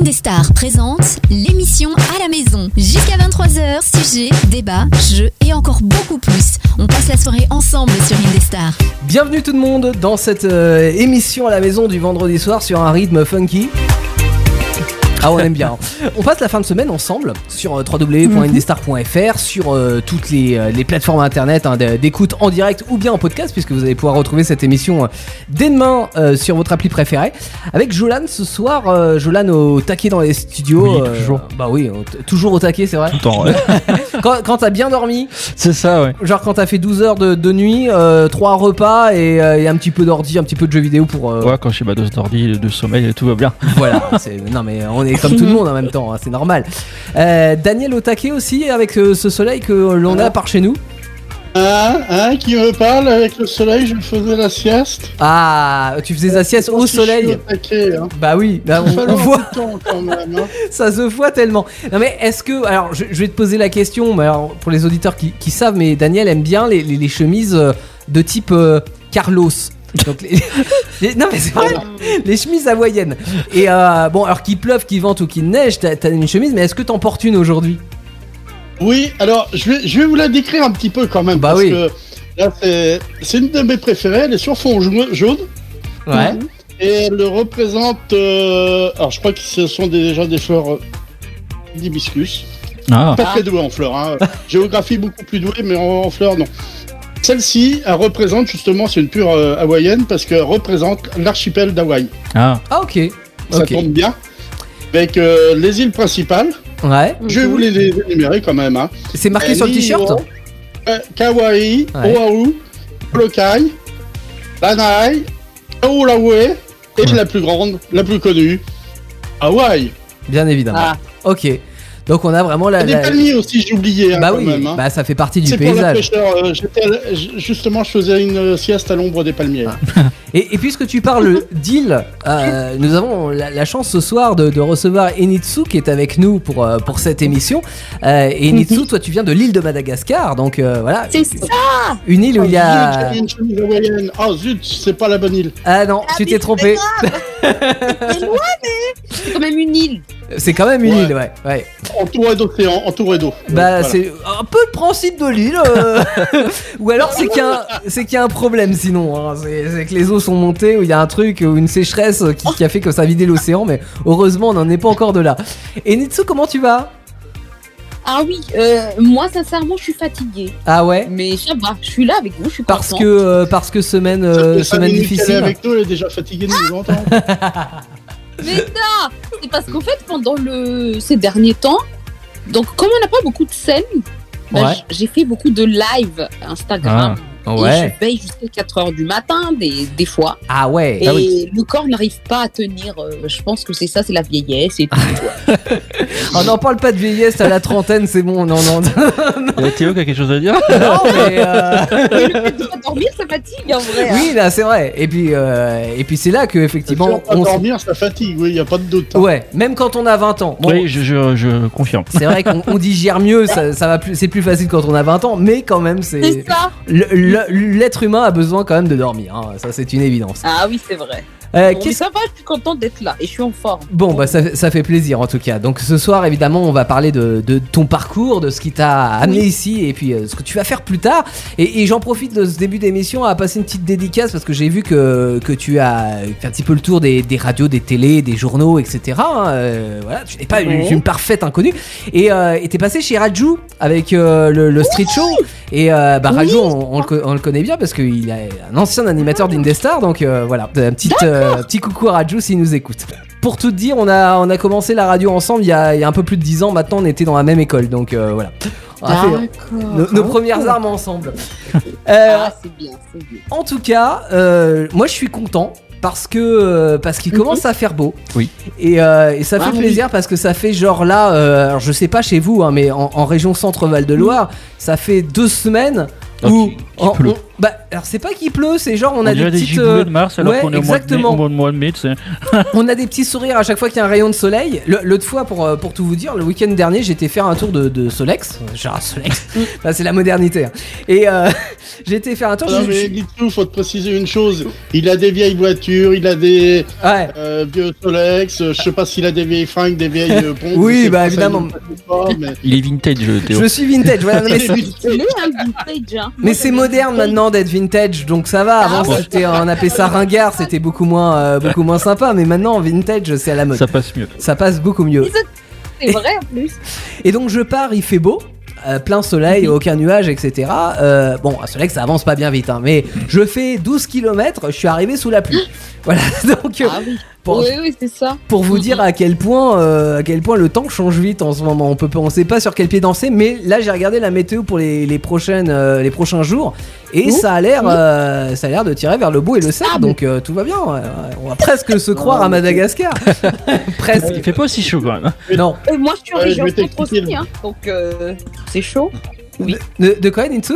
Indestar présente l'émission à la maison. Jusqu'à 23h, sujet, débat, jeux et encore beaucoup plus. On passe la soirée ensemble sur Indestar. Bienvenue tout le monde dans cette euh, émission à la maison du vendredi soir sur un rythme funky. Ah on aime bien. On passe la fin de semaine ensemble sur euh, www.indestar.fr, sur euh, toutes les, euh, les plateformes internet hein, d'écoute en direct ou bien en podcast, puisque vous allez pouvoir retrouver cette émission euh, dès demain sur votre appli préférée. Avec Jolan ce soir, Jolan au taquet dans les studios. Oui, toujours. Bah oui, toujours au taquet, c'est vrai. Tout le temps, ouais. Quand, quand t'as bien dormi, C'est ça, ouais. Genre quand t'as fait 12 heures de, de nuit, euh, 3 repas et, et un petit peu d'ordi, un petit peu de jeux vidéo pour... Ouais, quand je suis ma dose d'ordi, de sommeil, tout va bien. Voilà, non mais on est comme tout le monde en même temps, hein, c'est normal. Euh, Daniel Otake aussi avec euh, ce soleil que l'on a par chez nous. Hein, hein, qui me parle avec le soleil, je me faisais la sieste. Ah, tu faisais la sieste au Je suis au soleil taquet, hein. Bah oui, bah, on, on voit, quand même. hein. ça se voit tellement. Non mais est-ce que, alors je, je vais te poser la question, mais alors, pour les auditeurs qui, qui savent, mais Daniel aime bien les, les- les chemises euh, de type euh, Carlos. Donc les- les- non mais c'est vrai, les chemises hawaïennes. Et euh, bon, alors qu'il pleuve, qu'il vente ou qu'il neige, t'as t'as une chemise, mais est-ce que t'en portes une aujourd'hui? Oui, alors je vais, je vais vous la décrire un petit peu quand même. Bah parce oui. que là, c'est c'est une de mes préférées. Elle est sur fond jaune. Ouais. Et elle représente. euh, alors je crois que ce sont déjà des fleurs euh, d'hibiscus. Ah, Pas très doué en fleurs. Hein. Géographie beaucoup plus douée, mais en, en fleurs, non. Celle-ci, elle représente justement, c'est une pure euh, hawaïenne parce qu'elle représente l'archipel d'Hawaï. ah. Ah ok. Ça Ok. tombe bien. Avec euh, les îles principales. Ouais. Je vais vous les les énumérer quand même. Hein. C'est marqué sur le t-shirt euh, Kauai, Ouais. Oahu, Molokai, Lanai, Aulawe et la plus grande, la plus connue, Hawaï. Bien évidemment. Ah. Ok. Donc on a vraiment la. Et des la- palmiers aussi, j'ai oublié hein, Bah quand oui, même. hein. bah ça fait partie du C'est pour la paysage. fraîcheur. euh, justement, je faisais une euh, sieste à l'ombre des palmiers. Et, et puisque tu parles d'île, euh, nous avons la, la chance ce soir de, de recevoir Enitsu qui est avec nous pour, euh, pour cette émission. Euh, et Enitsu, toi tu viens de l'île de Madagascar, donc euh, voilà, C'est ça une île où il y a... Oh zut, c'est pas la bonne île. Ah non, tu t'es trompé. C'est quand même une île. C'est quand même une Ouais. île, ouais. ouais. Entourée d'océan, entourée d'eau. Bah Voilà. c'est un peu le principe de l'île. euh. ou alors c'est qu'il y, a un- c'est qu'il y a un problème sinon. hein. C'est c'est que les eaux sont montées, ou il y a un truc, ou une sécheresse qui, qui a fait que ça a vidé l'océan, mais heureusement on n'en est pas encore de là. Et Nitsu, comment tu vas? Ah oui, euh, moi sincèrement je suis fatiguée. Ah ouais? Mais ça va, je suis là avec vous, je suis Parce contente. que, euh, parce que semaine, euh, semaine difficile. avec nous, elle est déjà fatiguée de nous entendre. Mais non C'est parce qu'en fait pendant le... ces derniers temps, donc comme on n'a pas beaucoup de scènes, bah, Ouais. j'ai fait beaucoup de live Instagram. Et Ouais. je veille jusqu'à 4h du matin des, des fois. Ah ouais. Et Ah oui. le corps n'arrive pas à tenir. euh, je pense que c'est ça, c'est la vieillesse et tout. quoi. On n'en parle pas de vieillesse à la trentaine, c'est bon. Non, non. Il y a Théo qui a quelque chose à dire non, mais. euh, Mais le fait de pas dormir, ça fatigue en vrai. hein. Oui, là, c'est vrai. Et puis, euh, et puis c'est là que, effectivement. On dormir, ça fatigue, oui, il n'y a pas de doute. hein. Ouais, même quand on a 20 ans. Bon, Oui, je, je, je confirme. C'est vrai qu'on on digère mieux, ça, ça va plus, c'est plus facile quand on a 20 ans, mais quand même, c'est C'est ça le- le- l'être humain a besoin quand même de dormir. hein. Ça, c'est une évidence. Ah oui, c'est vrai. Euh, Bon, ça va, je suis contente d'être là et je suis en forme. Bon, bah ça, ça fait plaisir en tout cas. Donc ce soir, évidemment, on va parler de, de ton parcours, de ce qui t'a amené ici et puis euh, ce que tu vas faire plus tard. Et, et j'en profite de ce début d'émission à passer une petite dédicace parce que j'ai vu que, que tu as fait un petit peu le tour des, des radios, des télés, des journaux, etc. hein. Euh, voilà, tu n'es pas une, Ouais. une parfaite inconnue. Et euh, et t'es passé chez Raju avec euh, le, le Street Show. Et bah, Raju, on, on le, co- on le connaît bien parce qu'il est un ancien animateur d'Indestar. Donc voilà, un petit, euh, petit coucou à Raju s'il nous écoute. Pour tout te dire, on a, on a commencé la radio ensemble il y, a, il y a un peu plus de 10 ans. Maintenant, on était dans la même école. Donc euh, voilà. On a fait D'accord. nos, nos premières armes ensemble. Euh, Ah, c'est bien, c'est bien. en tout cas, euh, moi je suis content parce que euh, parce qu'il Mhm. commence à faire beau. Oui. Et, euh, et ça fait Ah oui. plaisir parce que ça fait genre là, euh, alors je sais pas chez vous, hein, mais en, en région Centre Val de Loire, ça fait deux semaines Ah, où on. Bah, alors c'est pas qu'il pleut, c'est genre on, On, a des petites. euh, de Mars alors ouais, qu'on est au mois, de mai, exactement. au mois de mai, tu sais. on a des petits sourires à chaque fois qu'il y a un rayon de soleil. Le- L'autre fois, pour, euh, pour tout vous dire, le week-end dernier, j'étais faire un tour de, de Solex. Genre Solex, Bah, c'est la modernité. hein. Et euh, été faire un tour. Non, je- mais Guitou, faut te préciser une chose. Il a des vieilles voitures, il a des Ouais. euh, vieux Solex, euh, je sais pas s'il a des vieilles fringues, des vieilles euh, pompes. Oui, bah, évidemment. pas, mais- Il est vintage, Théo. Je suis. Voilà, vintage. hein. Mais c'est moderne maintenant d'être vintage, donc ça va. Avant, Ah ouais. c'était, on appelait ça ringard, c'était beaucoup moins, euh, beaucoup moins sympa. Mais maintenant, vintage, c'est à la mode. Ça passe mieux. Ça passe beaucoup mieux. C'est vrai en plus. Et donc je pars, il fait beau. euh, plein soleil, aucun nuage, etc. Euh, bon, à soleil, ça avance pas bien vite, hein, mais je fais 12 km, je suis arrivé sous la pluie. Voilà, donc Ah oui. Pour, Oui, oui, c'est ça. pour vous dire à quel point, euh, à quel point le temps change vite en ce moment. On peut, on sait pas sur quel pied danser, mais là j'ai regardé la météo pour les, les prochaines, euh, les prochains jours, et Ouh. ça a l'air, euh, ça a l'air de tirer vers le beau et le Ah, donc euh, tout va bien. On va presque se croire à Madagascar, presque. Il fait pas aussi chaud quand même. hein. Non. Euh, moi, je suis en région centre aussi, hein, donc euh, c'est chaud. Oui. De, de quoi, Nitsu?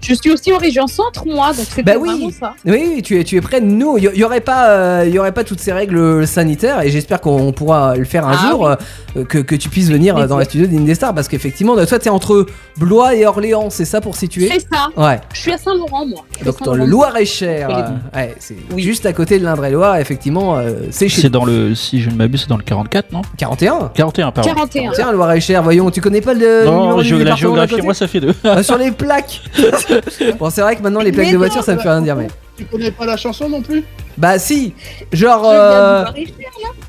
Je suis aussi en région centre, moi, donc c'est Bah vraiment oui. ça. Oui, oui, tu es, tu es près de nous. Il y, y aurait pas, euh, y aurait pas toutes ces règles sanitaires et j'espère qu'on pourra le faire un Ah jour, euh, que, que tu puisses venir euh, dans la studio d'Indestar parce qu'effectivement, toi, t'es entre Blois et Orléans, c'est ça pour situer C'est ça. Ouais. Je suis à Saint-Laurent, moi. Donc dans le. Loir-et-Cher, euh, ouais, c'est Oui. juste à côté de l'Indre-et-Loire. Effectivement, euh, c'est chez C'est dans le, si je ne m'abuse, c'est dans le 44, non 41. 41, pardon. 41. Tiens, Loir-et-Cher, voyons, tu connais pas le Non, géo- la géographie, moi ça fait deux. Euh, Sur les plaques. bon, c'est vrai que maintenant les plaques Mais de non, voiture, ça me fait rien dire, mais. Tu connais pas la chanson non plus Bah si, genre. Euh,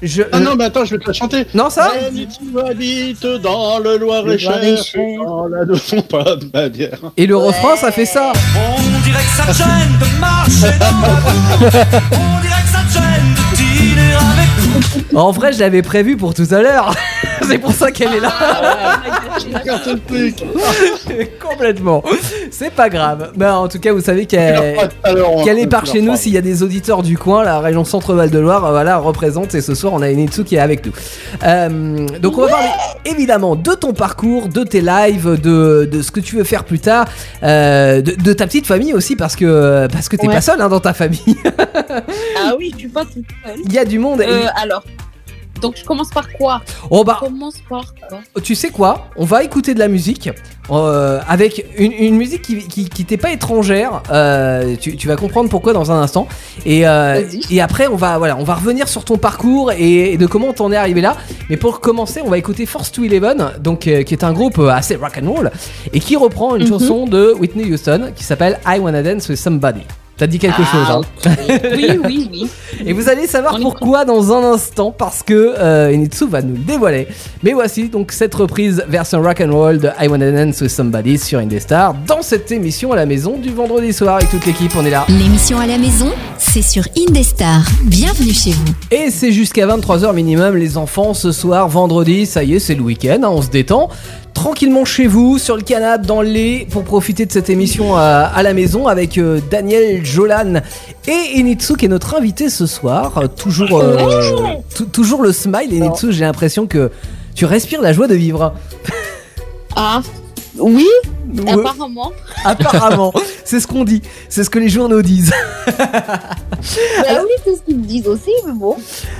je, Ah non, mais attends, je vais te la chanter. non ça tu habites dans le Loir-et-Cher, Loir-et-Cher. dans la ne font pas de ma bière. Et le refrain, ça fait ça. On dirait que ça te gêne de marcher dans la rue. On dirait que ça te gêne de dîner avec En vrai, je l'avais prévu pour tout à l'heure. C'est pour ça qu'elle est là. Truc. Complètement. C'est pas grave. Mais en tout cas, vous savez qu'elle qu'elle est par chez nous. S'il y a des auditeurs du coin, la région Centre-Val de Loire, voilà, représente. Et ce soir, on a Initsu qui est avec nous. Euh, donc, on va parler évidemment de ton parcours, de tes lives, de, de ce que tu veux faire plus tard, euh, de, de ta petite famille aussi, parce que parce que t'es Ouais. pas seul hein, dans ta famille. Ah oui, je suis pas toute seule. Il y a du monde. Euh, alors, donc je commence par quoi Oh bah, Je commence par quoi tu sais quoi On va écouter de la musique euh, avec une, une musique qui, qui, qui t'est pas étrangère. Euh, tu, tu vas comprendre pourquoi dans un instant. Et, euh, et après, on va voilà, on va revenir sur ton parcours et, et de comment t'en es arrivé là. Mais pour commencer, on va écouter Force to Eleven, donc qui est un groupe assez rock and roll et qui reprend une Mhm. chanson de Whitney Houston qui s'appelle I Wanna Dance with Somebody. T'as dit quelque chose, Ah, hein ok. Oui, oui, oui. et vous allez savoir On pourquoi dans un instant, parce que euh, Initsu va nous le dévoiler. Mais voici donc cette reprise version rock and roll de I Wanna Dance with Somebody sur Indestar dans cette émission à la maison du vendredi soir avec toute l'équipe. On est là. L'émission à la maison, c'est sur Indestar. Bienvenue chez vous. Et c'est jusqu'à 23h minimum, les enfants, ce soir, vendredi, ça y est, c'est le week-end, hein, on se détend. Tranquillement chez vous, sur le canapé, dans le lit, pour profiter de cette émission à, à la maison avec euh, Daniel Jolan et Initsu qui est notre invité ce soir. Euh, Toujours, euh, tou- toujours le smile, Initsu, j'ai l'impression que tu respires la joie de vivre. Ah, oui, Ouais, apparemment. apparemment, c'est ce qu'on dit, c'est ce que les journaux disent. Bah oui, c'est ce qu'ils me disent aussi, mais bon.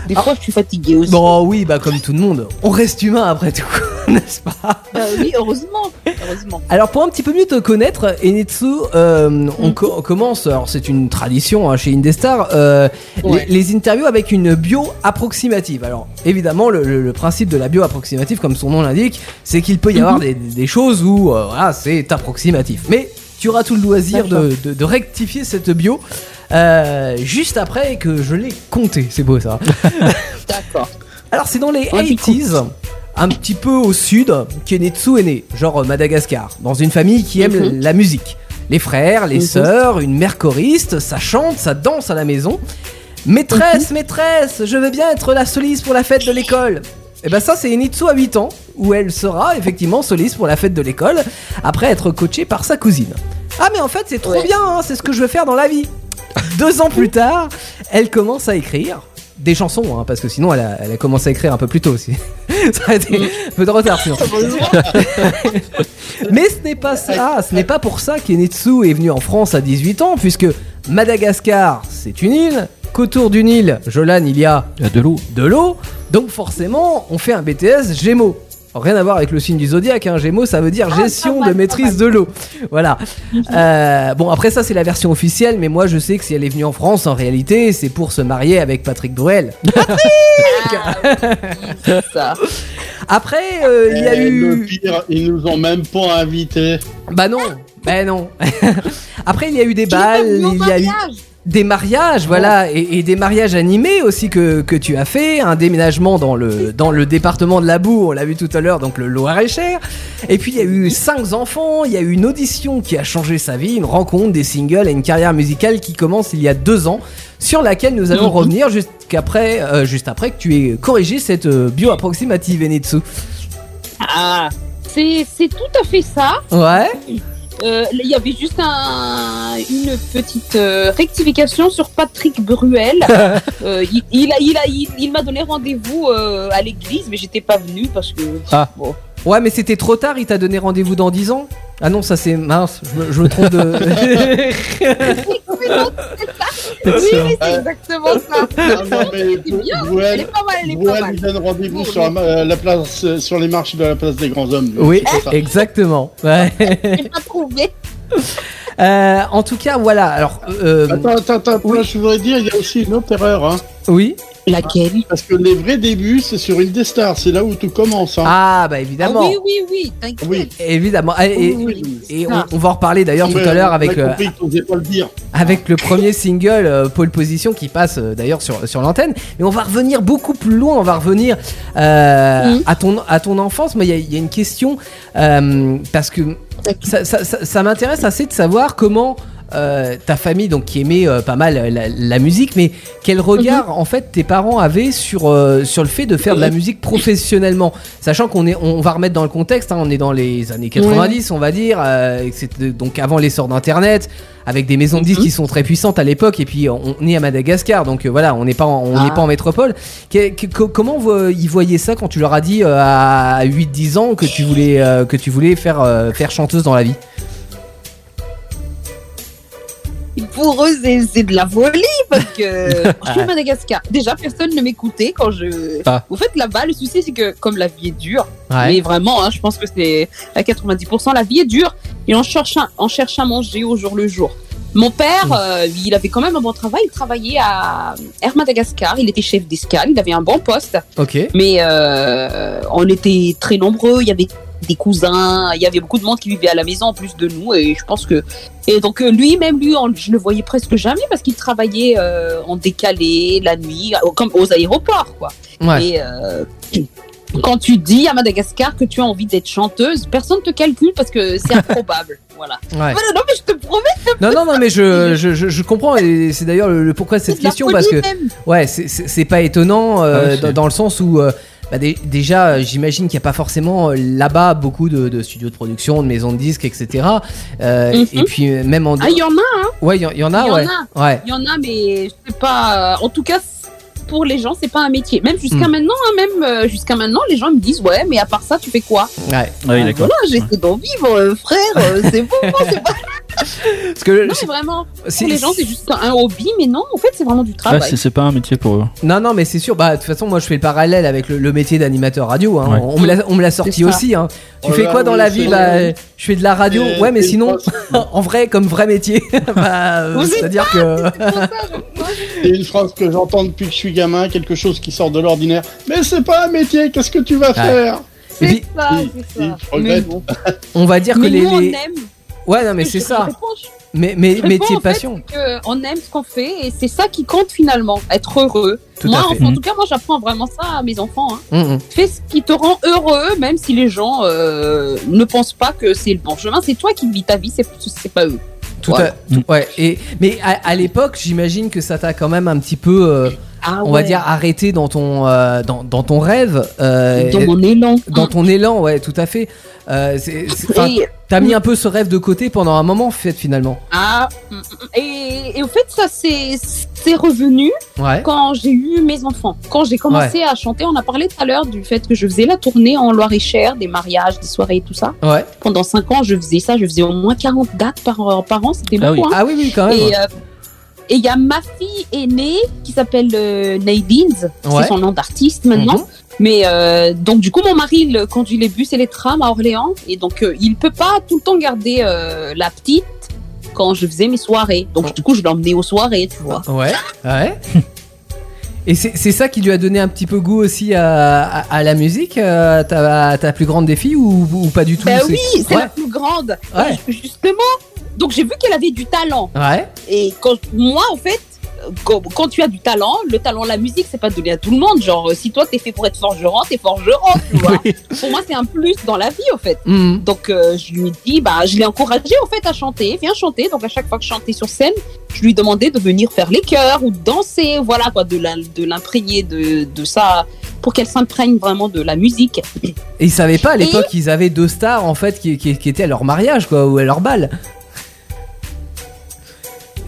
Des fois, je suis fatiguée aussi. Bon, oui, bah comme tout le monde, on reste humain après tout, n'est-ce pas? Bah oui, heureusement. Heureusement. Alors pour un petit peu mieux te connaître, Enitsu, euh, on, co- on commence, alors c'est une tradition hein, chez Indestar, euh, Ouais. les, les interviews avec une bio approximative. Alors évidemment le, le- le principe de la bio approximative, comme son nom l'indique, c'est qu'il peut y avoir des, des choses où euh, voilà, c'est approximatif. Mais tu auras tout le loisir de, de- de rectifier cette bio euh, juste après que je l'ai compté. C'est beau ça. D'accord. Alors c'est dans les Ouais, du 80s, un petit peu au sud, qu'Enetsu est né, genre Madagascar, dans une famille qui aime Mhm. la musique. Les frères, les Mhm. sœurs, une mère choriste, ça chante, ça danse à la maison. Maîtresse, maîtresse, je veux bien être la soliste pour la fête de l'école. Et ben ça c'est Enitsu à 8 ans, où elle sera effectivement soliste pour la fête de l'école, après être coachée par sa cousine. Ah mais en fait c'est trop Ouais. bien, hein, c'est ce que je veux faire dans la vie. Deux ans plus tard, elle commence à écrire, des chansons, hein, parce que sinon elle a, elle a commencé à écrire un peu plus tôt aussi. ça aurait été un peu de retard sinon. Mais ce n'est pas ça, ce n'est pas pour ça qu'Enetsu est venu en France à 18 ans, puisque Madagascar, c'est une île, qu'autour d'une île, Jolan, il y a Il y a de l'eau. de l'eau, donc forcément, on fait un BTS Gémeaux. Rien à voir avec le signe du zodiaque, hein. Gémeaux ça veut dire gestion pas mal, de maîtrise de l'eau. Voilà. Euh, bon, après ça, c'est la version officielle, mais moi je sais que si elle est venue en France, en réalité, c'est pour se marier avec Patrick Bruel. C'est ça. Après, euh, il y a Eh, Le eu. pire, ils nous ont même pas invités. Bah non, bah non. Après, il y a eu des balles, il y a eu. Des mariages, voilà, et, et des mariages animés aussi que, que tu as fait, un déménagement dans le, dans le département de la Boue, on l'a vu tout à l'heure, donc le Loir-et-Cher. Et puis il y a eu cinq enfants, il y a eu une audition qui a changé sa vie, une rencontre, des singles et une carrière musicale qui commence il y a deux ans, sur laquelle nous allons revenir jusqu'après, euh, juste après que tu aies corrigé cette euh, bio approximative, Enitsu. Ah, c'est c'est tout à fait ça. Ouais. Euh, Il y avait juste un, une petite euh, rectification sur Patrick Bruel. Euh, il, il a, il a, il, il m'a donné rendez-vous à l'église, mais j'étais pas venue parce que. Ah. Bon. Ouais, mais c'était trop tard, il t'a donné rendez-vous dans 10 ans Ah non, ça c'est mince, je me, je me trompe de. Oui, mais c'est exactement ça. Ah non, mais C'est bien, Elle Bruel, est pas mal, elle est pas mal. lui donne rendez-vous sur la, euh, la place, euh, sur les marches de la place des grands hommes. oui, C'est ça. exactement. Ouais. J'ai pas trouvé. Euh, en tout cas, voilà. Alors, euh, Attends, attends, attends. Oui. Moi, je voudrais dire, il y a aussi une autre erreur. Hein, oui. Laquelle? Parce que les vrais débuts, c'est sur une des stars. C'est là où tout commence. Hein. Ah, bah Ah évidemment. oui, oui, oui, t'inquiète. Oui. Évidemment. Et, et- Oui, oui. et on, on va en reparler d'ailleurs tout à l'heure avec, euh, compris que t'osais pas le dire. avec le premier single euh, Pole Position qui passe euh, d'ailleurs sur, sur l'antenne. Mais on va revenir beaucoup plus loin. On va revenir euh, Mhm. à, ton, à ton enfance. Mais il y a- il y, a une question euh, parce que ça, ça- ça- ça m'intéresse assez de savoir comment euh, ta famille, donc qui aimait euh, pas mal la, la musique, mais quel regard en fait tes parents avaient sur euh, sur le fait de faire de la musique professionnellement, sachant qu'on est, on va remettre dans le contexte, hein, on est dans les années 90, on va dire, euh, donc avant l'essor d'internet, avec des maisons de disques Mhm. qui sont très puissantes à l'époque, et puis on, on est à Madagascar, donc euh, voilà, on n'est pas en, on Ah. pas en métropole. Que- que- co- comment ils voyaient ça quand tu leur as dit euh, à 8-10 ans que tu voulais euh, que tu voulais faire euh, faire chanteuse dans la vie? Pour eux, c'est de la folie parce que je suis Madagascar. Déjà, personne ne m'écoutait quand je. Ah. Au fait, là-bas, le souci, c'est que comme la vie est dure, Ouais. mais vraiment, hein, je pense que c'est à 90%, la vie est dure et on cherche, à, on cherche à manger au jour le jour. Mon père, Mm. euh, il avait quand même un bon travail. Il travaillait à Air Madagascar. Il était chef d'escale. Il avait un bon poste. Ok. Mais euh, on était très nombreux. Il y avait des cousins. Il y avait beaucoup de monde qui vivait à la maison en plus de nous. Et je pense que et donc euh, lui, même lui, on- je le voyais presque jamais parce qu'il travaillait euh, en décalé la nuit, comme aux aéroports, quoi. Ouais. Et euh, quand tu dis à Madagascar que tu as envie d'être chanteuse, personne te calcule parce que c'est improbable. voilà. Ouais. Voilà, non, mais je te promets, Non, non, non, mais je, je, je, comprends et c'est d'ailleurs le, le pourquoi de cette question folie parce que même. ouais, c'est- pas étonnant euh, Ah dans, dans le sens où euh, bah, dé- déjà euh, j'imagine qu'il n'y a pas forcément euh, là-bas beaucoup de, de studios de production, de maisons de disques, etc. Euh, Mhm. Et puis même en Ah, il y en a, ouais, il y, en- il y en a, il y en ouais, a. ouais, Il y en a, mais je sais pas. En tout cas, pour les gens, c'est pas un métier. Même jusqu'à Hmm. maintenant, hein, même euh, jusqu'à maintenant, les gens me disent ouais, mais à part ça, tu fais quoi? Ouais. Ah oui, d'accord. Voilà, j'essaie d'en vivre, euh, frère. euh, c'est bon, c'est pas. Parce que Non, mais vraiment, pour les gens, c'est juste un hobby, mais non, en fait, c'est vraiment du travail. c'est c'est pas un métier pour eux. Non, non, mais c'est sûr. Bah, de toute façon, moi, je fais le parallèle avec le, le métier d'animateur radio. Hein. Ouais. On me l'a- on me l'a sorti aussi. Hein. Tu Oh fais là, quoi dans oui, la vie Bah, je fais de la radio. Et- ouais, mais sinon, en vrai, comme vrai métier. bah, euh, c'est-à-dire que. C'est une phrase que j'entends depuis que je suis gamin, quelque chose qui sort de l'ordinaire. Mais c'est pas un métier, qu'est-ce que tu vas faire C'est ça, c'est ça. regrette. Mais bon. on va dire que Mais les. nous, on aime. Ouais, non, mais c'est ça. Mais, mais je métier passion. on aime ce qu'on fait et c'est ça qui compte finalement, être heureux. Tout moi, en, tout cas, moi, j'apprends vraiment ça à mes enfants. Hein. Hum, hum. Fais ce qui te rend heureux, même si les gens euh, ne pensent pas que c'est le bon chemin. C'est toi qui vis ta vie, c'est c'est pas eux. Tout Voilà. à- tout- ouais. Et mais à, à l'époque, j'imagine que ça t'a quand même un petit peu. euh, Ah on va dire, arrêté dans ton, euh, dans, dans ton rêve. euh, Dans mon élan. dans ton élan, ouais, tout à fait. Euh, T'as mis un peu ce rêve de côté pendant un moment, en fait, finalement. ah, et, et au fait, ça c'est c'est revenu Ouais. quand j'ai eu mes enfants. Quand j'ai commencé à chanter, on a parlé tout à l'heure du fait que je faisais la tournée en Loire-et-Cher, des mariages, des soirées et tout ça. Ouais. Pendant 5 ans, je faisais ça, je faisais au moins 40 dates par, par an, c'était Ah beaucoup. oui. hein. Ah oui, oui, quand même. Et euh, et il y a ma fille aînée qui s'appelle euh, Nadine, Ouais. c'est son nom d'artiste maintenant. Mhm. Mais euh, donc du coup mon mari il conduit les bus et les trams à Orléans et donc euh, il peut pas tout le temps garder euh, la petite quand je faisais mes soirées. Donc du coup je l'emmenais aux soirées, tu vois. Ouais. Ouais. Et c'est ça qui lui a donné un petit peu goût aussi à, à- à la musique, euh, ta, ta plus grande des filles ou, ou pas du tout Ben c'est- oui, c'est Ouais. la plus grande. Ouais. Justement, donc j'ai vu qu'elle avait du talent. Ouais. Et quand moi, en fait, quand, tu as du talent, le talent, la musique, c'est pas donné à tout le monde. Genre, euh, si toi t'es fait pour être forgeron, t'es forgeron, tu vois. Oui. Pour moi, c'est un plus dans la vie, en fait. Mhm. Donc, euh, je lui ai dit, bah, je l'ai encouragé, en fait, à chanter. Viens chanter. Donc, à chaque fois que je chantais sur scène, je lui demandais de venir faire les chœurs ou de danser. Voilà, quoi, de de l'imprégner de, de ça, pour qu'elle s'imprègne vraiment de la musique. Et ils savaient pas à l'époque qu'ils avaient deux stars en fait qui, qui- qui étaient à leur mariage quoi ou à leur bal.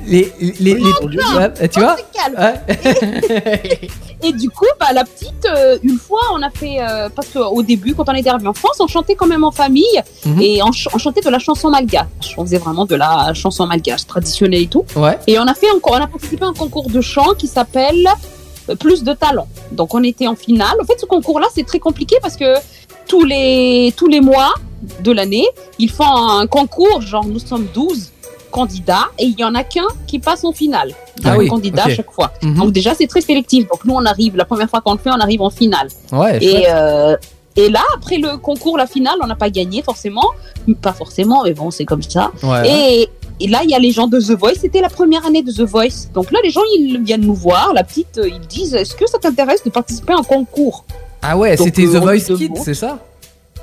Les, les, les- ouais, tu vois Oh. Ouais. Et du coup, bah, la petite, euh, une fois, on a fait, euh, parce qu'au début, quand on était arrivé en France, on chantait quand même en famille Mhm. et on, ch- on chantait de la chanson malgache. On faisait vraiment de la chanson malgache traditionnelle et tout. ouais. Et on a fait encore, on a participé à un concours de chant qui s'appelle euh, Plus de talent. Donc on était en finale. En fait, ce concours-là, c'est très compliqué parce que tous les tous les mois de l'année, ils font un concours. Genre, nous sommes 12 candidats et il y en a qu'un qui passe en finale. Il y a Ah un oui, candidat à chaque fois. Mhm. Donc déjà, c'est très sélectif. Donc nous, on arrive, la première fois qu'on le fait, on arrive en finale. Ouais. Et, euh, et là, après le concours, la finale, on n'a pas gagné forcément. Pas forcément, mais bon, c'est comme ça. Ouais. Et, et là, il y a les gens de The Voice. C'était la première année de The Voice. Donc là, les gens, ils viennent nous voir. La petite, euh, ils disent Est-ce que ça t'intéresse de participer à un concours? Ah ouais, c'était The Voice Kids, c'est ça?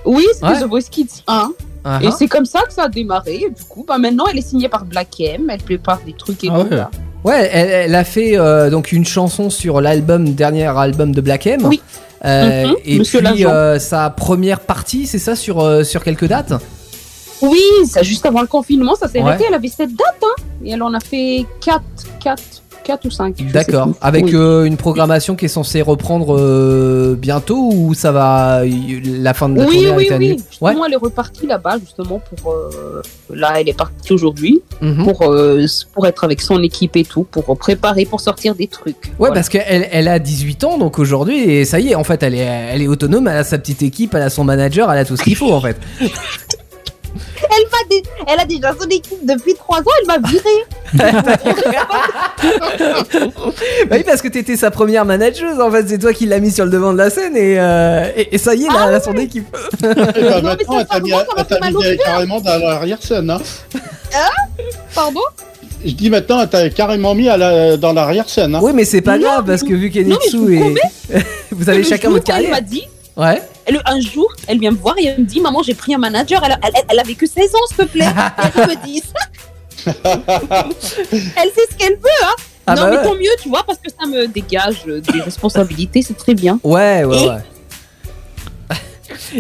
Oui, c'était Ouais. The Voice Kids 1. Ah, Et c'est comme ça que ça a démarré. Et du coup, bah, maintenant, elle est signée par Black M. Elle prépare des trucs et Ah tout. ouais. là. Ouais, elle, elle a fait euh, donc une chanson sur l'album dernier album de Black M. Oui. Euh, Mhm, et Monsieur puis euh, sa première partie, c'est ça sur euh, sur quelques dates? Oui, ça, juste avant le confinement, ça s'est Ouais. arrêté. Elle avait cette date. Hein, et elle en a fait 4, 4, 4 ou 5. D'accord. Avec euh, une programmation qui est censée reprendre euh, bientôt ou ça va la fin de la Oui, tournée oui, annulée oui. Justement, elle est repartie là-bas, justement, pour. euh, Là, elle est partie aujourd'hui. Mhm. pour, euh, pour être avec son équipe et tout, pour préparer, pour sortir des trucs. Ouais, Voilà. parce qu'elle elle a 18 ans, donc aujourd'hui, et ça y est, en fait, elle est, elle est autonome, elle a sa petite équipe, elle a son manager, elle a tout ce qu'il faut, en fait. Elle, m'a dé- elle a déjà son équipe depuis trois ans, elle m'a viré. Bah oui, parce que t'étais sa première manageuse, en fait, c'est toi qui l'as mis sur le devant de la scène, et, euh, et, et ça y est, là, elle a son équipe. Et bah, Non, mais elle t'a mis, carrément dans l'arrière-scène. Hein. Pardon Je dis maintenant, elle t'a carrément mis à la- dans l'arrière-scène. Hein. Oui, mais c'est pas Non, grave, parce que vu qu'Enitsu vous et. vous avez chacun votre carrière. m'a dit, Ouais. Elle- un jour, elle vient me voir et elle me dit Maman, j'ai pris un manager, elle, elle, elle avait que 16 ans, s'il te plaît. Elle me dit ça. Elle sait ce qu'elle veut, hein. Ah non, bah mais ouais. tant mieux, tu vois, parce que ça me dégage des responsabilités, c'est très bien. Ouais, ouais, Et- ouais.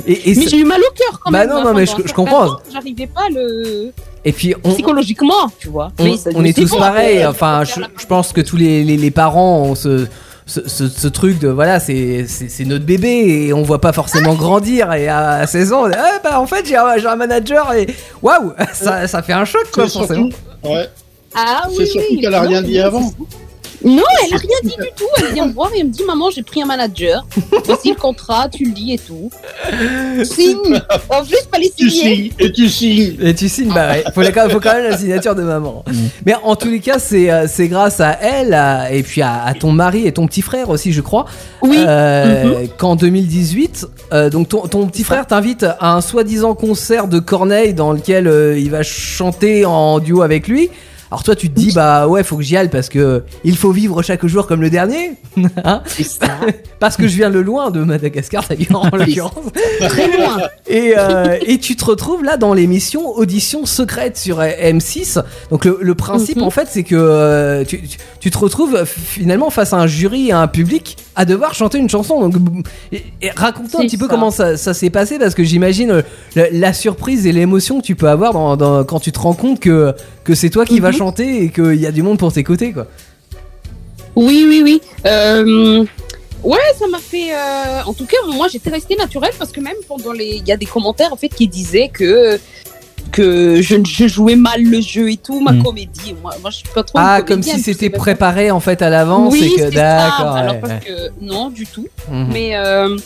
Et, et, Mais j'ai eu mal au cœur quand Bah même. non, hein, non, mais je- comprends. J'arrivais pas le. et puis, on, psychologiquement, tu vois. on, Mais ça- on est tous bon, pareils. Enfin, je, pense que tous les, les, les parents ont ce, ce, ce, ce truc de voilà, c'est notre bébé et on voit pas forcément grandir. Et à 16 ans, on dit, ah, bah, en fait, j'ai un, manager et waouh, ça, ça fait un choc quoi, C'est forcément. surtout, ouais. Ah oui, C'est surtout oui, qu'elle a rien dit avant. Non, elle a rien dit du tout. Elle vient me voir et elle me dit Maman, j'ai pris un manager. Voici le contrat, tu le lis et tout. Signe. En plus, fallait Tu signer. signes et tu signes. Et tu signes, bah ouais, faut, la- faut quand même la signature de maman. Mais en tous les cas, c'est euh, c'est grâce à elle à- et puis à, à ton mari et ton petit frère aussi, je crois, Oui. euh, qu'en 2018, euh, donc ton, ton petit frère t'invite à un soi-disant concert de Corneille dans lequel euh, il va chanter en duo avec lui. Alors toi, tu te dis, bah ouais, faut que j'y aille parce que il faut vivre chaque jour comme le dernier. Hein C'est ça. parce que je viens de loin de Madagascar, d'ailleurs, en l'occurrence. Très loin. Et, euh, et tu te retrouves là dans l'émission Audition secrète sur euh, M6. Donc le, le principe Mhm. en fait c'est que euh, tu, tu- tu te retrouves finalement face à un jury et à un public à devoir chanter une chanson. Donc raconte-nous un petit peu comment ça, ça s'est passé parce que j'imagine euh, la, la surprise et l'émotion que tu peux avoir dans, dans- quand tu te rends compte que, que c'est toi qui vas Mhm. chanter et qu'il y a du monde pour t'écouter quoi. Oui, oui, oui. Euh, ouais, ça m'a fait. euh, En tout cas, moi, j'étais restée naturelle parce que même pendant les, il y a des commentaires en fait qui disaient que que je, je jouais mal le jeu et tout, ma Mm. comédie. Moi, moi, je suis pas trop. Ah comme si c'était préparé en fait à l'avance Oui, que d'accord. Alors ouais, parce ouais. que non, du tout. Mhm. Mais euh,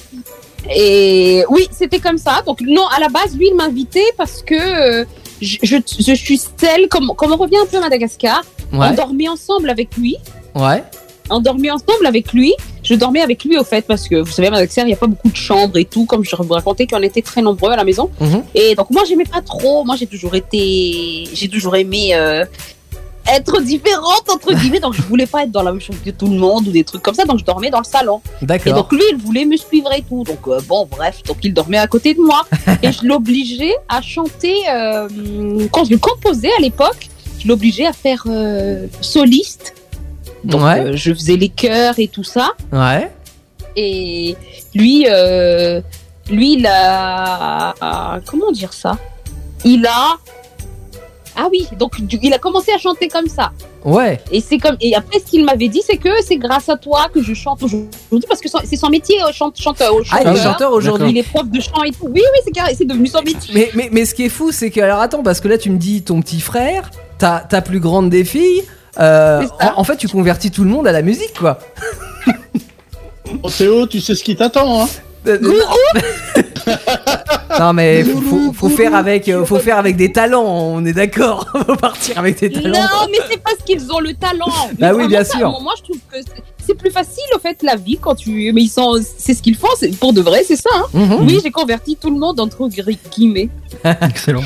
et oui, c'était comme ça. Donc non, à la base, lui, il m'invitait parce que je, je, je suis celle, comme, comme on revient un peu à Madagascar, on Ouais, dormait ensemble avec lui. ouais. On dormait ensemble avec lui. Je dormais avec lui au fait parce que vous savez à Madagascar il n'y a pas beaucoup de chambres et tout comme je vous racontais qu'on était très nombreux à la maison. Mhm. Et donc moi j'aimais pas trop. Moi j'ai toujours été, j'ai toujours aimé euh, être différente entre guillemets. Donc je voulais pas être dans la même chambre que tout le monde ou des trucs comme ça. Donc je dormais dans le salon. Et donc lui il voulait me suivre et tout. Donc euh, bon bref donc il dormait à côté de moi et je l'obligeais à chanter euh, quand je le composais à l'époque. Je l'obligeais à faire euh, soliste. Donc Ouais. je faisais les chœurs et tout ça. Ouais. Et lui, lui, il a, comment dire ça? Il a, ah oui, donc du- il a commencé à chanter comme ça. Ouais. Et c'est comme, et après ce qu'il m'avait dit, c'est que c'est grâce à toi que je chante aujourd'hui parce que c'est son métier, euh, chante, chanteur, Ah, il est chanteur. chanteur aujourd'hui. Il est prof de chant et tout. Oui, oui, c'est c'est devenu son métier. Mais, mais, mais ce qui est fou, c'est que. Alors attends, parce que là, tu me dis ton petit frère, ta, ta plus grande des filles. euh, en fait, tu convertis tout le monde à la musique, quoi. Oh, Théo, tu sais ce qui t'attend, hein Euh, non, mais faut, faut, faut faire avec, euh, faut faire avec des talents. On est d'accord. faut partir avec des talents. Non, mais c'est parce qu'ils ont le talent. Bah Mais oui, bien sûr. Moi, moi, je trouve que c'est- plus facile, au fait, la vie quand tu. Mais ils sont. C'est ce qu'ils font, c'est pour de vrai, c'est ça. Hein. Mhm. Oui, j'ai converti tout le monde entre guillemets. Excellent.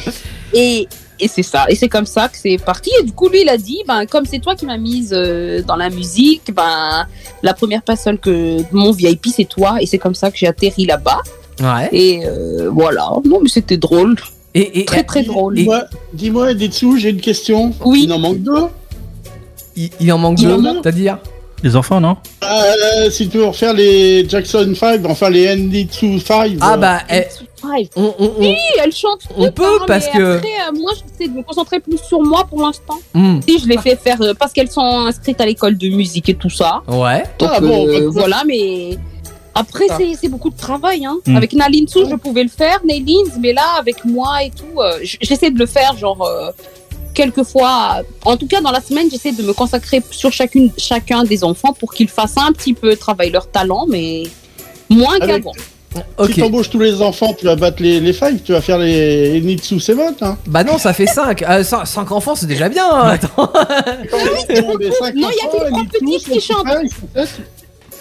Et, et c'est ça. Et c'est comme ça que c'est parti. Et du coup, lui, il a dit, ben, comme c'est toi qui m'as mise euh, dans la musique, ben, la première personne que mon VIP, c'est toi. Et c'est comme ça que j'ai atterri là-bas. Ouais. Et euh, voilà. Non, mais c'était drôle. Et, et- Très, très drôle. Dis-moi, dis-moi, Editsu, j'ai une question. Oui. Il en manque deux. il, il en manque Il deux, c'est-à-dire Les enfants, non Euh, si tu veux refaire les Jackson 5, enfin les Editsu 5. Ah euh, bah, Five. on, on, on- Oui, elle chante. On peut, hein, parce que- Après, euh, moi, j'essaie de me concentrer plus sur moi pour l'instant. Hmm, Si, je l'ai fait faire euh, parce qu'elles sont inscrites à l'école de musique et tout ça. ouais. Donc Ah bon, euh, bah, voilà, mais après, Ah. c'est c'est beaucoup de travail. Hein. Mm. Avec Nalinsu, je pouvais le faire, Nailins, mais là, avec moi et tout, euh, j'essaie de le faire, genre, euh, quelques fois. En tout cas, dans la semaine, j'essaie de me consacrer sur chacune, chacun des enfants pour qu'ils fassent un petit peu travailler leur talent, mais moins Avec- qu'avant. Ok. Si t'embauches tous les enfants, tu vas battre les, les 5, tu vas faire les Editsu 7, hein. Bah non, ça fait 5. 5 enfants, c'est déjà bien. hein, Attends. les Non, il y a que les trois petits qui chantent.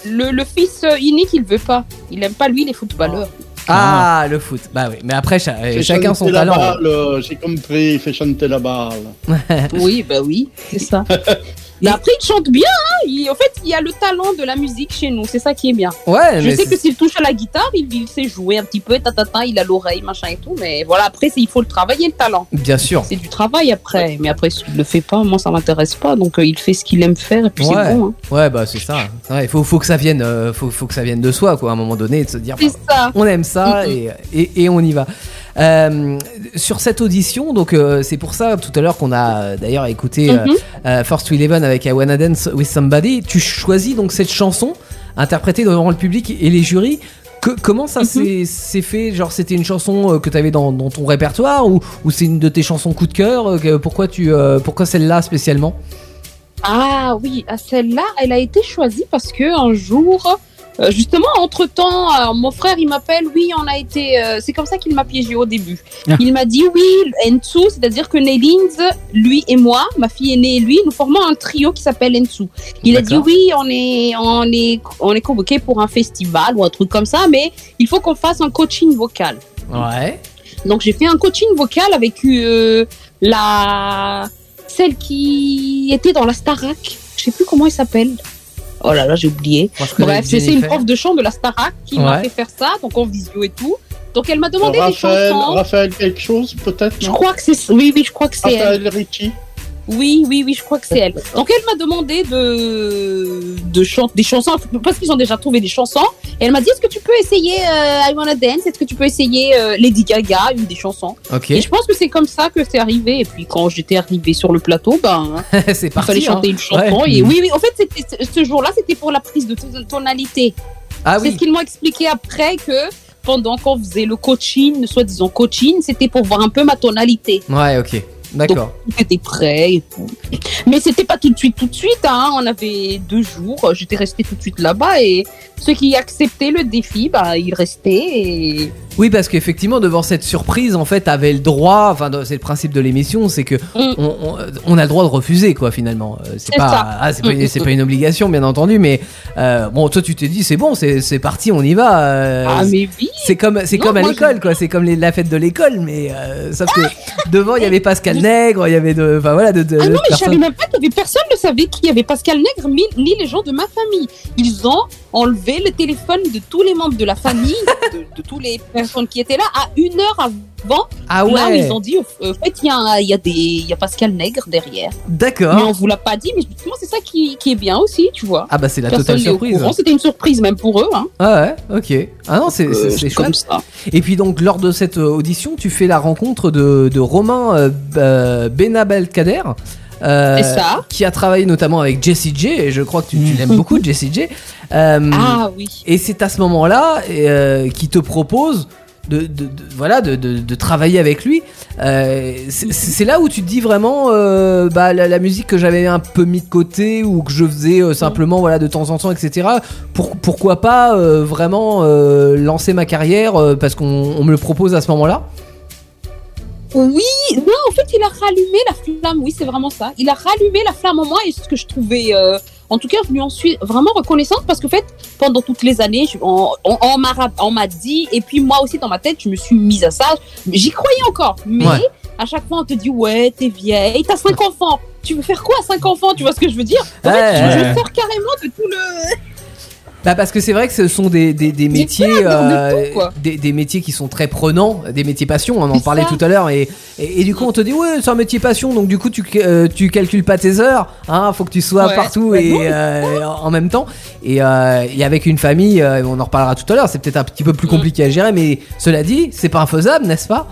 Le, le fils euh, unique, il veut pas. Il aime pas, lui, les footballeurs. Ah, le foot. Bah oui, mais après, cha- chacun son chanter la talent. balle, euh, J'ai compris, il fait chanter la balle. Oui, bah oui, c'est ça. Mais après, il chante bien. Hein il, en fait, il y a le talent de la musique chez nous. C'est ça qui est bien. Ouais, Je sais que s'il touche à la guitare, il, il sait jouer un petit peu, tatata, il a l'oreille, machin et tout. Mais voilà, après, il faut le travailler, le talent. bien sûr. C'est du travail après. Mais après, s'il le fait pas, moi, ça m'intéresse pas. Donc, euh, il fait ce qu'il aime faire et puis Ouais. c'est bon. Hein. Ouais, bah c'est ça. Ouais, faut, faut que ça vienne, euh, faut, faut que ça vienne de soi, quoi, à un moment donné, de se dire. Ça. on aime ça et, et, et on y va. Euh, sur cette audition, donc euh, c'est pour ça tout à l'heure qu'on a euh, d'ailleurs écouté Mhm. euh, First to Eleven avec I Wanna Dance with Somebody. Tu choisis donc cette chanson interprétée devant le public et les jurys. Que- comment ça Mhm. s'est- s'est fait? Genre c'était une chanson que tu avais dans, dans ton répertoire ou, ou c'est une de tes chansons coup de cœur Pourquoi tu euh, pourquoi celle-là spécialement? Ah oui, à celle-là, elle a été choisie parce que un jour, euh, justement, entre temps, mon frère il m'appelle, oui, on a été, euh, c'est comme ça qu'il m'a piégé au début. Ah. Il m'a dit oui, Ensu, c'est-à-dire que Nelins, lui et moi, ma fille aînée et lui, nous formons un trio qui s'appelle Ensu. Il a dit oui, on est, on est, on est convoqué pour un festival ou un truc comme ça, mais il faut qu'on fasse un coaching vocal. Ouais. Donc j'ai fait un coaching vocal avec euh, la celle qui était dans la Starac. Je sais plus comment elle s'appelle. Oh là là, j'ai oublié. Bref, c'est une prof de chant de la Starac qui m'a fait faire ça, donc en visio et tout. Donc elle m'a demandé des Raphaël, chansons. Raphaël quelque chose, peut-être, Je crois que c'est oui oui je crois que c'est elle. Raphaël Ricci. Oui oui oui je crois que c'est elle. Donc elle m'a demandé de de chanter des chansons parce qu'ils ont déjà trouvé des chansons. Et elle m'a dit est-ce que tu peux essayer euh, I Wanna Dance? Est-ce que tu peux essayer euh, Lady Gaga une des chansons? Ok, Et je pense que c'est comme ça que c'est arrivé. Et puis quand j'étais arrivée sur le plateau ben c'est il parti. fallait chanter hein. une chanson. Ouais. Et oui oui en fait c'était ce jour-là c'était pour la prise de ton- tonalité. Ah C'est ce oui, qu'ils m'ont expliqué après que pendant qu'on faisait le coaching, soi-disant coaching, c'était pour voir un peu ma tonalité. ouais, ok, d'accord. Tout était prêt et tout. Mais c'était pas tout de suite, tout de suite. Hein. On avait deux jours. J'étais restée tout de suite là-bas et ceux qui acceptaient le défi, bah, ils restaient. Et... Oui, parce qu'effectivement, devant cette surprise, en fait, avait le droit. Enfin, c'est le principe de l'émission, c'est que Mm. on, on- on a le droit de refuser, quoi, finalement. Euh, C'est pas, ah, c'est pas, une- Mm, c'est pas une obligation, bien entendu, mais euh, bon, toi, tu t'es dit, c'est bon, c'est parti, on y va. euh, ah, mais oui. c'est comme, c'est comme à l'école, quoi. C'est comme les- la fête de l'école, mais euh, sauf que devant, il y avait Pascal Nègre, il y avait de, enfin voilà, de, de- Ah non, mais je savais même pas qu'il y avait personne ne savait qui y avait Pascal Nègre, ni les gens de ma famille. Ils ont enlevé le téléphone de tous les membres de la famille, de, de toutes les personnes qui étaient là, à une heure avant. Ah Là où ouais, ils ont dit, au fait, il y, a y, a des- il y a Pascal Nègre derrière. Mais d'accord. on vous l'a pas dit, mais justement, c'est ça qui, qui est bien aussi, tu vois. Ah bah c'est la Personne totale surprise. C'était une surprise même pour eux. Hein. Ah ouais, ok. Ah non, c'est Euh, comme ça. Et puis donc lors de cette euh, audition, tu fais la rencontre de, de Romain euh, euh, Benabelkader. Euh, ça. qui a travaillé notamment avec Jessie J et je crois que tu, tu l'aimes beaucoup Jessie J Euh, Ah oui. et c'est à ce moment-là euh, qu'il te propose de, de- de- voilà de, travailler avec lui Euh, c'est là où tu te dis vraiment bah, la, la musique que j'avais un peu mis de côté ou que je faisais simplement voilà de temps en temps etc pour, pourquoi pas vraiment lancer ma carrière parce qu'on on me le propose à ce moment-là Oui, non, en fait, il a rallumé la flamme. Oui, c'est vraiment ça. Il a rallumé la flamme en moi et ce que je trouvais, euh, en tout cas, je lui en suis vraiment reconnaissante parce qu'en fait, pendant toutes les années, je- on, on, on m'a dit et puis moi aussi dans ma tête, je me suis mise à ça. J'y croyais encore, mais Ouais. à chaque fois, on te dit ouais, t'es vieille, t'as cinq enfants. Tu veux faire quoi à cinq enfants? Tu vois ce que je veux dire? En fait, je, je sors carrément de tout le. Bah parce que c'est vrai que ce sont des, des, des métiers euh, tout, des, des métiers qui sont très prenants des métiers passion on en parlait ça. tout à l'heure et, et, et du coup on te dit ouais c'est un métier passion donc du coup tu, euh, tu calcules pas tes heures hein faut que tu sois Ouais. partout Ouais, et euh, en même temps et, euh, et avec une famille on en reparlera tout à l'heure c'est peut-être un petit peu Mm. plus compliqué à gérer mais cela dit c'est pas infaisable n'est-ce pas?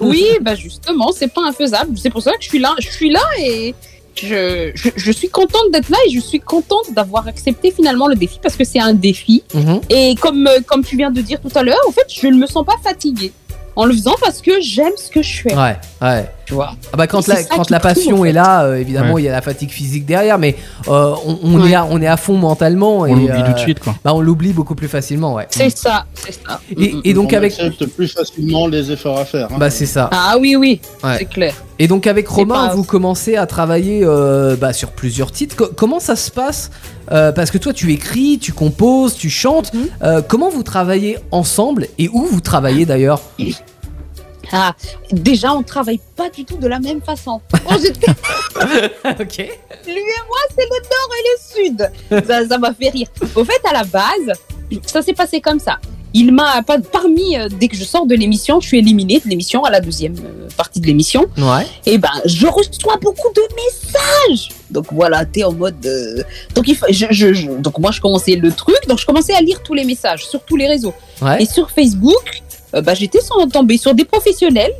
Oui, bah justement, c'est pas infaisable. C'est pour ça que je suis là. Je suis là et je, je, je suis contente d'être là et je suis contente d'avoir accepté finalement le défi parce que c'est un défi. Mhm. Et comme, euh, comme tu viens de dire tout à l'heure, en fait, je ne me sens pas fatiguée en le faisant parce que j'aime ce que je fais. ouais ouais Tu vois. Ah bah quand la, quand la passion en fait. est là, euh, évidemment Ouais. il y a la fatigue physique derrière, mais euh, on, on Ouais. est à, on est à fond mentalement On et l'oublie euh, tout de suite, quoi. bah, on l'oublie beaucoup plus facilement, ouais. C'est ça, c'est ça. Et, et donc on avec accepte plus facilement les efforts à faire. hein. bah c'est ça. Ah oui, oui, Ouais. c'est clair. Et donc avec Romain, pas- vous commencez à travailler euh, bah, sur plusieurs titres. Co- comment ça se passe Euh, Parce que toi tu écris, tu composes, tu chantes. Mhm. Euh, comment vous travaillez ensemble et où vous travaillez d'ailleurs? Ah, déjà, on travaille pas du tout de la même façon. J'étais Ok. Lui et moi, c'est le nord et le sud. Ça ça m'a fait rire. Au fait, à la base, ça s'est passé comme ça. Il m'a pas parmi euh, dès que je sors de l'émission, je suis éliminée de l'émission à la deuxième euh, partie de l'émission. Ouais. Et ben, je reçois beaucoup de messages. Donc voilà, t'es en mode. euh, Donc il fa- je, je- je- donc moi je commençais le truc, donc je commençais à lire tous les messages sur tous les réseaux. Ouais. Et sur Facebook, euh, bah, j'étais sans- tombée sur des professionnels.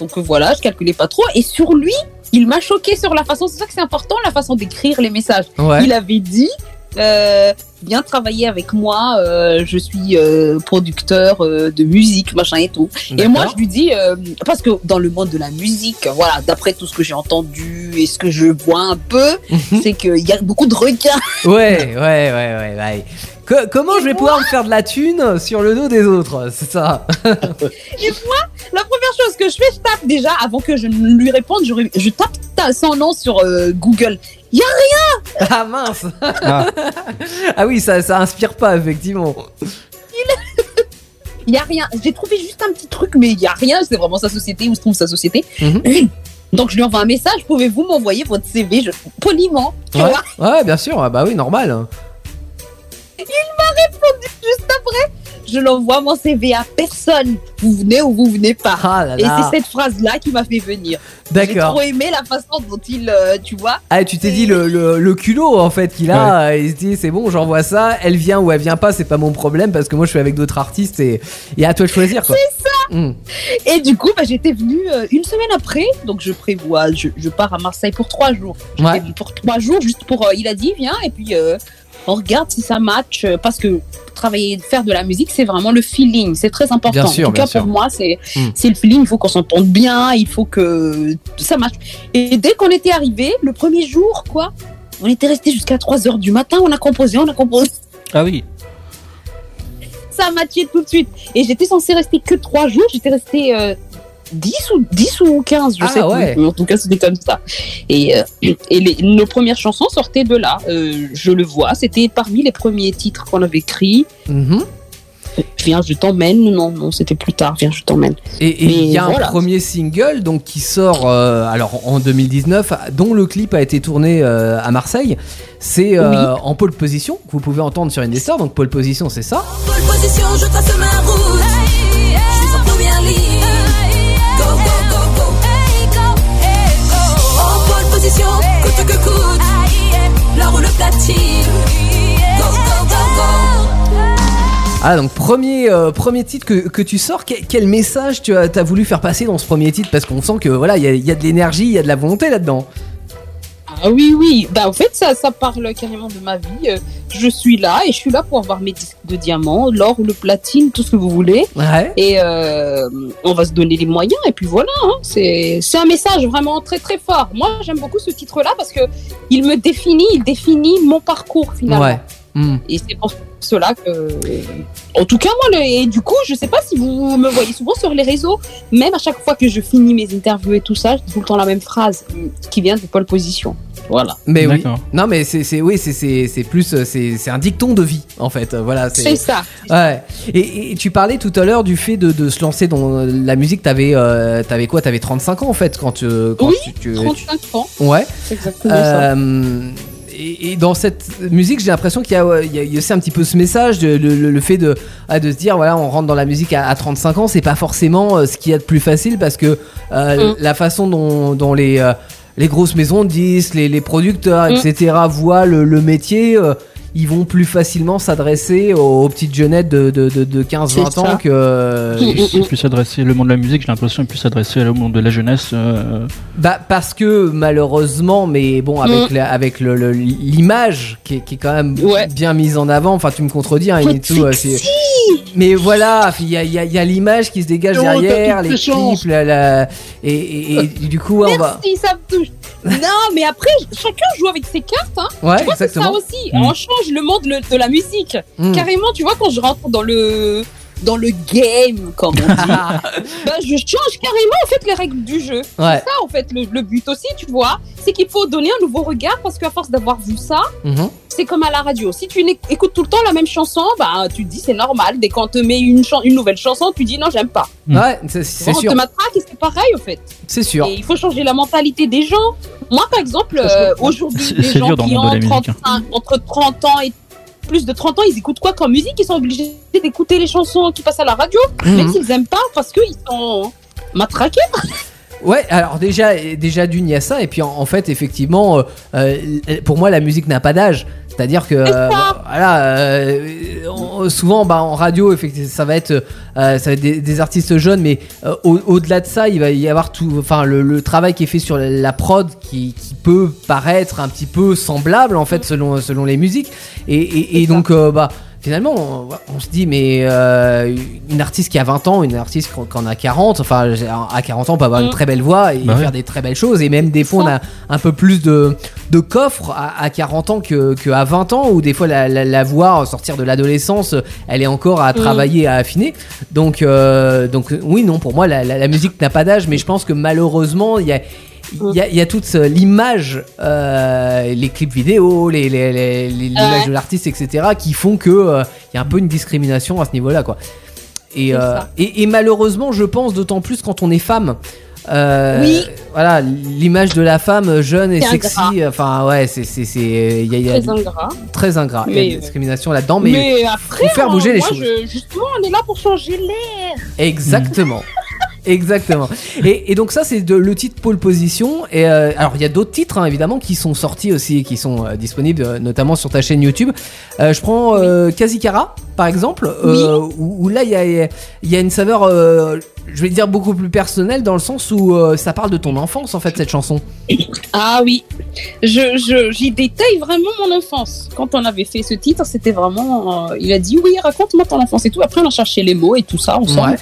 Donc euh, voilà, je calculais pas trop. Et sur lui, il m'a choqué sur la façon. C'est ça que c'est important, la façon d'écrire les messages. Ouais. Il avait dit. Euh, viens travailler avec moi, euh, je suis euh, producteur euh, de musique, machin et tout. Et moi, je lui dis, parce que dans le monde de la musique, voilà, d'après tout ce que j'ai entendu et ce que je vois un peu, Mhm. c'est qu'il y a beaucoup de requins. Ouais, ouais, ouais, ouais, ouais. Co- comment je vais pouvoir me faire de la thune sur le dos des autres C'est ça? Et moi, la première chose que je fais, je tape déjà, avant que je ne lui réponde, je, tape ta- son nom sur euh, Google. Ah mince Ah. Ah oui, ça, ça inspire pas, effectivement. Il y a rien. J'ai trouvé juste un petit truc, mais il y a rien. C'est vraiment sa société où se trouve sa société. Mhm. Donc je lui envoie un message, pouvez-vous m'envoyer votre CV je... poliment tu Ouais, vois ouais, bien sûr, ah bah oui, normal. Juste après, je l'envoie mon CV à personne. Vous venez ou vous venez pas. Ah là Et c'est cette phrase-là qui m'a fait venir. J'ai d'accord. trop aimé la façon dont il, euh, tu vois. Ah, tu t'es dit le, le, le culot en fait qu'il a, il se dit c'est bon, j'envoie ça, elle vient ou elle vient pas, c'est pas mon problème parce que moi je suis avec d'autres artistes et, et à toi de choisir quoi. C'est ça Et du coup, bah, j'étais venue euh, une semaine après, donc je prévois, je, je pars à Marseille pour trois jours. J'étais Ouais. venue pour trois jours, juste pour, euh, il a dit viens et puis euh, on regarde si ça match, euh, parce que travailler, faire de la musique, c'est vraiment le feeling, c'est très important. Bien sûr, en tout cas sûr. pour moi, c'est Mm. c'est le feeling. Il faut qu'on s'entende bien, il faut que ça matche. Et dès qu'on était arrivé, le premier jour, quoi, on était resté jusqu'à 3 heures du matin, on a composé, on a composé Ah oui. ça a matché tout de suite. Et j'étais censée rester que 3 jours, j'étais restée euh, 10, ou, 10 ou 15, je Ah sais ouais. plus. En tout cas, c'était comme ça. Et, euh, et les, nos premières chansons sortaient de là. Euh, je le vois, c'était parmi les premiers titres qu'on avait écrits. Mhm. Viens, je t'emmène. Non, non, c'était plus tard. Viens, je t'emmène. Et il y a voilà. un premier single donc qui sort euh, alors en 2019, dont le clip a été tourné euh, à Marseille. C'est euh, en pole position que vous pouvez entendre sur Indestar. Donc pole position, c'est ça. Pole position, je trace ma route. Je suis Ah donc premier euh, titre que, tu sors. Quel, message tu as, voulu faire passer dans ce premier titre? Parce qu'on sent que voilà, il y a de l'énergie, il y a de la volonté là-dedans. Ah oui, oui. Bah, en fait, ça, ça parle carrément de ma vie. Euh, Je suis là et je suis là pour avoir mes disques de diamant, l'or ou le platine, tout ce que vous voulez. Ouais. Et euh, on va se donner les moyens. Et puis voilà, hein. c'est c'est un message vraiment très très fort. Moi, j'aime beaucoup ce titre-là parce que il me définit, il définit mon parcours finalement. Ouais. Hmm. Et c'est pour cela que, en tout cas moi, le- et du coup, je sais pas si vous me voyez souvent sur les réseaux, même à chaque fois que je finis mes interviews et tout ça, je dis tout le temps la même phrase qui vient de pole position. Voilà. Mais oui. Non mais c'est c'est oui c'est c'est c'est plus euh, c'est c'est un dicton de vie en fait. Euh, Voilà. C'est ça. Ouais. Et, et tu parlais tout à l'heure du fait de, de se lancer dans la musique. T'avais euh, t'avais quoi? T'avais 35 ans en fait quand, tu quand Oui, tu, tu- 35 ans, tu- Ouais. c'est exactement ça. Et, et dans cette musique, j'ai l'impression qu'il y, a, il y a- il y a aussi un petit peu ce message, de, le, le- le fait de, ah, de se dire, voilà, on rentre dans la musique à, à 35 ans, c'est pas forcément euh, ce qu'il y a de plus facile parce que euh, Mm. la façon dont, dont les, euh, les grosses maisons de disques, les, les producteurs, Mm. etc., voient le, le métier. euh, ils vont plus facilement s'adresser aux, aux petites jeunettes de, de, de, de 15-20 C'est ans que. euh, C'est plus adressé, le monde de la musique, j'ai l'impression, est plus adressé au monde de la jeunesse. euh, Bah parce que malheureusement, mais bon avec Mm. la- avec le- le- l'image qui, est- qui est quand même Ouais. bien mise en avant. Enfin, tu me contredis, hein, et tout. Mais voilà, il y a, il y a- il y a l'image qui se dégage Oh, derrière, les clips, la, la- et, et- et du coup, on va. Merci, ça me touche. non, mais après, chacun joue avec ses cartes. Hein. Ouais, tu vois, ça aussi. Mm. On change le monde le- de la musique. Mm. Carrément, tu vois, quand je rentre dans le dans le game, comme on dit, bah, je change carrément en fait les règles du jeu. Ouais. C'est ça en fait le, le but aussi, tu vois, c'est qu'il faut donner un nouveau regard parce qu'à force d'avoir vu ça, Mhm. c'est comme à la radio. Si tu écoutes tout le temps la même chanson, bah tu te dis c'est normal. Dès qu'on te met une, chan- une nouvelle chanson, tu dis non j'aime pas. Ouais, c'est- c'est on sûr, te matraque et c'est pareil en fait. c'est sûr. Et il faut changer la mentalité des gens. Moi, par exemple, euh, aujourd'hui, C'est- les c'est gens qui ont hein. 35, entre 30 ans et plus de 30 ans, ils écoutent quoi comme musique? Ils sont obligés d'écouter les chansons qui passent à la radio, Mhm. même s'ils aiment pas, parce qu'ils sont matraqués. Ouais, alors déjà, déjà d'une, il y a ça, et puis en, en fait, effectivement, euh, euh, pour moi, la musique n'a pas d'âge. C'est-à-dire que, euh, ça. voilà, euh, on- souvent, bah, en radio, effectivement, ça va être, euh, ça va être des, des artistes jeunes, mais au- au-delà de ça, il va y avoir tout, enfin, le, le travail qui est fait sur la prod, qui, qui peut paraître un petit peu semblable, en fait, selon, selon les musiques, et, et- donc, bah. Finalement, on, on se dit, mais euh, une artiste qui a 20 ans, une artiste qui en a 40, enfin, à 40 ans, on peut avoir une Mm. très belle voix et Bah ouais. faire des très belles choses. Et même des fois, on a un peu plus de, de coffre à, à 40 ans que, que à 20 ans, où des fois, la, la, la voix, sortir de l'adolescence, elle est encore à Mm. travailler, à affiner. Donc, euh, donc oui, non, pour moi, la, la, la musique n'a pas d'âge, mais je pense que malheureusement, il y a. Il y, a, il y a toute ce- l'image, euh, les clips vidéo, les, les, les- les- l'image Ouais. de l'artiste, etc., qui font que euh, il y a un peu une discrimination à ce niveau-là, quoi. Et, euh, et, et malheureusement, je pense d'autant plus quand on est femme. Euh, Oui. voilà, l'image de la femme jeune et sexy. ingrat. Enfin, ouais, c'est c'est c'est il y a, il y a Très ingrat. très ingrat. Il y a une discrimination là-dedans, mais, Mais, après, faut faire hein, bouger les moi, choses. je- justement, on est là pour changer l'air. Exactement. Exactement. Et, et donc ça c'est le titre pole position. Et euh, alors il y a d'autres titres hein, évidemment qui sont sortis aussi qui sont euh, disponibles euh, notamment sur ta chaîne YouTube. Je prends Kazikara par exemple, où, où là il y a, il y a une saveur, je vais dire beaucoup plus personnelle dans le sens où ça parle de ton enfance en fait cette chanson. Ah oui, je, je, j'y détaille vraiment mon enfance. Quand on avait fait ce titre, c'était vraiment. il a dit oui, raconte-moi ton enfance et tout. Après, on a cherché les mots et tout ça ensemble. Ouais.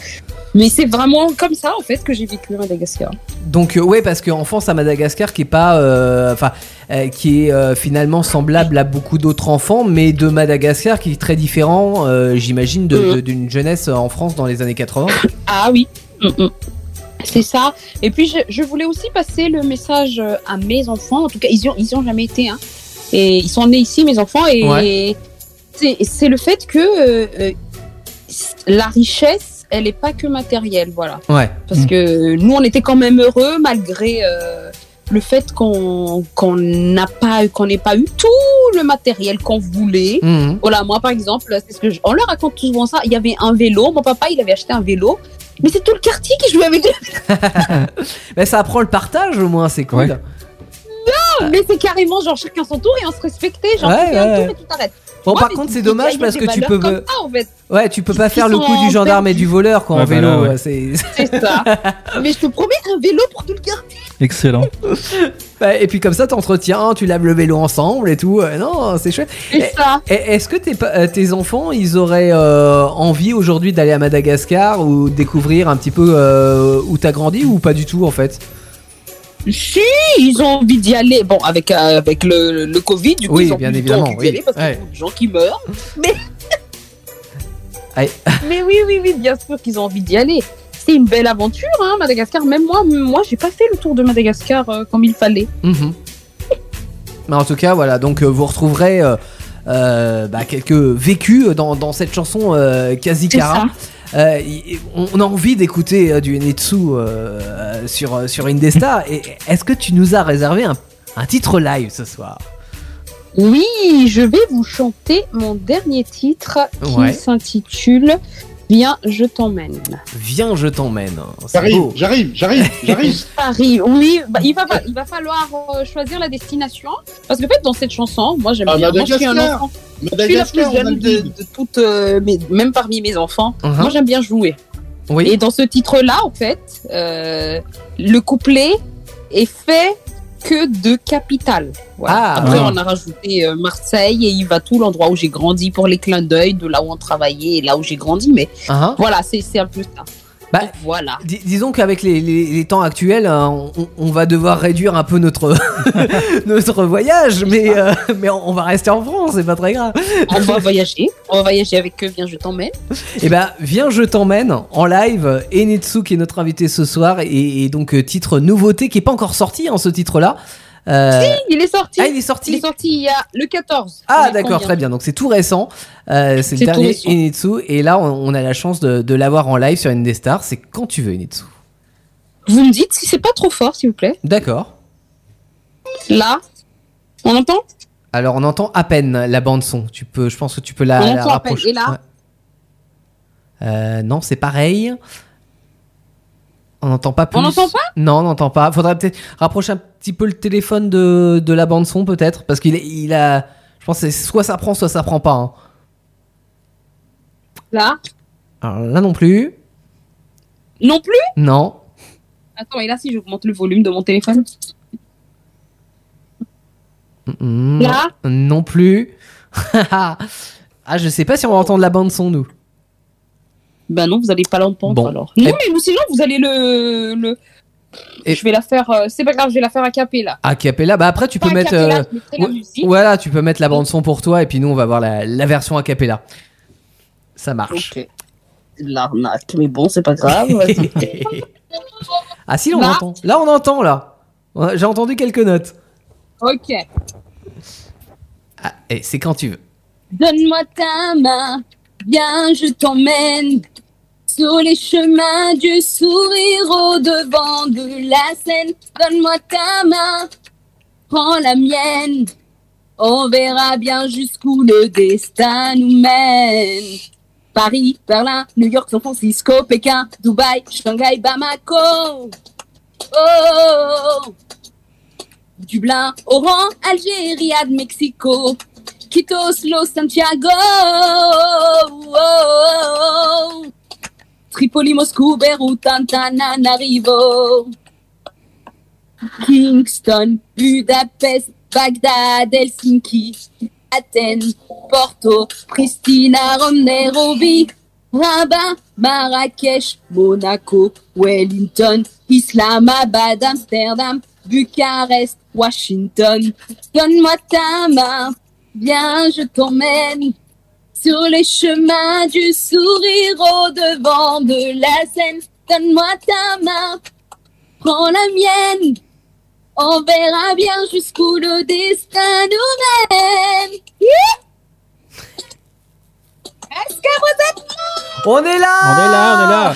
Mais c'est vraiment comme ça en fait que j'ai vécu à Madagascar. Donc euh, ouais parce qu'enfance à Madagascar qui est pas, euh, enfin euh, qui est euh, finalement semblable à beaucoup d'autres enfants, mais de Madagascar qui est très différent, j'imagine, de- d'une jeunesse en France dans les années 80. Ah oui. Mm, mm. C'est ça. Et puis je, je voulais aussi passer le message à mes enfants. En tout cas, ils y ont, ils ont jamais été. Hein. Et ils sont nés ici, mes enfants. Et c'est, c'est le fait que la richesse, elle n'est pas que matérielle. Voilà. Ouais. Parce Mm. que nous, on était quand même heureux malgré euh, le fait qu'on qu'on n'a pas, qu'on n'ait pas eu tout le matériel qu'on voulait. Mhm. Voilà, moi par exemple, c'est ce que je- on leur raconte souvent ça. Il y avait un vélo. Mon papa, il avait acheté un vélo. Mais c'est tout le quartier qui jouait avec lui. Mais ça apprend le partage au moins, c'est cool. Ouais. Mais c'est carrément genre chacun son tour et on se respectait. Genre, Ouais, tu fais un ouais. tour et tu t'arrêtes. Bon, Moi, par contre, c'est dommage parce que tu peux, comme ça, en fait. ouais, tu peux pas faire le coup du gendarme et du voleur quoi en vélo. voilà, ouais. C'est ça. mais je te promets, un vélo pour tout le quartier. Excellent. Ouais, et puis comme ça, t'entretiens, tu laves le vélo ensemble et tout. Euh, non, c'est chouette. C'est Eh, ça. Et Est-ce que tes, pa- euh, tes enfants, ils auraient euh, envie aujourd'hui d'aller à Madagascar ou découvrir un petit peu euh, où t'as grandi ou pas du tout en fait? Si, ils ont envie d'y aller. Bon, avec, euh, avec le, le Covid, du coup, Oui, ils ont bien évidemment, envie d'y oui. aller parce qu'il y a Ouais. beaucoup de gens qui meurent. Mais, mais oui, oui, oui, bien sûr qu'ils ont envie d'y aller. C'est une belle aventure, hein, Madagascar. Même moi, moi, j'ai pas fait le tour de Madagascar euh, comme il fallait. Mhm. Mais en tout cas, voilà, donc euh, vous retrouverez euh, bah, quelques vécus dans, dans cette chanson euh, Kazikara. Euh, on a envie d'écouter euh, du Netsu euh, sur, sur Indestar. Et est-ce que tu nous as réservé un, un titre live ce soir? Oui, je vais vous chanter mon dernier titre qui Ouais. Viens, je t'emmène. Viens, je t'emmène. J'arrive, j'arrive, j'arrive, j'arrive. Paris, oui, bah, il, va, il va falloir euh, choisir la destination. Parce que, en fait, dans cette chanson, moi j'aime Ah, bien. Moi, je suis un Madagascar. enfant. Je suis la plus jeune de, toutes, euh, mes- même parmi mes enfants. Mhm. Moi, j'aime bien jouer. Oui. Et dans ce titre-là, en fait, euh, le couplet est fait que de capitale. Voilà. Ah, Après, ouais. on a rajouté euh, Marseille et il va tout l'endroit où j'ai grandi pour les clins d'œil de là où on travaillait et là où j'ai grandi. Mais Hein voilà, c'est un peu ça. Bah, voilà. Dis- disons qu'avec les, les- les temps actuels, hein, on, on va devoir réduire un peu notre, notre voyage, mais, euh, mais on va rester en France, c'est pas très grave. On va voyager. On va voyager avec eux. Viens, je t'emmène. Et ben, viens, je t'emmène en live. Enetsu qui est notre invité ce soir, et, et donc euh, titre nouveauté qui est pas encore sorti, hein, ce titre-là. Euh, Il est sorti. ah, il est Il sorti. est sorti il y a le 14. Ah, Il d'accord, très bien. Donc c'est tout récent. Euh, c'est le dernier. Enetsu, et là, on, on a la chance de, de l'avoir en live sur Indestar. C'est quand tu veux, Enetsu. Vous me dites si c'est pas trop fort, s'il vous plaît. D'accord. Là, on entend? Alors, on entend à peine la bande son. Tu peux, je pense que tu peux la, On rapprocher. Et là? Ouais. Euh, non, c'est pareil. On n'entend pas plus. On n'entend pas? Non, on n'entend pas. Faudrait peut-être rapprocher un petit peu le téléphone de, de la bande son, peut-être, parce qu'il il a. Je pense que soit ça prend, soit ça prend pas. hein. Là? Alors là non plus. Non plus? Non. Attends, et là, si j'augmente le volume de mon téléphone Mm, Là? Non, non plus. ah, je sais pas si on va entendre la bande son nous. Ben non, vous allez pas l'entendre Bon. alors. Non, Et- mais sinon, vous allez le. le... Et- Je vais la faire. euh, c'est pas grave, je vais la faire à capella. A cappella. Bah après tu Pas peux mettre. cappella, euh. Voilà, tu peux mettre la bande son pour toi et puis nous on va voir la, la version a cappella. Ça marche. Ok. L'arnaque, mais bon, c'est pas grave. ah si, on Là entend. Là on entend là. J'ai entendu quelques notes. ok. Ah, et c'est quand tu veux. Donne-moi ta main, viens, je t'emmène. Sur les chemins du sourire au devant de la scène, donne-moi ta main, prends la mienne. On verra bien jusqu'où le destin nous mène. Paris, Berlin, New York, San Francisco, Pékin, Dubaï, Shanghai, Bamako. Oh, Dublin, Oran, Alger, Riyad, Mexico. Quito, Oslo, Santiago. Tripoli, Moscou, Beyrouth, Antananarivo. Kingston, Budapest, Bagdad, Helsinki, Athènes, Porto, Pristina, Rome, Nairobi, Rabat, Marrakech, Monaco, Wellington, Islamabad, Amsterdam, Bucarest, Washington. Donne-moi ta main, viens, je t'emmène sur les chemins du sourire au devant de la scène. Donne-moi ta main, prends la mienne. On verra bien jusqu'où le destin nous mène. Est-ce que vous êtes On est là On est là, on est là.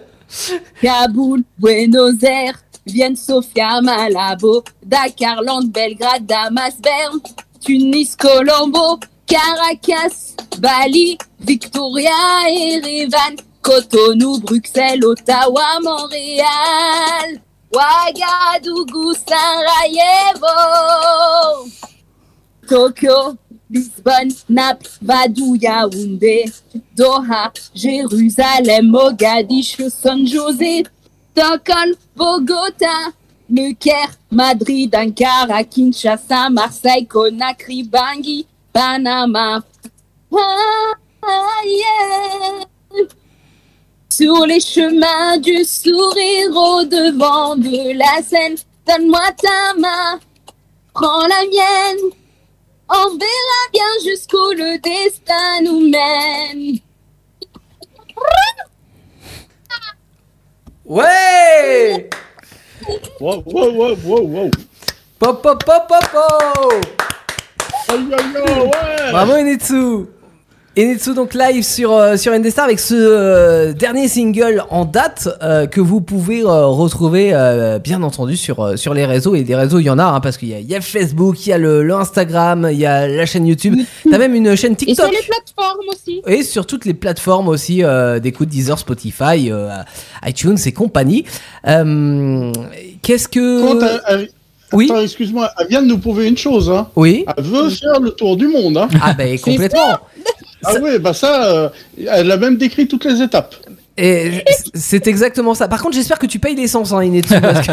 Kaboul, Buenos Aires, Vienne, Sofia, Malabo, Dakar, Londres, Belgrade, Damas, Berne, Tunis, Colombo, Caracas, Bali, Victoria, Erevan, Cotonou, Bruxelles, Ottawa, Montréal, Ouagadougou, Sarajevo, Tokyo, Lisbonne, Naples, Vadou, Yaoundé, Doha, Jérusalem, Mogadiscio, San José, Stockholm, Bogota, Le Caire, Madrid, Ankara, Kinshasa, Marseille, Conakry, Bangui, Panama. Ah, ah, yeah. Sur les chemins du sourire au devant de la scène, donne-moi ta main, prends la mienne. On verra bien jusqu'où le destin nous mène. Ouais Wow, wow, wow, wow, wow. Pop, pop, pop, pop, pop Aïe, aïe, aïe, ouais Bravo Inetsu Inetsu donc live sur, euh, sur Indestar avec ce euh, dernier single en date euh, que vous pouvez euh, retrouver euh, bien entendu sur, euh, sur les réseaux et des réseaux il y en a hein, parce qu'il y a, il y a Facebook, il y a le, le Instagram, il y a la chaîne YouTube, t'as même une chaîne Et sur TikTok les plateformes aussi. et sur toutes les plateformes aussi euh, d'écoute Deezer, Spotify, euh, iTunes et compagnie. Euh, Qu'est-ce que... Oui, excuse-moi, elle vient de nous prouver une chose, hein. oui. Elle veut faire le tour du monde, hein. Ah ben complètement. Ah oui, bah ça, euh, elle a même décrit toutes les étapes. Et c'est exactement ça. Par contre, j'espère que tu payes l'essence, hein, Inetsu, parce que-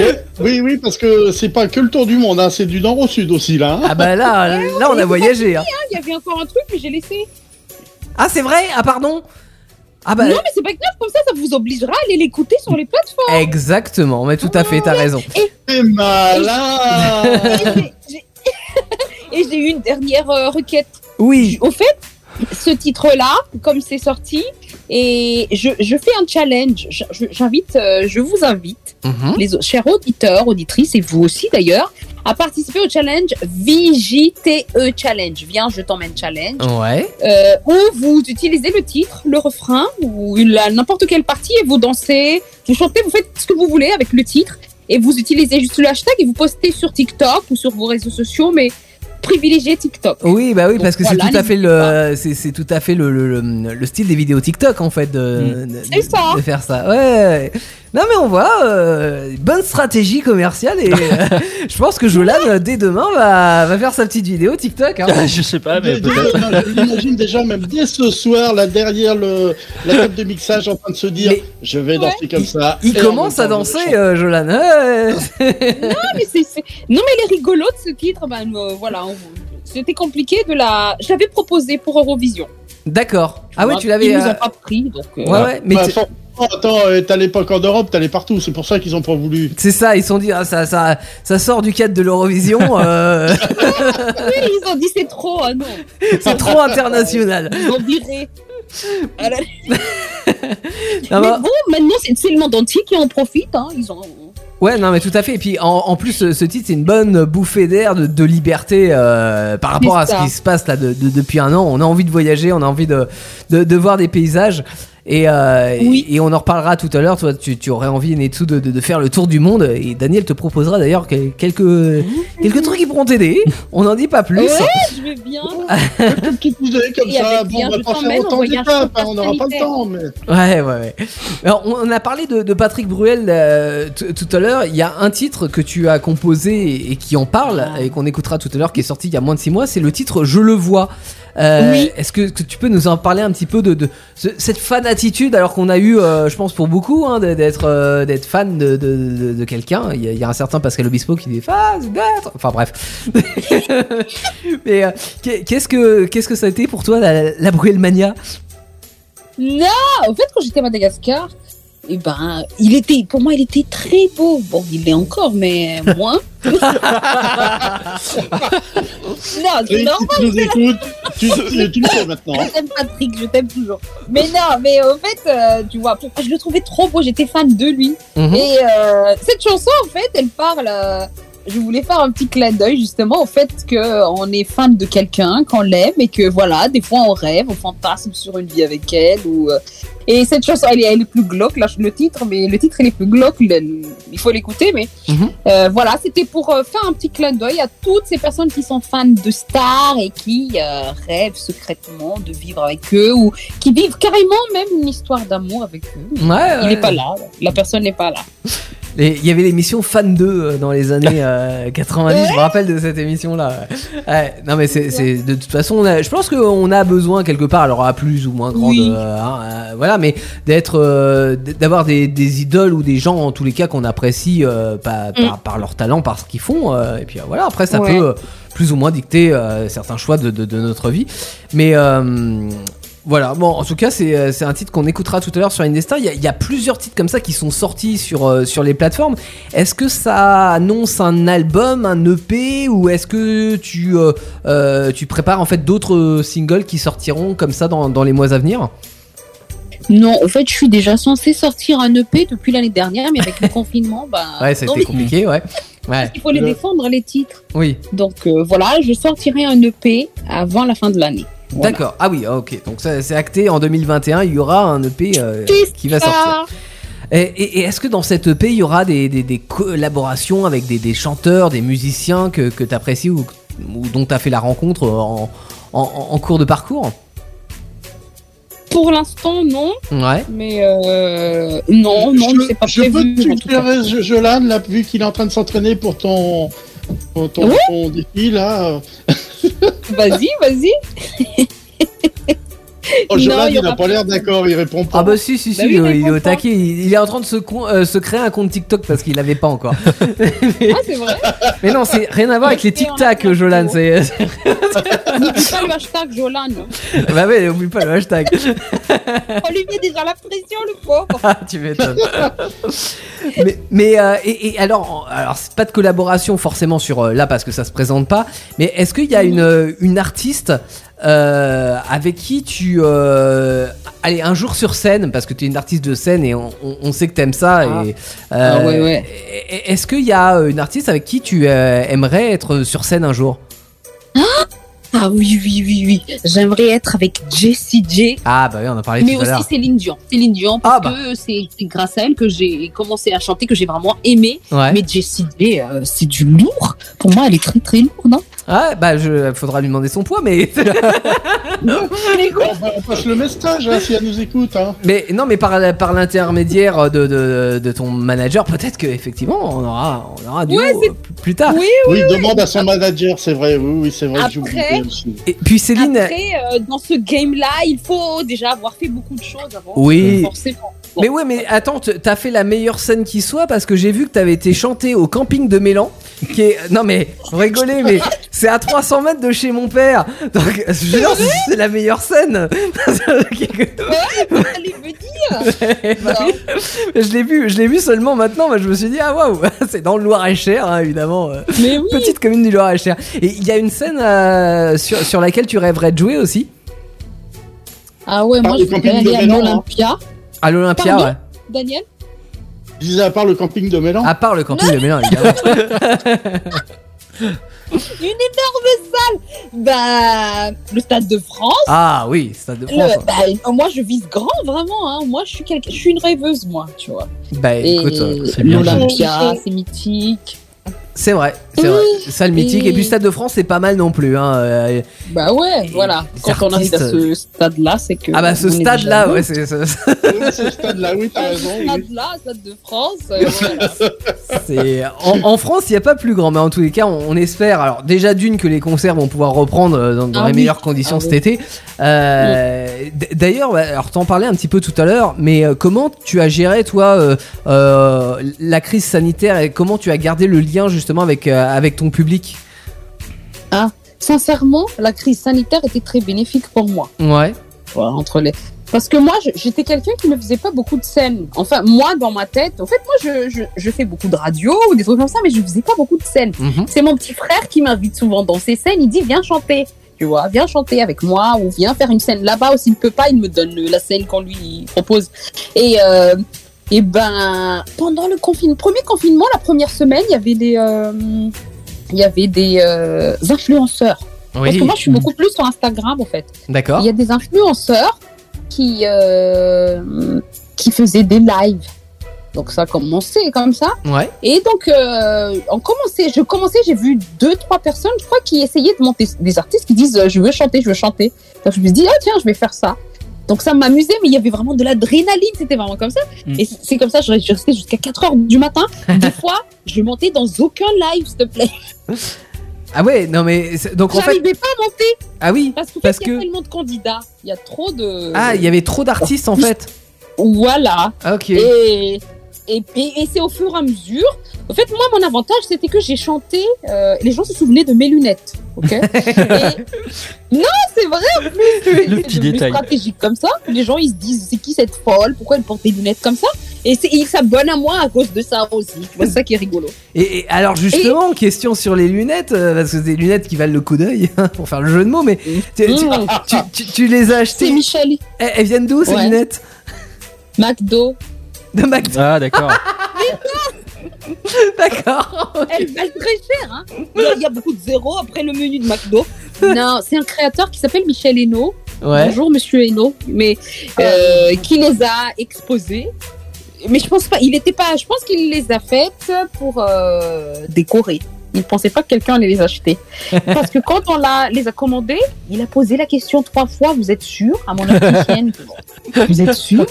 Ouais, oui, oui, parce que c'est pas que le tour du monde, hein, c'est du nord au sud aussi, là. hein. Ah bah là, là on a voyagé. hein. Il y avait encore un truc que j'ai laissé. Ah c'est vrai? Ah pardon? Ah bah Non, mais c'est pas grave, comme ça, ça vous obligera à aller l'écouter sur les plateformes. exactement, mais tout à fait, t'as raison. Et j'ai- Et j'ai eu une dernière euh, requête. Oui, Au fait, ce titre-là, comme c'est sorti, et je, je fais un challenge. Je- je- J'invite, euh, je vous invite, Mhm. les chers auditeurs, auditrices, et vous aussi d'ailleurs, à participer au challenge VJTE Challenge. Viens, je t'emmène challenge. ouais. euh, où vous utilisez le titre, le refrain ou n'importe quelle partie et vous dansez, vous chantez, vous faites ce que vous voulez avec le titre et vous utilisez juste le hashtag et vous postez sur TikTok ou sur vos réseaux sociaux, mais privilégiez TikTok. Oui, bah oui, Donc parce que voilà, c'est tout à fait le, c'est c'est tout à fait le, le, le- le style des vidéos TikTok en fait de, de- C'est ça. de faire ça. Ouais. Non mais on voit, euh, bonne stratégie commerciale et euh, je pense que Jolan euh, dès demain va, va faire sa petite vidéo TikTok. Hein. je sais pas, mais peut-être. l'imagine déjà, même dès ce soir, là, derrière le, la table de mixage, en train de se dire Mais- Je vais danser comme ça. Il commence à danser, euh, Jolan. Ouais. Non, mais c'est, non, mais les rigolos de ce titre, ben, euh, voilà, on- c'était compliqué de la. Je l'avais proposé pour Eurovision. D'accord. Ah ouais, tu l'avais. Ils nous euh, ont pas pris, donc. euh, Ouais, ouais, mais Bah, tu- attends, t'as l'époque en Europe, t'allais partout, c'est pour ça qu'ils ont pas voulu. c'est ça, ils se sont dit, ah, ça, ça, ça sort du cadre de l'Eurovision, euh, Oui, ils ont dit c'est trop, ah non. c'est trop international. Ils ont viré. Ah Non, mais bah, bon, maintenant c'est c'est le monde entier qui en profite. Hein. Ils ont. Ouais, non, mais tout à fait. Et puis en, en plus, ce, titre, c'est une bonne bouffée d'air, de, de liberté euh, par rapport à ce qui se passe là de- de- depuis un an. On a envie de voyager, on a envie de, de, de voir des paysages. Et, euh, Oui. et, et on en reparlera tout à l'heure. Toi, tu, tu aurais envie, Netsu, de, de, de faire le tour du monde. Et Daniel te proposera d'ailleurs que- quelques, quelques trucs pourront t'aider. On n'en dit pas plus. Ouais, je vais bien. Idée comme Et ça. Bon, on va pas faire autant n'aura pas le temps. Mais... Ouais, ouais, ouais. Alors, on a parlé de, de Patrick Bruel euh, tout à l'heure. Il y a un titre que tu as composé et, qui en parle et qu'on écoutera tout à l'heure, qui est sorti il y a moins de 6 mois. C'est le titre Je le vois. Euh, Oui. Est-ce que, que tu peux nous en parler un petit peu de, de ce- cette fan attitude alors qu'on a eu, euh, je pense pour beaucoup, hein, d'être euh, d'être fan de, de, de- de quelqu'un. Il y, y a un certain Pascal Obispo qui dit fan d'être. Enfin bref. Mais euh, qu'est- qu'est-ce que qu'est-ce que ça a été pour toi la, la Bruelmania Non, en fait, quand j'étais à Madagascar, eh ben, il était, pour moi, il était très beau. Bon, il l'est encore, mais moins. non, c'est normal. tu nous écoutes, tu, tu, tu le sais maintenant. Je t'aime Patrick, je t'aime toujours. Mais non, mais en fait, euh, tu vois, je le trouvais trop beau, j'étais fan de lui. Mhm. Et euh, cette chanson, en fait, elle parle. euh, je voulais faire un petit clin d'œil justement au fait que on est fan de quelqu'un, qu'on l'aime et que voilà, des fois on rêve, on fantasme sur une vie avec elle ou. euh, et cette chanson, elle est, elle est plus glauque, là, le titre, mais le titre, il est plus glauque, le- il faut l'écouter, mais Mhm. euh, voilà, c'était pour euh, faire un petit clin d'œil à toutes ces personnes qui sont fans de stars et qui euh, rêvent secrètement de vivre avec eux ou qui vivent carrément même une histoire d'amour avec eux. Ouais, Il ouais. n'est pas là, la personne n'est pas là. Il y avait l'émission Fan 2 euh, dans les années euh, 90, je me rappelle de cette émission-là. Ouais, non mais c'est de toute façon, a- je pense qu'on a besoin quelque part, alors à plus ou moins grande, Oui. euh, hein, euh, voilà, mais d'être, euh, d'avoir des, des idoles ou des gens en tous les cas qu'on apprécie euh, par, par, par leur talent, par ce qu'ils font, euh, et puis euh, voilà, après ça Ouais. peut euh, plus ou moins dicter euh, certains choix de, de- de notre vie, mais euh, voilà, bon, en tout cas, c'est euh, c'est un titre qu'on écoutera tout à l'heure sur Indestar. Il y, a, il y a plusieurs titres comme ça qui sont sortis sur, euh, sur les plateformes. Est-ce que ça annonce un album, un EP, ou est-ce que tu, euh, euh, tu prépares en fait d'autres singles qui sortiront comme ça dans, dans les mois à venir? Non, en fait, je suis déjà censée sortir un EP depuis l'année dernière, mais avec le confinement, bah. Ouais, ça a été mais compliqué, ouais. Ouais, Il faut les Le- défendre, les titres. oui, Donc euh, voilà, je sortirai un EP avant la fin de l'année. Voilà. d'accord. Ah oui, ok. Donc ça, c'est acté en 2021, il y aura un EP euh, qui va sortir. Et, et- et est-ce que dans cette EP, il y aura des, des- des collaborations avec des, des chanteurs, des musiciens que, que tu apprécies ou, ou dont tu as fait la rencontre en, en- en cours de parcours? Pour l'instant, non, Ouais. mais euh, non, non, c'est pas je prévu. peux te en tout cas. suggérer, Jo- Jolan, là, vu qu'il est en train de s'entraîner pour ton, pour ton, Ouais. ton défi, là. Vas-y, vas-y. Oh, Non, Jolan, il n'a pas l'air d'accord, il répond pas. Ah bah si, si, si, Bah oui, euh, mais il est au taquet. Il, il est en train de se, con- euh, se créer un compte TikTok parce qu'il l'avait pas encore. Ah, c'est vrai. Mais non, c'est rien à voir avec les tic-tac, Jolan. vidéos. C'est... c'est- N'oublie pas le hashtag Jolan. bah ouais, oublie pas le hashtag. On lui met déjà la pression, le pauvre. Ah, tu m'étonnes. mais mais euh, et, et alors, alors c'est pas de collaboration forcément sur euh, là parce que ça se présente pas. Mais est-ce qu'il y a une, une artiste euh, avec qui tu euh, allez un jour sur scène parce que tu es une artiste de scène et on, on- on sait que t'aimes ça Ah. et euh, Ah ouais, ouais. et- et- Est-ce qu'il y a euh, une artiste avec qui tu euh, aimerais être sur scène un jour? Ah oui, oui, oui, oui. J'aimerais être avec Jessie J. Ah bah oui, on a parlé Mais tout à aussi l'heure. Céline Dion. Céline Dion, parce Ah bah. que c'est c'est grâce à elle que j'ai commencé à chanter, que j'ai vraiment aimé. Ouais. Mais Jessie J, euh, c'est du lourd. Pour moi, elle est très très lourde, non Ah bah je faudra lui demander son poids mais On, va- on passe le message, hein, si elle nous écoute. Hein. Mais non, mais par, par l'intermédiaire de, de, de ton manager, peut-être qu'effectivement, on aura, on aura du Ouais, euh, plus tard. Oui, Oui, demande à son manager, c'est vrai. Oui, oui, c'est vrai Après- oublié aussi. Et puis Céline, Après, euh, dans ce game-là, il faut déjà avoir fait beaucoup de choses avant. Oui. Forcément. Mais ouais, mais attends, t'as fait la meilleure scène qui soit parce que j'ai vu que t'avais été chanté au camping de Mélan, qui est, non mais, rigolez, mais c'est à 300 mètres de chez mon père, donc je veux dire, c'est la meilleure scène. Allez me dire Bah je l'ai vu, je l'ai vu seulement maintenant, mais je me suis dit ah waouh, c'est dans le Loir-et-Cher, hein, évidemment. Mais oui Petite commune du Loir-et-Cher. Et il y a une scène euh, sur, sur laquelle tu rêverais de jouer aussi? Ah ouais, moi Ah, je voudrais aller à hein. À l'Olympia, Pardon ouais. Daniel Je disais à part le camping de Mélan. À part le camping de Mélan, évidemment. Une énorme salle Bah, le Stade de France. Ah oui, Stade de France. Le- bah, moi, je vise grand, vraiment. Hein. Moi, je suis, quelqu'un- je suis une rêveuse, moi, tu vois. Bah Et écoute, euh, c'est bien l'Olympia, c'est mythique. C'est vrai, c'est vrai. Salle mythique. Et- Et puis Stade de France, c'est pas mal non plus. Hein. euh, Bah ouais, Et voilà. Quand on arrive à artistes- ce stade-là, c'est que. Ah bah ce stade-là, ouais, c'est ce stade-là, oui, t'as raison. ce stade-là, Stade de France, euh, voilà. en, en France, il n'y a pas plus grand, mais en tous les cas, on, on espère. Alors déjà d'une que les concerts vont pouvoir reprendre euh, dans, dans Ah les oui. meilleures conditions Ah cet oui. été. Euh, D'ailleurs, alors t'en parlais un petit peu tout à l'heure, mais comment tu as géré toi euh, euh, la crise sanitaire et comment tu as gardé le lien justement avec euh, avec ton public Sincèrement, la crise sanitaire était très bénéfique pour moi. Ouais. Voilà, entre les... Parce que moi, j'étais quelqu'un qui ne faisait pas beaucoup de scènes. Enfin, moi, dans ma tête, en fait, moi, je, je, je fais beaucoup de radio ou des trucs comme ça, mais je faisais pas beaucoup de scènes. Mhm. C'est mon petit frère qui m'invite souvent dans ses scènes. Il dit, viens chanter. Tu vois, viens chanter avec moi ou viens faire une scène là-bas. Ou s'il ne peut pas, il me donne la scène qu'on lui propose. Et, euh, et ben, pendant le confinement, premier confinement, la première semaine, il y avait des, euh, il y avait des euh, influenceurs. Parce que moi, je suis beaucoup plus sur Instagram, en fait. D'accord. Il y a des influenceurs qui, euh, qui faisaient des lives. Donc ça a commencé comme ça. Ouais. Et donc, euh, on commençait, je commençais, j'ai vu deux, trois personnes, je crois, qui essayaient de monter des artistes qui disent je veux chanter, je veux chanter. Donc je me suis dit, ah tiens, je vais faire ça. Donc ça m'amusait, mais il y avait vraiment de l'adrénaline, c'était vraiment comme ça. Mm. Et c'est- comme ça, je restais jusqu'à 4 heures du matin. Des fois, je montais dans aucun live, s'il te plaît. Ah ouais, non mais donc en fait, J'arrivais pas à monter ah oui, parce qu'en Parce fait, il y a que- tellement de candidats. Il y a trop de. ah il y avait trop d'artistes en fait. Voilà. Ok. Et, et, et, et c'est au fur et à mesure. En fait, moi, mon avantage, c'était que j'ai chanté. euh, les gens se souvenaient de mes lunettes. Ok. Et- Non, c'est vrai en plus. C'est- Le c'est petit détail. stratégique comme ça. Les gens, ils se disent, c'est qui cette folle? Pourquoi elle porte des lunettes comme ça? Et c'est- ils s'abonnent à moi à cause de ça aussi. Tu vois, c'est ça qui est rigolo. Et, et alors justement, question sur les lunettes, euh, parce que c'est des lunettes qui valent le coup d'œil, pour faire le jeu de mots, mais tu, tu- Mmh. tu- tu- tu les as C'est achetées. Michel Elles, elles viennent d'où ces Ouais. lunettes? McDo. De McDo. Ah, d'accord. D'accord. Elle valent très cher. Hein. Il y a- beaucoup de zéros après le menu de McDo. Non, c'est un créateur qui s'appelle Michel Hainaut. Ouais. Bonjour Monsieur Hainaut, mais euh, qui les a exposés. Mais je pense pas, il était pas, je pense qu'il les a faites pour euh, décorer. Il pensait pas que quelqu'un allait les acheter. Parce que quand on l'a, les a commandés, il a posé la question trois fois. Vous êtes sûr à mon opticienne Vous êtes sûr?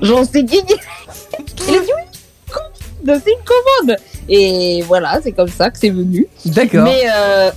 J'en sais qui. Il a dit oui. C'est une commande. Et voilà, c'est comme ça que c'est venu. D'accord. Mais euh,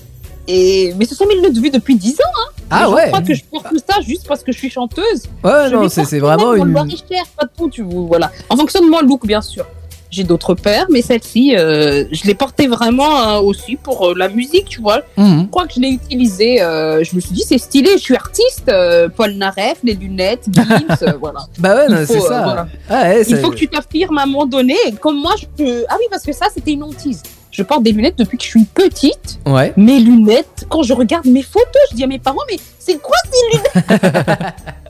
et mais ce sont mes lunettes de vue depuis 10 ans. Ah Les gens ouais. croient que je porte tout ça juste parce que je suis chanteuse. Ouais, Je non, c'est vraiment une. Loir-et-Cher, pas de tout, tu vois, voilà. En fonction de mon look, bien sûr. J'ai d'autres paires, mais celle-ci, euh, je l'ai portée vraiment euh, aussi pour euh, la musique, tu vois. Mhm. Je crois que je l'ai utilisée. euh, je me suis dit, c'est stylé, je suis artiste. Paul Naref, les lunettes, Gims, voilà. Bah ouais, c'est ça. voilà. Ah ouais, Il faut que tu t'affirmes à un moment donné. Comme moi, je peux. Ah oui, parce que ça, c'était une hantise. Je porte des lunettes depuis que je suis petite. Ouais. Mes lunettes, quand je regarde mes photos, je dis à mes parents, mais c'est quoi ces lunettes?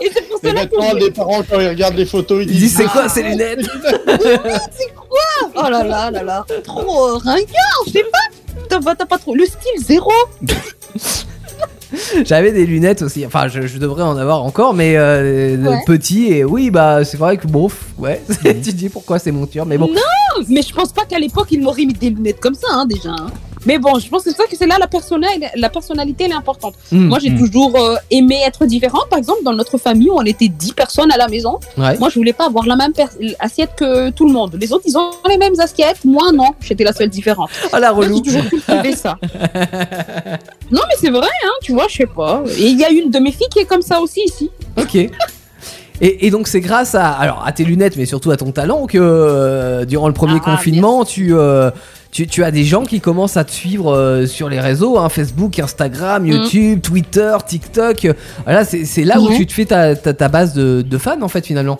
Et c'est pour cela que les parents, quand ils regardent les photos, ils Il dit disent c'est quoi Ah, ces lunettes Oh là là là là, trop ringard, je sais pas. T'as pas, t'as pas trop. Le style zéro. J'avais des lunettes aussi. Enfin, je, je devrais en avoir encore, mais euh, Ouais. petit. Et oui, bah c'est vrai que bon, ouais. tu te dis pourquoi c'est mon mais bon. Mais je pense pas qu'à l'époque, ils m'auraient mis des lunettes comme ça, hein, déjà. hein. Mais bon, je pense que c'est ça que c'est là la, persona, la personnalité, elle est importante. Hmm. Moi, j'ai Mm. toujours euh, aimé être différente. Par exemple, dans notre famille, où on était 10 personnes à la maison. Ouais. Moi, je voulais pas avoir la même assiette que tout le monde. Les autres, ils ont les mêmes assiettes. Moi, non. J'étais la seule différente. Oh la relou. J'ai toujours cultivé ça. non, mais c'est vrai, hein, tu vois, je sais pas. Et il y a une de mes filles qui est comme ça aussi ici. Ok. Et, et donc c'est grâce à alors à tes lunettes, mais surtout à ton talent que euh, durant le premier Ah, confinement, tu, euh, tu tu as des gens qui commencent à te suivre euh, sur les réseaux, hein, Facebook, Instagram, YouTube, Twitter, TikTok. Voilà, c'est là où Ouais. tu te fais ta, ta, ta base de, de fans en fait finalement.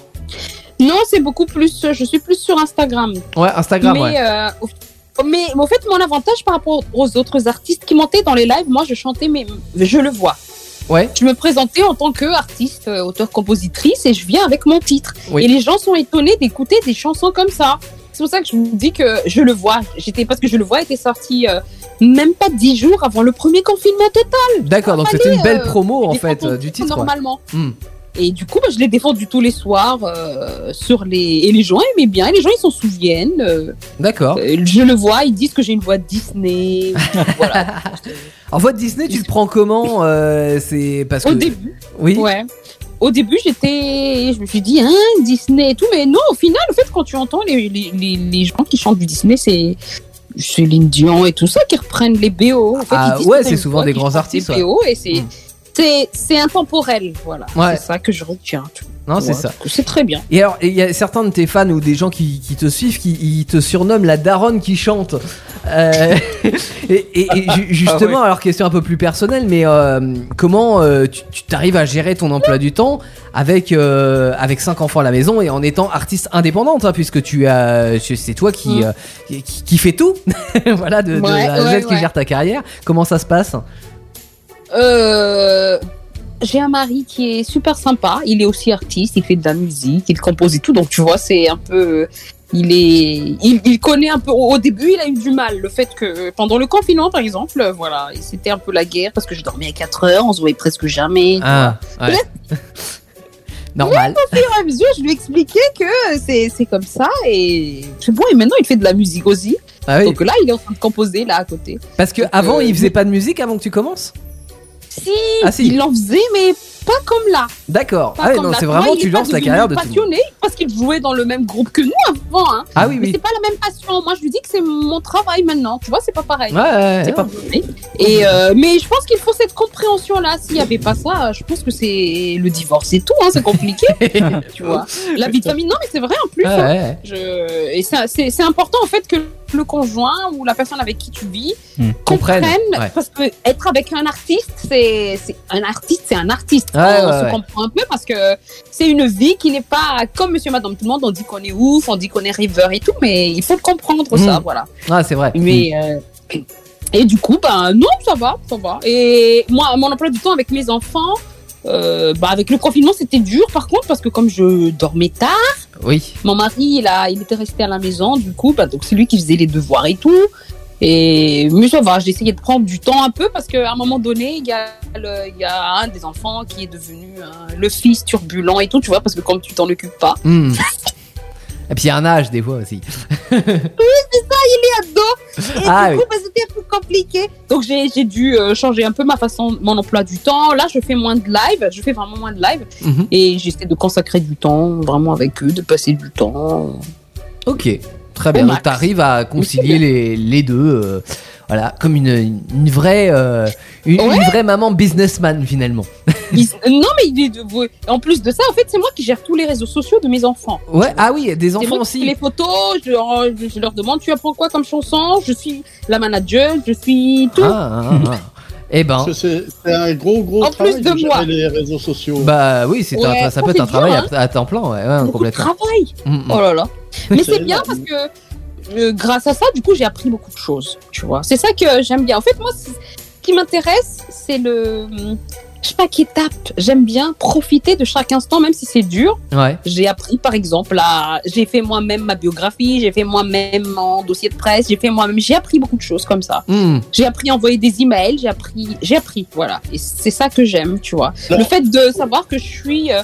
Non, c'est beaucoup plus. Je suis plus sur Instagram. Ouais, Instagram. mais, ouais. euh, mais, mais au fait, mon avantage par rapport aux autres artistes qui montaient dans les lives, moi, je chantais, mais je le vois. Ouais. Je me présentais en tant qu'artiste, euh, auteur-compositrice, et je viens avec mon titre. Oui. Et les gens sont étonnés d'écouter des chansons comme ça. C'est pour ça que je vous dis que je le vois. J'étais parce que je le vois était sorti euh, même pas dix jours avant le premier confinement total. D'accord, donc c'était une belle euh, promo en fait euh, du titre. Normalement. Hmm. Et du coup, bah, je l'ai défendu tous les soirs euh, sur les et les gens aimaient bien. Et les gens ils s'en souviennent. euh, D'accord. euh, je le vois, ils disent que j'ai une voix de Disney. voilà. En voix de Disney, tu le prends comment C'est parce que. Au début. Oui. Ouais. Au début, j'étais, je me suis dit, hein, Disney et tout, mais non, au final, en fait, quand tu entends les, les, les, les gens qui chantent du Disney, c'est Céline Dion et tout ça qui reprennent les BO. En fait, Ah, ouais, c'est souvent des grands artistes, ouais. BO et c'est, Mm. C'est, intemporel, voilà. Ouais. C'est ça que je retiens. Non, c'est ça. C'est très bien. Et alors, il y a certains de tes fans ou des gens qui, qui te suivent qui ils te surnomment la daronne qui chante. Euh, et, et- et ju- justement, alors question un peu plus personnelle, mais euh, comment euh, tu t'arrives à gérer ton emploi du temps avec euh, avec cinq enfants à la maison et en étant artiste indépendante, hein, puisque tu as c'est toi qui, Mm. euh, qui qui fait tout, voilà, de, de Ouais, qui gère ta carrière. Comment ça se passe? Euh, j'ai un mari qui est super sympa. Il est aussi artiste, il fait de la musique, il compose et tout. Donc, tu vois, c'est un peu. Il est, il, il connaît un peu. Au début, il a eu du mal. Le fait que pendant le confinement, par exemple, voilà, c'était un peu la guerre parce que je dormais à 4 heures, on se voyait presque jamais. Ah, ouais. Normal. Au fur et à mesure, je lui expliquais que c'est, c'est comme ça et c'est bon. Et maintenant, il fait de la musique aussi. Ah oui. Donc là, il est en train de composer là à côté. Parce que donc, avant, euh, il faisait pas de musique avant que tu commences? Si, Ah, si. il en faisait, mais pas comme là. D'accord. Ah non, c'est vraiment tu lances la carrière de tout. passionné parce qu'il jouait dans le même groupe que nous avant. Hein. Ah oui, Mais oui. c'est pas la même passion. Moi, je lui dis que c'est mon travail maintenant. Tu vois, c'est pas pareil. Ouais, ouais, C'est ouais. pas pareil. Et euh, mais je pense qu'il faut cette compréhension là. S'il y avait pas ça, je pense que c'est le divorce et tout. Hein, c'est compliqué. tu vois. La vie de famille. Non, mais c'est vrai en plus. Ouais, hein. Je... Et c'est important en fait que le conjoint ou la personne avec qui tu vis Hmm. Comprenne, parce que être avec un artiste, c'est- un artiste, c'est un artiste. On ouais, se ouais. comprend un peu parce que c'est une vie qui n'est pas comme Monsieur, Madame, tout le monde. On dit qu'on est ouf, on dit qu'on est river et tout, mais il faut le comprendre ça, Hmm. voilà. Ah, c'est vrai. Mais euh, et du coup, ben non, ça va, ça va. Et moi, mon emploi du temps avec mes enfants. Euh, bah avec le confinement c'était dur par contre parce que comme je dormais tard Oui. mon mari, il, a, il était resté à la maison, du coup, bah, donc c'est lui qui faisait les devoirs et tout. Et mais ça va, j'ai essayé de prendre du temps un peu parce qu'à un moment donné, il y, a le- il y a un des enfants qui est devenu euh, le fils turbulent et tout, tu vois, parce que comme tu t'en occupes pas, Hmm. Et puis il y a un âge des fois aussi. ado. Et Ah du oui. coup, bah, c'était un peu compliqué. Donc j'ai j'ai dû euh, changer un peu ma façon, mon emploi du temps. Là, je fais moins de live, je fais vraiment moins de live Mhm. et j'essaie de consacrer du temps vraiment avec eux, de passer du temps. Ok. Très bien. Donc max. t'arrives à concilier les, les deux. euh, voilà, comme une, une vraie, euh, une, une Ouais. vraie maman businessman finalement. Ils- non, mais il est- ouais. en plus de ça, en fait, c'est moi qui gère tous les réseaux sociaux de mes enfants. Ouais. Ah oui, des C'est enfants moi qui fais aussi. les photos, je, leur- je leur demande tu apprends quoi comme chanson, je suis la manager, je suis tout. Ah, ah, ah. Eh ben. Parce que c'est c'est un gros, gros En travail plus de gérer moi. les réseaux sociaux. Bah oui, c'est un- Ouais, ça peut être c'est un travail à, à temps plein, ouais, ouais, Beaucoup de complètement. travail. Mm, mm. Oh là là. Mais C'est bien parce que euh, grâce à ça, du coup, j'ai appris beaucoup de choses. Tu vois, c'est ça que j'aime bien. En fait, moi, ce qui m'intéresse, c'est le chaque étape. J'aime bien profiter de chaque instant, même si c'est dur. Ouais. J'ai appris, par exemple, à... j'ai fait moi-même ma biographie, j'ai fait moi-même mon dossier de presse, j'ai fait moi-même, j'ai appris beaucoup de choses comme ça. Hmm. J'ai appris à envoyer des emails, j'ai appris, j'ai appris, voilà. Et c'est ça que j'aime, tu vois. Le fait de savoir que je suis, euh,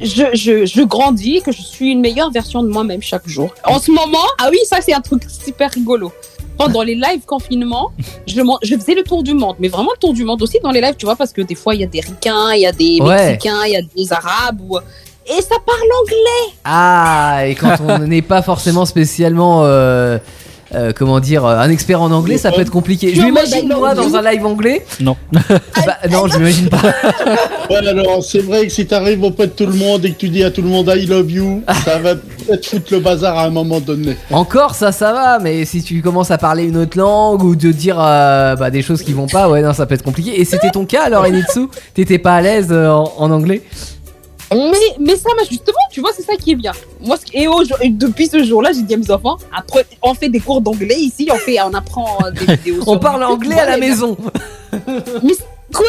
je, je, je grandis, que je suis une meilleure version de moi-même chaque jour. En ce moment, ah oui, ça c'est un truc super rigolo. Pendant les lives confinement, je, je faisais le tour du monde, mais vraiment le tour du monde aussi dans les lives, tu vois, parce que des fois il y a des ricains, il y a des Ouais. mexicains, il y a des arabes, ou... et ça parle anglais. Ah, et quand on n'est pas forcément spécialement, euh, euh, comment dire, euh, un expert en anglais, ça peut être compliqué. Je Tu m'imagine vois, moi bah, dans un live anglais. Non. Bah, non, je m'imagine pas. Ouais, alors c'est vrai que si t'arrives auprès de tout le monde et que tu dis à tout le monde I love you, ça va peut-être foutre le bazar à un moment donné. Encore ça, ça va, mais si tu commences à parler une autre langue ou de dire euh, bah, des choses qui vont pas, ouais, non, ça peut être compliqué. Et c'était ton cas alors, Enitsu? T'étais pas à l'aise euh, en, en anglais? Mais, mais ça, bah, justement, tu vois, c'est ça qui est bien. Moi, et, depuis ce jour-là, j'ai dit à mes enfants, après, on fait des cours d'anglais ici, on fait, on apprend euh, des vidéos. On parle YouTube, anglais à la maison. Mais quoi?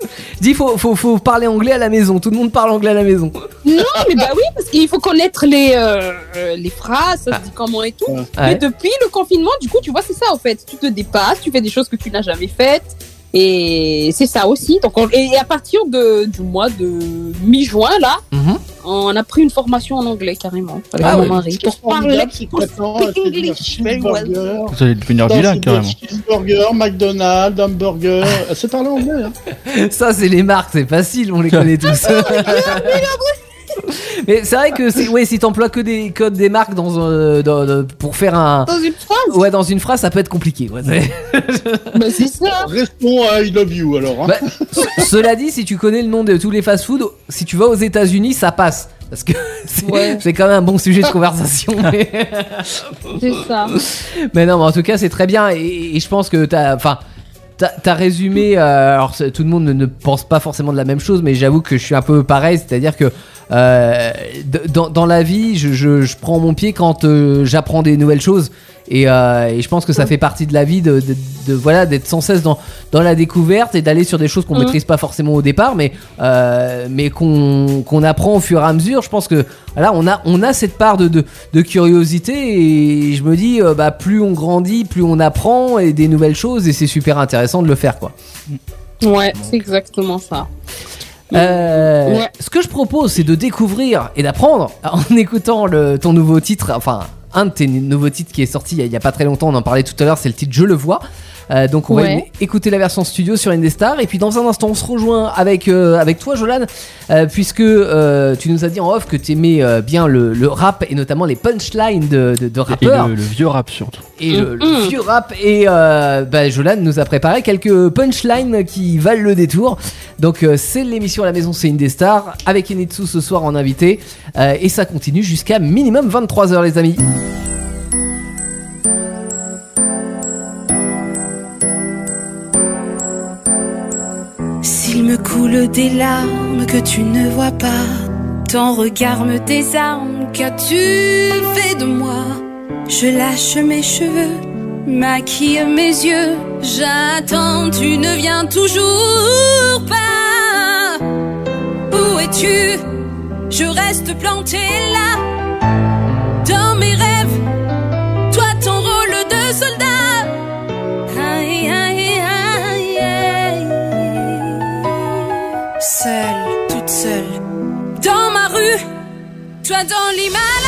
Je dis, faut, faut, faut parler anglais à la maison. Tout le monde parle anglais à la maison. Non, mais bah oui, parce qu'il faut connaître les, euh, euh, les phrases, ça se dit comment et tout. Ouais. Mais depuis le confinement, du coup, tu vois, c'est ça, en fait. Tu te dépasses, tu fais des choses que tu n'as jamais faites. Et c'est ça aussi. Donc, on- et à partir de, du mois de mi-juin, là, Mhm. on a pris une formation en anglais, carrément. Avec Ah mon oui. mari. Pour parler. Cheeseburgers. Vous allez devenir bilingue carrément. Cheeseburger, McDonald's, hamburger. C'est parlé anglais. Hein. Ça, c'est les marques, c'est facile, on les connaît tous. Mais c'est vrai que c'est, ouais, si t'emploies que des codes des marques dans, dans- dans- pour faire un, Dans une phrase. ouais, dans une phrase, ça peut être compliqué. ouais, c'est- Bah, c'est ça. Restons à I love you alors. Hein. Bah, ce- cela dit, si tu connais le nom de tous les fast-food, si tu vas aux États-Unis, ça passe. Parce que c'est, Ouais. c'est quand même un bon sujet de conversation. mais... C'est ça. Mais non, mais en tout cas, c'est très bien. Et, et je pense que t'as, enfin, t'as, t'as résumé. euh, alors, tout le monde ne, ne pense pas forcément de la même chose, mais j'avoue que je suis un peu pareil. C'est-à-dire que euh, dans, dans la vie, je, je- je prends mon pied quand euh, j'apprends des nouvelles choses. Et, euh, et je pense que ça fait partie de la vie de, de- de- voilà d'être sans cesse dans, dans la découverte et d'aller sur des choses qu'on Mhm. maîtrise pas forcément au départ, mais mais qu'on qu'on apprend au fur et à mesure. Je pense que voilà, on a on a cette part de, de, curiosité et je me dis bah plus on grandit, plus on apprend et des nouvelles choses et c'est super intéressant de le faire quoi. Ouais, c'est exactement ça. Euh, Ouais. Ce que je propose, c'est de découvrir et d'apprendre en écoutant le, ton nouveau titre, enfin un de tes nouveaux titres qui est sorti il y a- il y, a pas très longtemps, on en parlait tout à l'heure, c'est le titre Je le vois. Euh, donc on va écouter la version studio sur Indestar. Et puis dans un instant on se rejoint avec euh, avec toi Jolan euh, puisque euh, tu nous as dit en off que tu aimais bien le, le rap et notamment les punchlines de, de, de Et rappeurs. le, le vieux rap surtout. et le, le Mhm. vieux rap. Et euh, bah, Jolan nous a préparé quelques punchlines qui valent le détour. Donc euh, c'est l'émission à la maison c'est Indestar. Avec Enitsu ce soir en invité. Euh, et ça continue jusqu'à minimum 23h les amis S'il me coule des larmes que tu ne vois pas, ton regard me désarme, qu'as-tu fait de moi? Je lâche mes cheveux, maquille mes yeux, j'attends, tu ne viens toujours pas. Où es-tu? Je reste plantée là, toi dans l'Himalaya.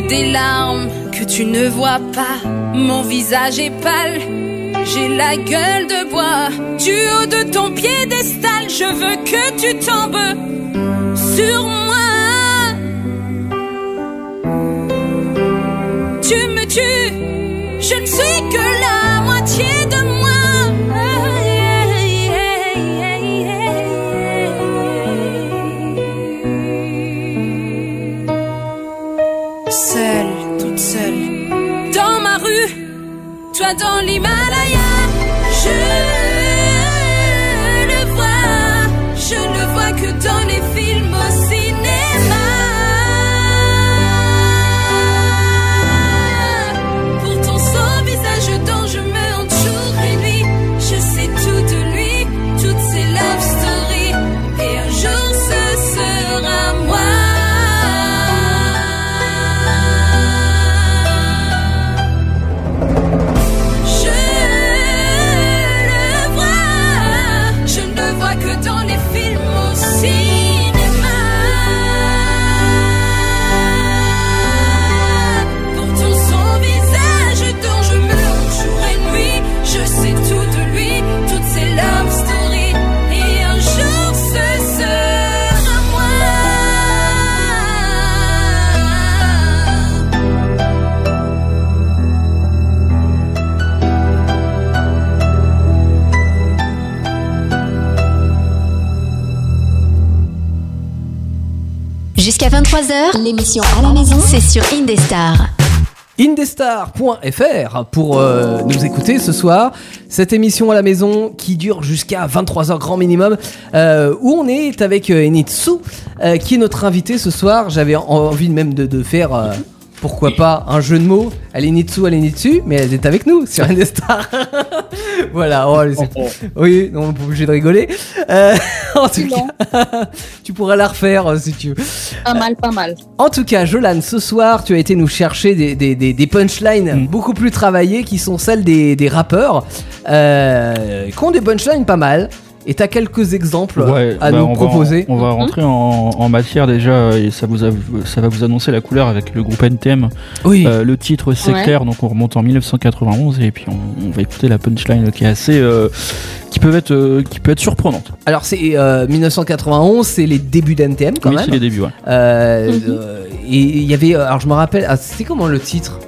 Des larmes que tu ne vois pas, mon visage est pâle, j'ai la gueule de bois. Du haut de ton piédestal, je veux que tu tombes sur moi. Tu me tues, je ne suis que 23h, l'émission à la maison, c'est sur Indestar. Indestar.fr pour euh, nous écouter ce soir. Cette émission à la maison qui dure jusqu'à 23h grand minimum, euh, où on est avec euh, Enitsu, qui est notre invité ce soir. J'avais en- envie même de, faire, pourquoi pas, un jeu de mots. Elle est Nitsu, elle est Nitsu, mais elle est avec nous sur Indestar. voilà, oh, c'est- Oh, oui, non, on est pas obligé de rigoler. Euh, en tout cas, tu pourrais la refaire euh, si tu veux. Pas mal, pas mal. En tout cas, Jolan, ce soir, tu as été nous chercher des, des, des- des punchlines Mm. beaucoup plus travaillées qui sont celles des, des rappeurs, euh, qui ont des punchlines pas mal. Et t'as quelques exemples Ouais, à bah, nous on va- proposer. on va rentrer en, en matière déjà et ça, vous a- ça va vous annoncer la couleur avec le groupe NTM. Oui. Euh, le titre sectaire, donc on remonte en 1991 et puis on, on va écouter la punchline qui est assez, euh, qui peut être, euh, qui peut être surprenante. Alors, c'est euh, 1991, c'est les débuts d'NTM quand oui, même. c'est les débuts. Ouais. Euh, Mhm. euh, et il y avait, alors je me rappelle, ah, c'était comment le titre?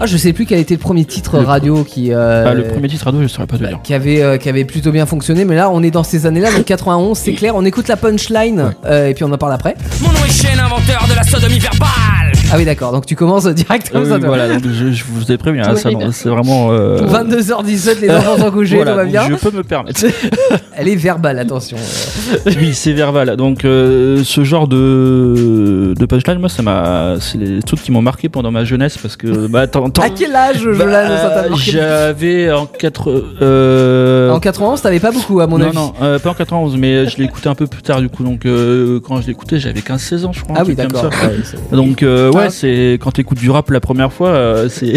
Ah, je sais plus quel était le premier titre Le- radio qui. euh, Bah, le premier titre radio, je saurais pas te bah, dire. qui avait, euh, qui avait plutôt bien fonctionné, mais là on est dans ces années-là, donc 91, c'est clair. On écoute la punchline euh, et puis on en parle après. Mon nom est Shane, inventeur de la sodomie verbale. Ah oui, d'accord, donc tu commences direct comme Euh, ça. toi. voilà, donc je, je vous ai prévenu, hein, non, c'est vraiment. euh, 22h17, les enfants sont couchés, voilà, tout va bien. Je peux me permettre. Elle est verbale, attention. oui, c'est verbal. Donc, euh, ce genre de, de punchline, moi, ça m'a, c'est les trucs qui m'ont marqué pendant ma jeunesse parce que, bah, t'en- t'en- À quel âge, bah, J'avais en 4. Euh, En 91, t'avais pas beaucoup, à mon non, avis. non, euh, pas en 91, mais je écouté un peu plus tard du coup. Donc, euh, quand je écouté, j'avais 15-16 ans, je crois. Ah oui, d'accord. Ouais, Donc euh, ouais, Ah. c'est quand t'écoutes du rap la première fois, euh, c'est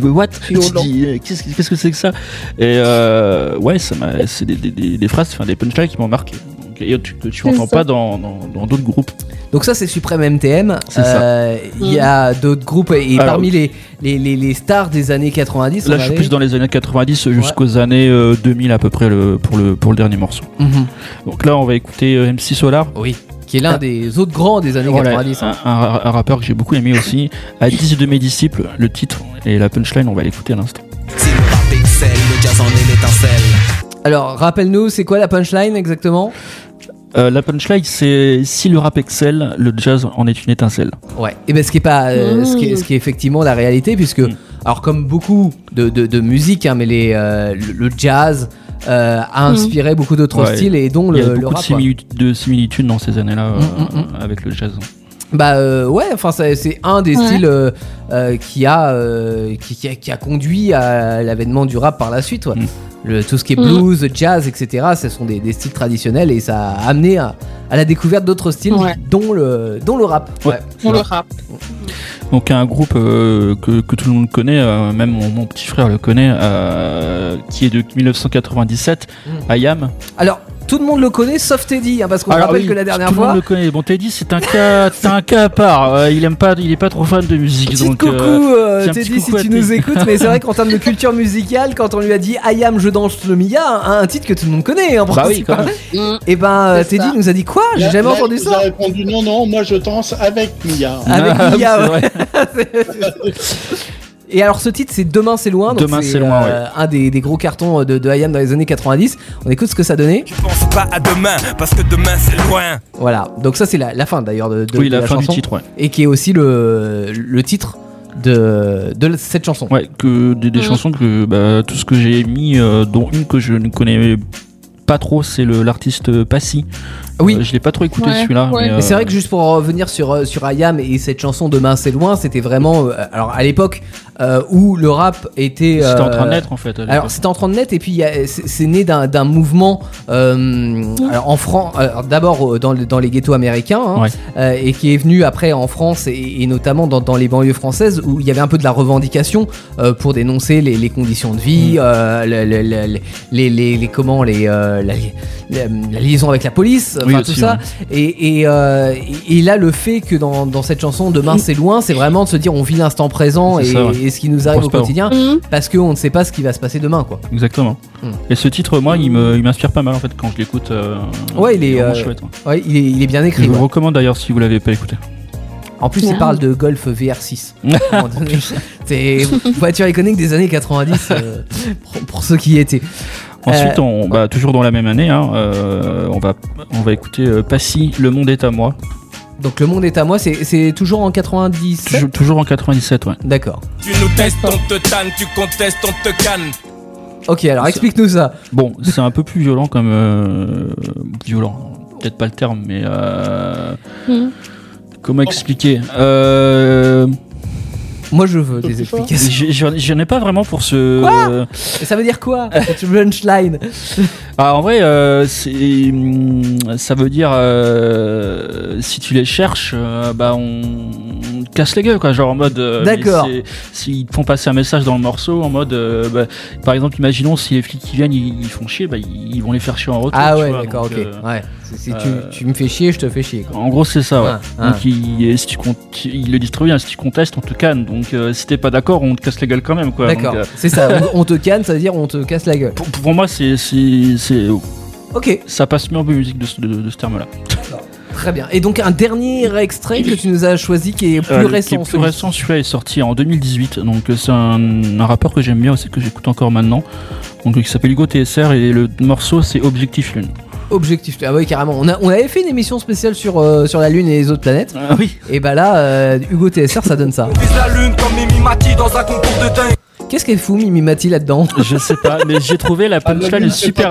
what? Tu Violent. dis, euh, qu'est-ce qu'est-ce que c'est que ça? Et euh, ouais, ça m'a, c'est des, des, des, phrases, enfin des punchlines qui m'ont marqué. Donc, et tu, tu entends ça. pas dans dans dans d'autres groupes. Donc ça c'est Suprême MTM. C'est ça. Euh, Il y a d'autres groupes et Alors- parmi les, les, les, les stars des années 90, Là, je suis plus dans les années 90 jusqu'aux années euh, 2000 à peu près le, pour le pour le dernier morceau. Mhm. Donc là, on va écouter MC Solar. Oui. Qui est l'un des autres grands des années Voilà, 90. hein. un, un- un rappeur que j'ai beaucoup aimé aussi. À 10 de mes disciples, le titre et la punchline, on va l'écouter à l'instant. Si le rap excelle, le jazz en est l'étincelle. Alors rappelle-nous, c'est quoi la punchline exactement? Euh, la punchline, c'est si le rap excelle, le jazz en est une étincelle. Ouais. Et ben ce qui est pas, euh, Mmh. ce, qui est, ce qui est effectivement la réalité, puisque Mm. alors comme beaucoup de, de, de musique, hein, mais les, euh, le, le jazz euh, a inspiré beaucoup d'autres Ouais. styles et dont Il y a le, le beaucoup de, rap. similitudes, de similitudes dans ces années-là euh, Mm, mm, mm. avec le jazz. Bah euh, ouais, enfin c'est un des Ouais. styles euh, euh, qui a euh, qui, qui a qui a conduit à l'avènement du rap par la suite. ouais. Mm. Le, tout ce qui est Mm. blues, jazz, etc. Ce sont des, des styles traditionnels et ça a amené à, à la découverte d'autres styles, Ouais. dont le dont le rap. Ouais. On le rap. Donc un groupe euh, que, que tout le monde connaît, euh, même mon, mon petit frère le connaît, euh, qui est de 1997, Mm. IAM. Alors tout le monde le connaît sauf Teddy, hein, parce qu'on Alors rappelle oui, que la dernière tout le fois. monde le connaît. Bon, Teddy, c'est un cas, c'est un cas à part. Euh, il aime pas, il est pas trop fan de musique. Petit donc, coucou euh, euh, petit- petit Teddy si coucou tu nous écoutes mais c'est vrai qu'en termes de culture musicale quand on lui a dit I am je danse le Mia un, un titre que tout le monde connaît en Bah oui, même. Mm. et ben C'est Teddy ça. nous a dit quoi? J'ai Là- jamais là, entendu il vous a ça répondu non, non, moi je danse avec Mia. avec Ah, Mia ouais. Et alors ce titre c'est Demain c'est loin. donc Demain, c'est loin, euh, Un des, des gros cartons de, de IAM dans les années 90. On écoute ce que ça donnait. Tu penses pas à demain, parce que demain c'est loin. Voilà. Donc ça c'est la, la fin d'ailleurs de, de- Oui, de la, fin chanson. du titre, ouais. Et qui est aussi le, le titre de, de cette chanson. Ouais, que des, des chansons que bah, tout ce que j'ai mis, euh, dont une que je ne connais pas trop, c'est l'artiste Passy. Oui. Euh, je l'ai pas trop écouté Ouais, celui-là. ouais. mais, Mais c'est euh, vrai que juste pour revenir sur, euh, sur Ayam et cette chanson Demain c'est loin, c'était vraiment. euh, alors à l'époque euh, où le rap était. c'était en euh, train de naître en fait. Alors c'était en train de naître et puis c'est né d'un mouvement euh, alors en France d'abord euh, dans, le- dans les ghettos américains hein, Ouais. euh, et qui est venu après en France et, et notamment dans, dans les banlieues françaises où il y avait un peu de la revendication euh, pour dénoncer les, les conditions de vie, euh, le- les, les, les- comment les euh, la, la- la liaison avec la police, Oui, enfin aussi, tout ça. ouais. Et, et, euh, et- et là, le fait que dans, dans cette chanson Demain c'est loin, c'est vraiment de se dire on vit l'instant présent C'est et, ça, ouais. et ce qui nous arrive au pas, quotidien Mm. parce qu'on ne sait pas ce qui va se passer demain, quoi. Exactement. Mm. Et ce titre, moi, il m'inspire pas mal en fait quand je l'écoute. euh, Ouais, il est, euh, chouette. ouais. Ouais, il est, il est bien Je écrit. vous ouais. recommande d'ailleurs si vous l'avez pas écouté. En plus, il parle de Golf VR6. à un moment donné. C'est voiture iconique des années 90 euh, pour, pour ceux qui y étaient. Ensuite, Euh, on, bah, toujours dans la même année, hein, euh, on va on va écouter euh, Passy, Le Monde est à moi. Donc le monde est à moi, c'est c'est toujours en 97 Toujours, toujours en 97, ouais. D'accord. Tu nous testes, on te tanne, tu contestes, on te canne. Ok, alors explique-nous ça. Bon, c'est un peu plus violent comme. euh, violent, peut-être pas le terme, mais. euh, Hmm. Comment expliquer euh, Moi je veux des explications. J'en ai pas vraiment pour ce. Quoi ça veut dire quoi cette punchline Ah, en vrai, euh, hum, ça veut dire euh, si tu les cherches, euh, bah on, te casse les gueules quoi, genre en mode. euh, D'accord. S'ils font passer un message dans le morceau, en mode, euh, bah, par exemple, imaginons si les flics qui viennent, ils, ils font chier, bah ils, ils vont les faire chier en retour. Ah ouais, d'accord, ok. euh, Ouais. Euh, tu, tu me fais chier, je te fais chier. Quoi. En gros, c'est ça. Ouais. Ah, ah. Donc, il, si tu comptes, il le dit très bien. Si tu contestes, on te canne. Donc, si t'es pas d'accord, on te casse les gueules quand même, quoi. D'accord, c'est ça. On, on te canne, ça veut dire on te casse la gueule. pour, pour moi, c'est, c'est, Ok, ça passe mieux en musique de, de- de ce terme-là. Très bien. Et donc un dernier extrait que tu nous as choisi qui est plus Euh, le- récent. qui est plus récent, celui-là est sorti en 2018. Donc euh, c'est un, un rappeur que j'aime bien aussi, que j'écoute encore maintenant. Donc euh, qui s'appelle Hugo TSR et le morceau c'est Objectif Lune. Objectif. Ah oui, carrément. On, a, on avait fait une émission spéciale sur, euh, sur la Lune et les autres planètes. Ah oui. Et bah là, euh, Hugo TSR, ça donne ça. On vise la lune comme Mimi Mati dans un concours de dingue. Qu'est-ce qu'elle fout, Mimi Mati, là-dedans Je sais pas, mais j'ai trouvé la Ah, punchline super.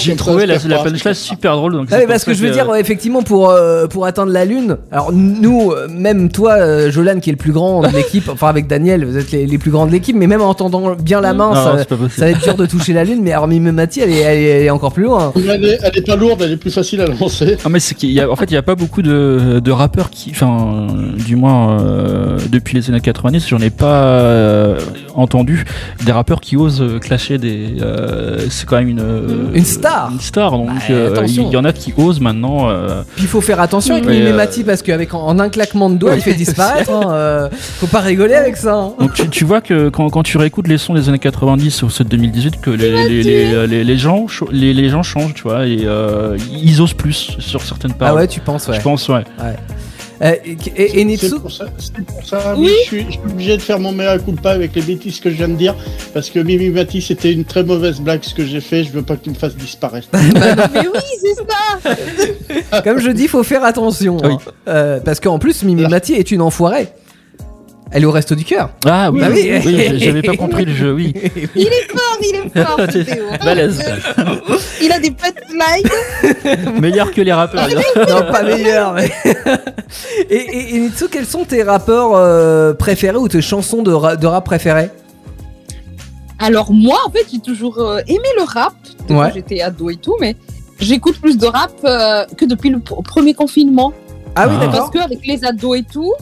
J'ai trouvé la, la punchline super drôle. Donc Ah pour parce que je veux dire, effectivement, pour, euh, pour atteindre la Lune, alors nous, euh, même toi, euh, Jolan, qui est le plus grand de l'équipe, enfin avec Daniel, vous êtes les, les plus grands de l'équipe, mais même en tendant bien la main, Non, ça, non, va être dur de toucher la Lune, mais alors Mimi Mati, elle est, elle, est, elle est encore plus loin. Elle est, elle est pas lourde, elle est plus facile à lancer. Ah mais c'est qu'il y a, en fait il y a pas beaucoup de, de rappeurs qui, enfin du moins euh, depuis les années 90 j'en ai pas euh, entendu des rappeurs qui osent euh, clasher des, euh, c'est quand même une euh, Une star. une star donc Bah, euh, il y en a qui osent maintenant. euh, Puis il faut faire attention avec Oui, Mimi euh, Mati, parce qu'avec en, en un claquement de doigts, il fait disparaître. hein, euh, faut pas rigoler avec ça. hein. donc tu, tu vois que quand, quand tu réécoutes les sons des années 90 ou ceux de 2018 que les, les, les, les, les gens les, les gens changent tu vois et euh, ils osent plus sur certaines Ah paroles. ouais, tu penses, ouais. Je pense ouais. Euh, et, et, C'est pour ça, c'est pour ça, Oui. je, suis, je suis obligé de faire mon mea culpa avec les bêtises que je viens de dire, parce que Mimi Mati, c'était une très mauvaise blague ce que j'ai fait, je veux pas qu'il me fasse disparaître. Mais oui, c'est ça. Comme je dis, faut faire attention. Oui. hein. Euh, parce qu'en plus, Mimi. Mati est une enfoirée. Elle est au resto du cœur. Ah oui, Bah oui. oui, j'avais pas compris le jeu oui. Il est fort, il est fort, ce Théo. Balèze. Il a des punchlines. Meilleur que les rappeurs. non, pas meilleur. Mais... et, et, quels sont tes rappeurs euh, préférés ou tes chansons de, ra- de rap préférées? Alors moi, en fait, j'ai toujours euh, aimé le rap depuis Ouais. que j'étais ado et tout, mais j'écoute plus de rap euh, que depuis le pr- premier confinement. Ah oui, Ah. d'accord. Parce qu'avec les ados et tout,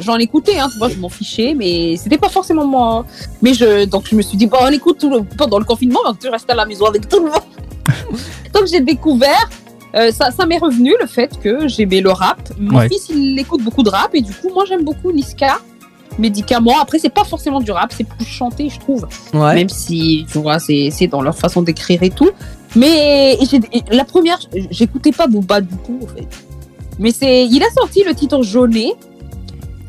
j'en écoutais, hein, moi je m'en fichais, mais c'était pas forcément moi. Mais je, donc je me suis dit, bon, on écoute tout le, pendant le confinement, donc tu restes à la maison avec tout le monde. donc j'ai découvert, euh, ça, ça m'est revenu le fait que j'aimais le rap. Mon Ouais. fils, il écoute beaucoup de rap et du coup, moi j'aime beaucoup Niska. Médicaments. Après, c'est pas forcément du rap, c'est plus chanté, je trouve. Ouais. Même si, tu vois, c'est c'est dans leur façon d'écrire et tout. Mais la première, j'écoutais pas Booba du coup, en fait. Mais c'est, il a sorti le titre Jaunet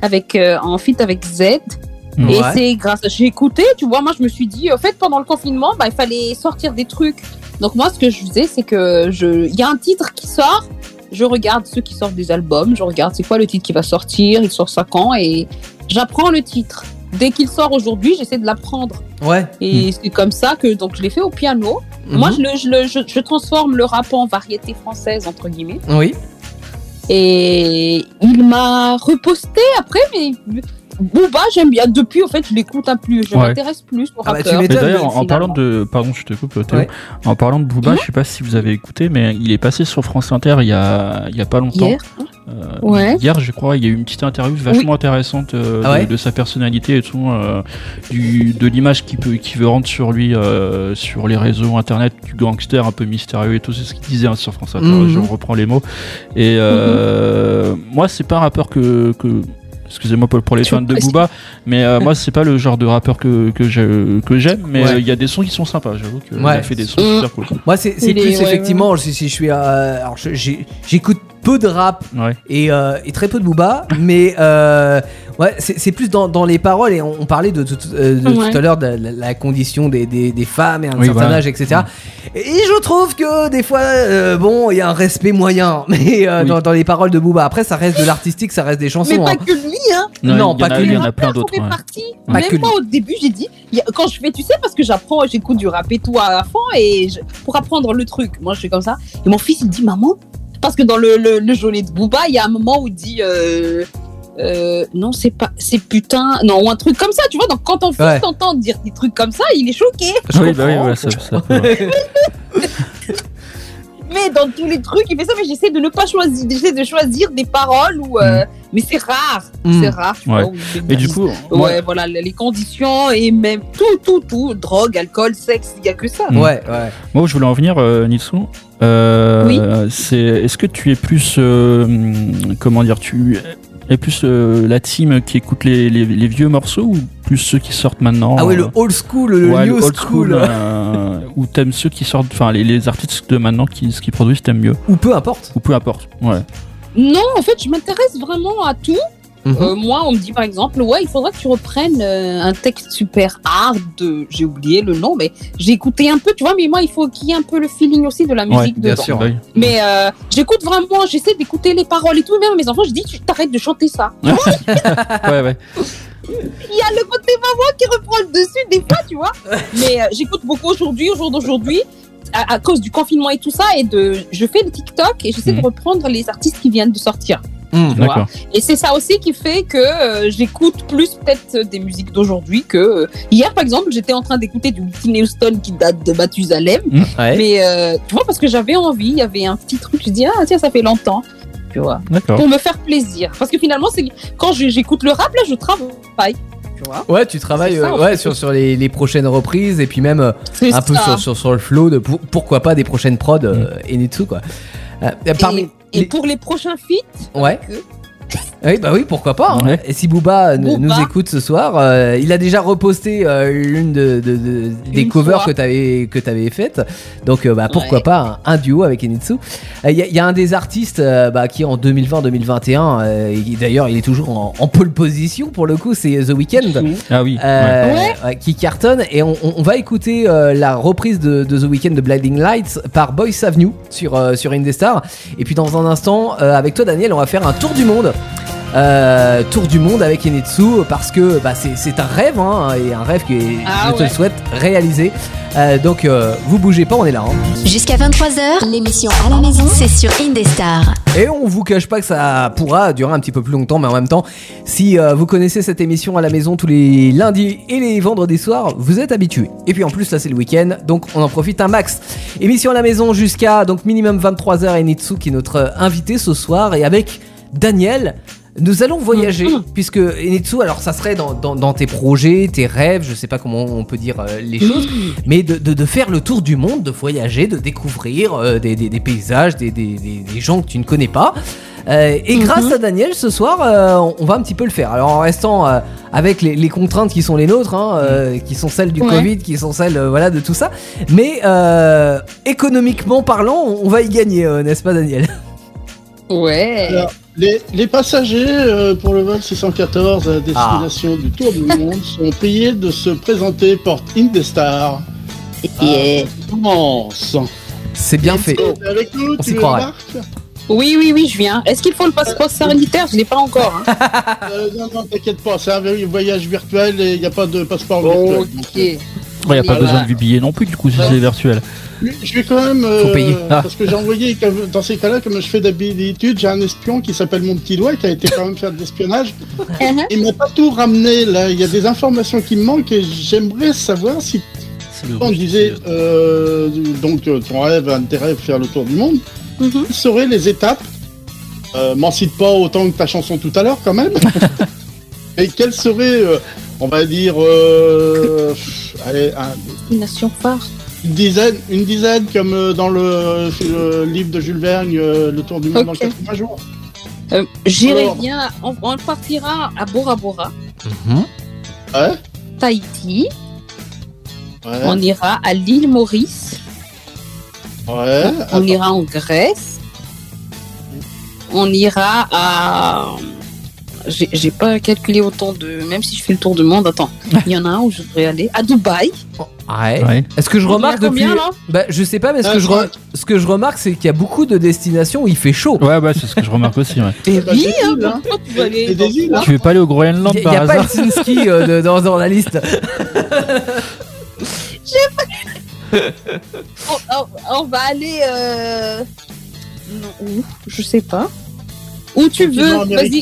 avec euh, en feat avec Z. Et c'est grâce à j'ai écouté, tu vois, moi je me suis dit, en fait, pendant le confinement, bah, il fallait sortir des trucs. Donc moi, ce que je faisais, c'est que je, il y a un titre qui sort, je regarde ceux qui sortent des albums, je regarde c'est quoi le titre qui va sortir, il sort ça quand, et j'apprends le titre. Dès qu'il sort aujourd'hui, j'essaie de l'apprendre. Ouais. Et c'est comme ça que donc je l'ai fait au piano. Moi, Mhm. je, le, je, le- je, je transforme le rap en variété française entre guillemets. Oui. Et il m'a reposté après, mais Booba, j'aime bien. Depuis, en fait, je l'écoute un plus. Je Ouais. m'intéresse plus au Ah bah, rappeur. d'ailleurs, en, finalement. parlant de. Pardon, je te coupe, Théo. Ouais. En parlant de Booba, je sais pas si vous avez écouté, mais il est passé sur France Inter il y a, il y a pas longtemps. Hier. Euh, Ouais. Hier, je crois, il y a eu une petite interview vachement intéressante euh, Ah ouais de, de sa personnalité et tout, euh, du, de l'image qu'il peut, qu'il veut rendre sur lui euh, sur les réseaux internet, du gangster un peu mystérieux et tout. C'est ce qu'il disait hein, sur France Inter. Mhm. Je reprends les mots. Et euh, moi, c'est pas un rappeur que. que Excusez-moi pour, pour les fans de. Booba, mais euh, moi c'est pas le genre de rappeur que, que je- que j'aime, mais Ouais. euh, il y a des sons qui sont sympas. J'avoue qu'il Ouais. a fait des sons super cool. Moi, c'est c'est Il est- plus ouais, effectivement, Si, si je suis. euh, alors, j'écoute peu de rap Ouais. et, euh, et très peu de Booba, mais euh, Ouais, c'est c'est plus dans, dans les paroles et on, on parlait de, tout- euh, de Ouais. tout à l'heure de la, la condition des, des, des femmes et un Oui, certain voilà. âge, etc. Et je trouve que des fois, euh, bon, il y a un respect moyen, mais euh, Oui. dans, dans les paroles de Booba. Après, ça reste de l'artistique, ça reste des chansons. Mais pas hein. que lui, hein. Non, il y en pas a- que Il y lui. en a plein d'autres. ouais. que Même moi, au début, j'ai dit, a- quand je fais, tu sais, parce que j'apprends, j'écoute du rap et tout à fond, et je- pour apprendre le truc, moi, je fais comme ça. Et mon fils, il me dit, maman, parce que dans le, le, le journée de Booba, il y a un moment où il dit, euh, euh, non, c'est pas, c'est putain, non, ou un truc comme ça, tu vois. Donc, quand ton fils Ouais. t'entend dire des trucs comme ça, il est choqué. Je Oui, bah oui, ouais, ça. Mais dans tous les trucs, il fait ça, mais j'essaie de ne pas choisir, j'essaie de choisir des paroles où, euh, mais c'est rare, Mm. c'est rare, tu Ouais. vois. Et du coup, Ouais, voilà, les conditions et même tout, tout, tout, drogue, alcool, sexe, il n'y a que ça. Mm. Ouais, ouais. moi je voulais en venir, euh, Nitsu, euh, c'est est-ce que tu es plus, euh, comment dire, tu es plus euh, la team qui écoute les, les, les vieux morceaux ou plus ceux qui sortent maintenant Ah ouais, euh, le old school, le ouais, new le old school, euh, ou t'aimes ceux qui sortent, enfin les, les artistes de maintenant qui, ce qu'ils produisent, t'aimes mieux? Ou peu importe. ou peu importe. Ouais. Non, en fait, je m'intéresse vraiment à tout. Mhm. Euh, moi, on me dit par exemple, ouais, il faudrait que tu reprennes euh, un texte super hard. de- J'ai oublié le nom, mais j'ai écouté un peu, tu vois. Mais moi, il faut qu'il y ait un peu le feeling aussi de la Ouais, musique bien dedans. sûr. Oui. Mais euh, j'écoute vraiment, j'essaie d'écouter les paroles et tout. Même à mes enfants, je dis, tu t'arrêtes de chanter ça. ouais, ouais. Il y a le côté maman qui reprend le dessus des fois, tu vois. Mais euh, j'écoute beaucoup aujourd'hui, au jour d'aujourd'hui, à, à cause du confinement et tout ça. Et de, je fais le TikTok et j'essaie Mhm. de reprendre les artistes qui viennent de sortir. Mm. D'accord. Et c'est ça aussi qui fait que euh, j'écoute plus peut-être des musiques d'aujourd'hui que euh, hier par exemple j'étais en train d'écouter du Whitney Houston qui date de Mathusalem. Ouais. mais euh, tu vois parce que j'avais envie il y avait un petit truc je dis ah tiens ça fait longtemps tu vois. Pour me faire plaisir. Parce que finalement c'est quand j'écoute le rap là je travaille tu vois. Ouais, tu travailles ça, euh, ouais, sur, sur les, les prochaines reprises et puis même euh, un peu sur, sur, sur le flow de pour- pourquoi pas des prochaines prods euh, et Netsu quoi. Euh, parmi et, les- pour les prochains feats Ouais. que- Oui, bah oui, pourquoi pas. hein. Ouais. Et si Booba, euh, nous- Booba. nous écoute ce soir, euh, il a déjà reposté euh, l'une de, de- de- des Une covers fois. que t'avais que t'avais faites. Donc euh, bah, pourquoi Ouais. pas un, un duo avec Enitsu. Il y, a- y a un des artistes euh, bah, qui en 2020-2021, euh, et D'ailleurs, il est toujours en, en pole position pour le coup. C'est The Weeknd. Ah oui. ouais. Ouais, qui cartonne et on, on- on va écouter euh, la reprise de, de The Weeknd de Blinding Lights par Boys Avenue sur, euh, sur Indestar et puis dans un instant euh, avec toi Daniel on va faire un tour du monde Euh, tour du monde avec Enetsu parce que bah, c'est un rêve hein, et un rêve que Ah je te ouais. le souhaite réaliser Euh, donc euh, vous bougez pas on est là hein. Jusqu'à 23h, l'émission à la maison, c'est sur Indestar. Et on vous cache pas que ça pourra durer un petit peu plus longtemps, mais en même temps, si euh, vous connaissez cette émission à la maison tous les lundis et les vendredis soirs, vous êtes habitués. Et puis en plus, là c'est le week-end, donc on en profite un max. Émission à la maison jusqu'à donc minimum 23h et Nitsu qui est notre invité ce soir et avec Daniel. Nous allons voyager, puisque Enitsu, alors ça serait dans, dans- dans tes projets, tes rêves, je sais pas comment on peut dire euh, les choses, mais de, de- de faire le tour du monde, de voyager, de découvrir euh, des, des- des paysages, des, des- des- des gens que tu ne connais pas. Euh, et grâce à Daniel, ce soir, euh, on- on va un petit peu le faire. Alors en restant euh, avec les, les contraintes qui sont les nôtres, hein, euh, qui sont celles du Ouais. Covid, qui sont celles euh, voilà, de tout ça, mais euh, économiquement parlant, on, on va y gagner, euh, n'est-ce pas Daniel? Ouais Alors, les, les passagers euh, pour le vol 614 à destination Ah. du Tour du Monde sont priés de se présenter porte Indestar. Yeah. Ah, commence. C'est bien fait. T'es avec nous, On s'y tu croirait. oui oui oui je viens est-ce qu'il faut le passeport sanitaire? Je l'ai pas encore hein. Euh, Non, non, t'inquiète pas, c'est un voyage virtuel et il n'y a pas de passeport virtuel. Ok Il n'y a pas Voilà. besoin de billet non plus, du coup, si c'est virtuel. Je vais quand même. euh, Faut payer. Ah. Parce que j'ai envoyé, dans ces cas-là, comme je fais d'habitude, j'ai un espion qui s'appelle mon petit doigt qui a été quand même faire de l'espionnage. Mhm. Il m'a pas tout ramené là, il y a des informations qui me manquent et j'aimerais savoir si on disait euh, donc euh, ton rêve, un de tes rêves, faire le tour du monde, quelles seraient les étapes? Euh, M'en cite pas autant que ta chanson tout à l'heure quand même. Et quelles seraient, euh, on va dire, euh, allez, un- destination phare une dizaine, une dizaine comme euh, dans le, le livre de Jules Verne, euh, Le Tour du monde Ok. en 80 jours. Euh, J'irai bien, on, on partira à Bora Bora, Ouais, Tahiti, ouais, on ira à l'île Maurice, ouais. on ira en Grèce, on ira à j'ai j'ai pas calculé autant de. Même si je fais le tour du monde, attends. Il y en a un où je voudrais aller. À Dubaï. Ouais. Ouais. Est-ce que je y remarque depuis. combien, là Bah, je sais pas, mais ce Ah, que je, re- ce que je remarque, c'est qu'il y a beaucoup de destinations où il fait chaud. Ouais, ouais, c'est ce que je remarque aussi. Ouais. Et bah, oui, des hein, îles, hein. tu aller des îles, hein. Tu veux pas aller au Groenland Il par n'y a, pas hasard Helsinki euh, de- dans, dans la liste. On, on- on va aller. Euh... Non, où? Je sais pas. Où tu veux, vas-y.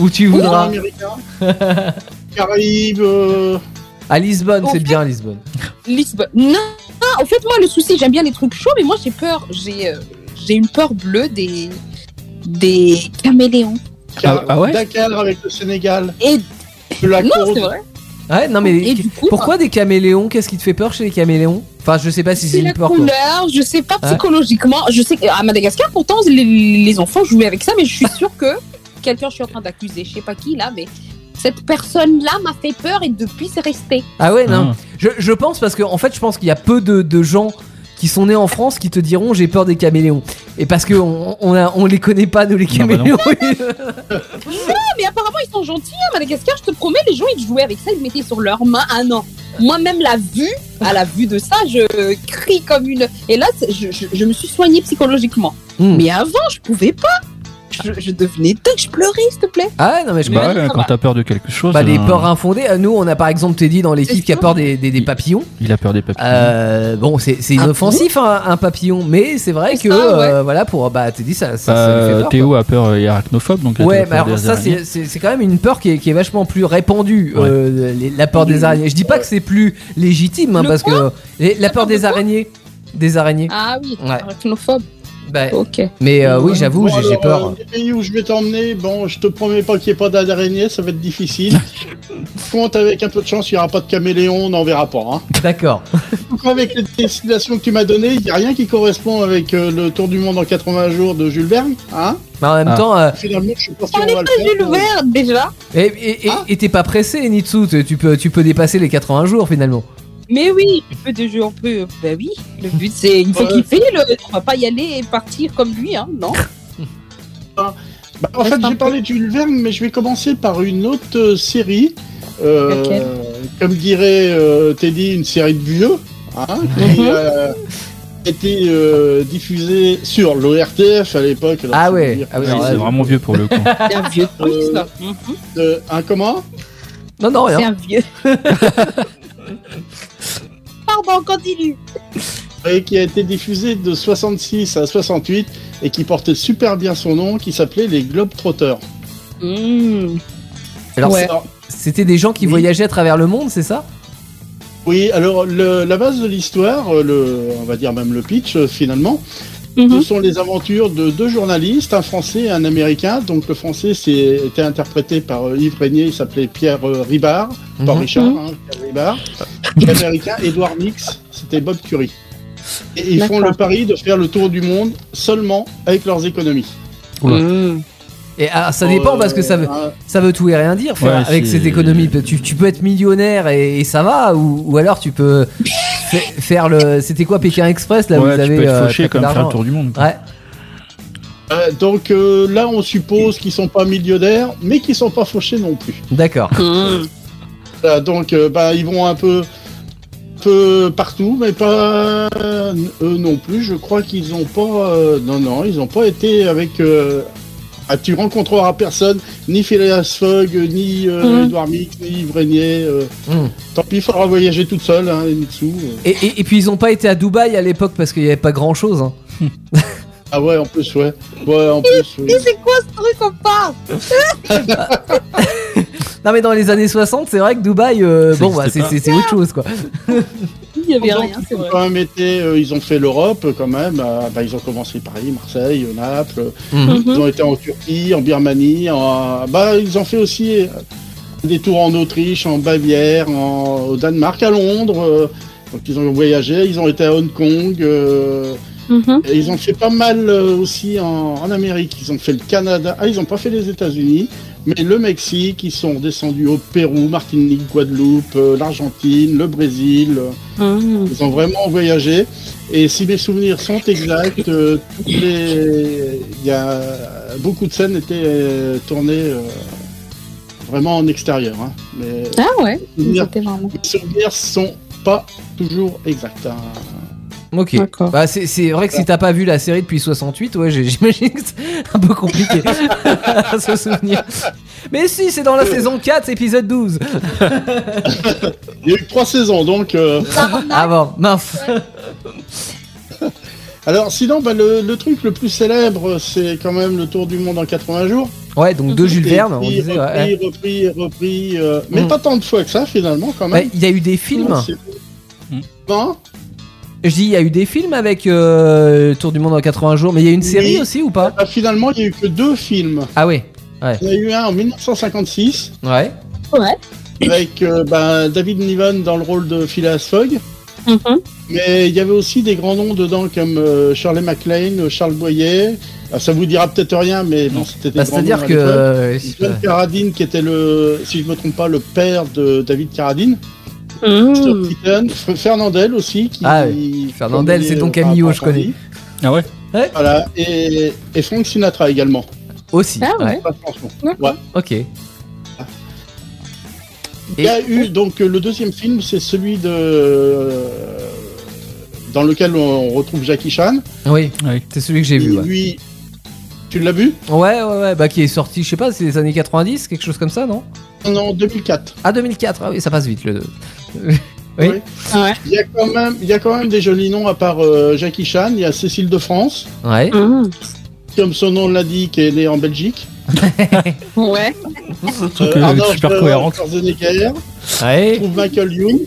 Où tu voudras. Caraïbes, euh, À Lisbonne, c'est bien Lisbonne. Lisbonne. Non, en fait, moi, le souci, j'aime bien les trucs chauds, mais moi, j'ai peur. J'ai euh, j'ai une peur bleue des, des caméléons. Ah- ah ouais? Dakar avec le Sénégal, Et de la non, c'est vrai. Ouais, non mais Et du coup, pourquoi des caméléons? Qu'est-ce qui te fait peur chez les caméléons? Enfin, je sais pas si c'est une la peur. quoi. couleur, je sais pas Ouais. psychologiquement. Je sais qu'à Madagascar, pourtant, les, les enfants jouaient avec ça, mais je suis sûre que quelqu'un, je suis en train d'accuser, je sais pas qui là, mais cette personne-là m'a fait peur et depuis, c'est resté. Ah ouais, non. Ah. Je, je pense parce que en fait, je pense qu'il y a peu de, de gens qui sont nés en France qui te diront j'ai peur des caméléons. Et parce que on, on, a- on les connaît pas nous les Non, bah non. caméléons. Non, mais apparemment, ils sont gentils à Madagascar, je te promets, les gens, ils jouaient avec ça, ils mettaient sur leurs mains. Ah non. Moi-même, la vue, à la vue de ça, je crie comme une. Et là, je, je me suis soignée psychologiquement. Hmm. Mais avant, je pouvais pas. Je, je devenais dingue, je pleurais, s'il te plaît. Ah ouais, non mais je Bah ouais, quand t'as peur de quelque chose. Bah, des euh, peurs infondées. Euh, Nous, on a par exemple Teddy dans l'équipe qui a peur des, des, des papillons. Il a peur des papillons. Euh, bon, c'est c'est Ah inoffensif un, un papillon, mais c'est vrai C'est que ça, ouais. euh, voilà pour bah Teddy ça, ça, ça lui fait Euh, peur. Théo a peur et est arachnophobe, donc. Ouais, mais alors des ça araignées. c'est- c'est c'est quand même une peur qui est, qui est vachement plus répandue, Ouais. euh, les- la peur des araignées. Je dis pas que c'est plus légitime, hein, Le parce que les- la peur peur de des quoi araignées, des araignées. Ah oui, Ouais. arachnophobe. Bah, Ok. mais euh, oui, j'avoue, Bon, j'ai peur. euh, les pays où je vais t'emmener, bon, je te promets pas qu'il n'y ait pas d'araignée, ça va être difficile. Contre, avec un peu de chance, il n'y aura pas de caméléon, on n'en verra pas. Hein. D'accord. Avec les destinations que tu m'as données, il n'y a rien qui correspond avec euh, le tour du monde en 80 jours de Jules Verne. Hein Mais en même Ah. temps, euh, Finalement, je suis pas sûr On est pas. Jules Verne déjà. et et- et- Ah. et t'es pas pressé, Nitsu, tu peux, tu peux dépasser les 80 jours finalement. Mais oui, tu peux déjà on peut. Bah oui, le but c'est il faut Ouais. kiffer. Le... On va pas y aller et partir comme lui, hein, non Bah, en fait, Reste j'ai peu. parlé de Jules Verne, mais je vais commencer par une autre euh, série. Euh, comme dirait euh, Teddy, une série de vieux. Hein, qui Mhm. euh, était euh, diffusée sur l'ORTF à l'époque. Ah c'est ouais, ah c'est vraiment vieux pour le coup. C'est un vieux truc, ça. Mhm. de- un comment? Non, non, C'est rien. un vieux. Pardon, continue. et qui a été diffusé de 66 à 68 et qui portait super bien son nom, qui s'appelait les Globetrotters. Mmh. Alors, Ouais. c'était des gens qui Oui. voyageaient à travers le monde, c'est ça? Oui, alors le- la base de l'histoire, euh, on va dire même le pitch euh, finalement, Mhm. ce sont les aventures de deux journalistes, un français et un américain. Donc le français c'est- était interprété par euh, Yves Régnier, il s'appelait Pierre euh, Ribard, pas Mhm. Richard, hein, Pierre Ribard. Et l'américain Edward Mix, c'était Bob Curie. Et ils font le pari de faire le tour du monde seulement avec leurs économies. Mmh. Et ah, ça dépend Euh, parce que ça veut, ça veut tout et rien dire Ouais, avec c'est- cette économie. Tu, tu peux être millionnaire et, et ça va, ou, ou alors tu peux faire le. C'était quoi Pékin Express là ouais, vous tu avez peux être euh, fauché comme faire le tour du monde. Ouais. euh, donc euh, là, on suppose qu'ils sont pas millionnaires, mais qu'ils sont pas fauchés non plus. D'accord. Mmh. Donc, euh, bah, ils vont un peu, peu partout, mais pas euh, eux non plus. Je crois qu'ils ont pas, euh, non, non, ils ont pas été avec. Ah, tu rencontreras personne, ni Phileas Fogg, ni euh, Mhm. Edouard Mix, ni Yves Régnier. euh, Mm. Tant pis, il faudra voyager toute seule, hein, Mitsu. euh. Et, et- et puis ils ont pas été à Dubaï à l'époque parce qu'il y avait pas grand chose. Ah ouais, en plus, ouais. Ouais, en plus. oui. Mais c'est quoi ce truc qu'on parle Non mais dans les années 60, c'est vrai que Dubaï, euh, bon bah pas. c'est autre chose quoi. Il y avait Donc, rien, c'est ils ont vrai. quand même été, euh, ils ont fait l'Europe quand même. euh, bah, ils ont commencé Paris, Marseille, Naples. Mhm. Ils ont été en Turquie, en Birmanie. En... Bah, ils ont fait aussi euh, des tours en Autriche, en Bavière, en... au Danemark, à Londres. euh, Donc ils ont voyagé. Ils ont été à Hong Kong. euh, Mhm. et ils ont fait pas mal euh, aussi en... en Amérique. Ils ont fait le Canada. Ah, ils n'ont pas fait les États-Unis. Mais le Mexique, ils sont descendus au Pérou, Martinique, Guadeloupe, euh, l'Argentine, le Brésil. Mmh. ils ont vraiment voyagé. Et si mes souvenirs sont exacts, euh, toutes les... il y a beaucoup de scènes étaient euh, tournées euh, vraiment en extérieur. hein. Mais Ah ouais, les souvenirs, vraiment. les souvenirs sont pas toujours exacts. hein. Ok. Bah, c'est, c'est vrai que si t'as pas vu la série depuis 68, ouais, j'ai- j'imagine que c'est un peu compliqué à se souvenir. Mais si, c'est dans la saison 4, épisode 12. Il y a eu que trois saisons, donc. euh, Ah bon, mince. Alors, sinon, bah, le, le truc le plus célèbre, c'est quand même le Tour du monde en 80 jours. Ouais, donc de Jules Verne, on repris, disait. ouais. repris, repris, euh, mais Mm. pas tant de fois que ça, finalement, quand même. Il y a eu des films. Mm. Non Je dis, il y a eu des films avec euh, Tour du monde en 80 jours, mais il y a une série Oui. aussi ou pas Ah, Finalement, il y a eu que deux films. Ah ouais. Il y en a eu un en 1956 Ouais. Ouais. avec euh, bah, David Niven dans le rôle de Phileas Fogg. Mhm. Mais il y avait aussi des grands noms dedans comme euh, Shirley MacLaine, Charles Boyer. Ah, ça vous dira peut-être rien, mais bon, c'était des Bah, grands C'est-à-dire que. euh, John Carradine, qui était le, si je me trompe pas, le père de David Carradine. Mmh. Keaton, Fernandel aussi. Qui, Ah oui, Fernandel, c'est donc euh, Camillo, je connais. Ah ouais Voilà, et, et Frank Sinatra également. aussi. Ah ouais. Pas franchement. D'accord. Ouais. Ok. Il y a eu donc le deuxième film, c'est celui de euh, dans lequel on retrouve Jackie Chan. Oui, Oui. c'est celui que j'ai vu. Ouais. lui, tu l'as vu? Ouais, ouais, ouais, bah qui est sorti, je sais pas, c'est les années 90, quelque chose comme ça, non? Non, 2004. Ah, 2004, ah oui, ça passe vite le. Oui. Oui. Ah ouais. Il y a quand même, il y a quand même des jolis noms à part euh, Jackie Chan. Il y a Cécile de France, Ouais. Mmh. comme son nom l'indique, est née en Belgique. Ouais. Truc, euh, Arnold super cohérente. Schwarzenegger, Ouais. trouve Michael Youn.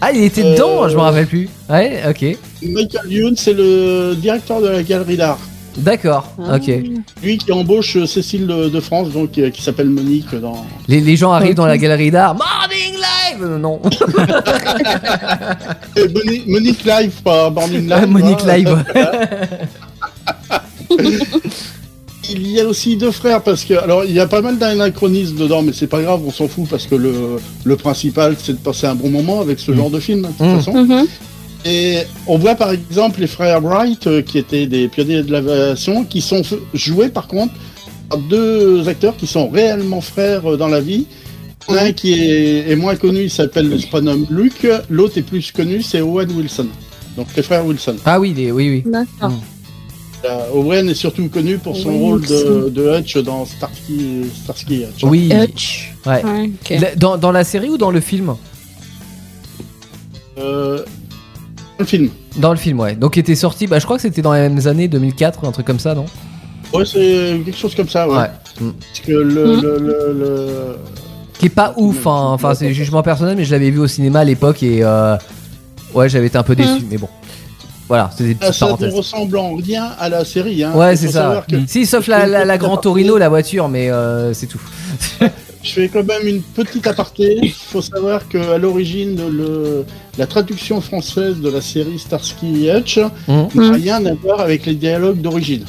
Ah, il était Euh, dedans, je me rappelle plus. Ouais, ok. Michael Youn, c'est le directeur de la galerie d'art. D'accord, Ah. ok. Lui qui embauche euh, Cécile de, de France, donc euh, qui s'appelle Monique dans. Les, les gens arrivent dans la galerie d'art. Morning Live Non. Euh, Moni- Monique Live, pas Morning Ah, Live. Monique hein. Live. Il y a aussi deux frères parce que alors il y a pas mal d'anachronismes dedans, mais c'est pas grave, on s'en fout parce que le, le principal c'est de passer un bon moment avec ce genre de film de toute Mm. façon. Mhm. Et on voit par exemple les frères Wright euh, qui étaient des pionniers de l'aviation, qui sont joués par contre par deux acteurs qui sont réellement frères euh, dans la vie. Un qui est, est moins connu, il s'appelle le prénom Luke. L'autre est plus connu, c'est Owen Wilson. Donc les frères Wilson. Ah oui, les, oui, oui. D'accord. Euh, Owen est surtout connu pour son Owen rôle de, Hutch dans Starsky, Starsky Hutch. Oui. Hutch. Ouais. La- Dans, dans la série ou dans le film Euh, le film. Dans le film, ouais. Donc, il était sorti, bah, je crois que c'était dans les mêmes années, 2004, un truc comme ça, non? Ouais, c'est quelque chose comme ça, ouais. Mm. Parce que le, Mm. le, le, le- Qui est pas ouf, hein. enfin, c'est jugement personnel, mais je l'avais vu au cinéma à l'époque et. euh, Ouais, j'avais été un peu déçu, mais bon. Voilà, c'était des Ah, petites ça ne ressemble en rien à la série. Hein. Ouais, c'est ça. que ouais. Si, sauf la, la, la Grand Torino, la voiture, mais euh, c'est tout. Je fais quand même une petite aparté. Il faut savoir qu'à l'origine, le, la traduction française de la série Starsky Hutch Mhm. n'a rien à voir avec les dialogues d'origine.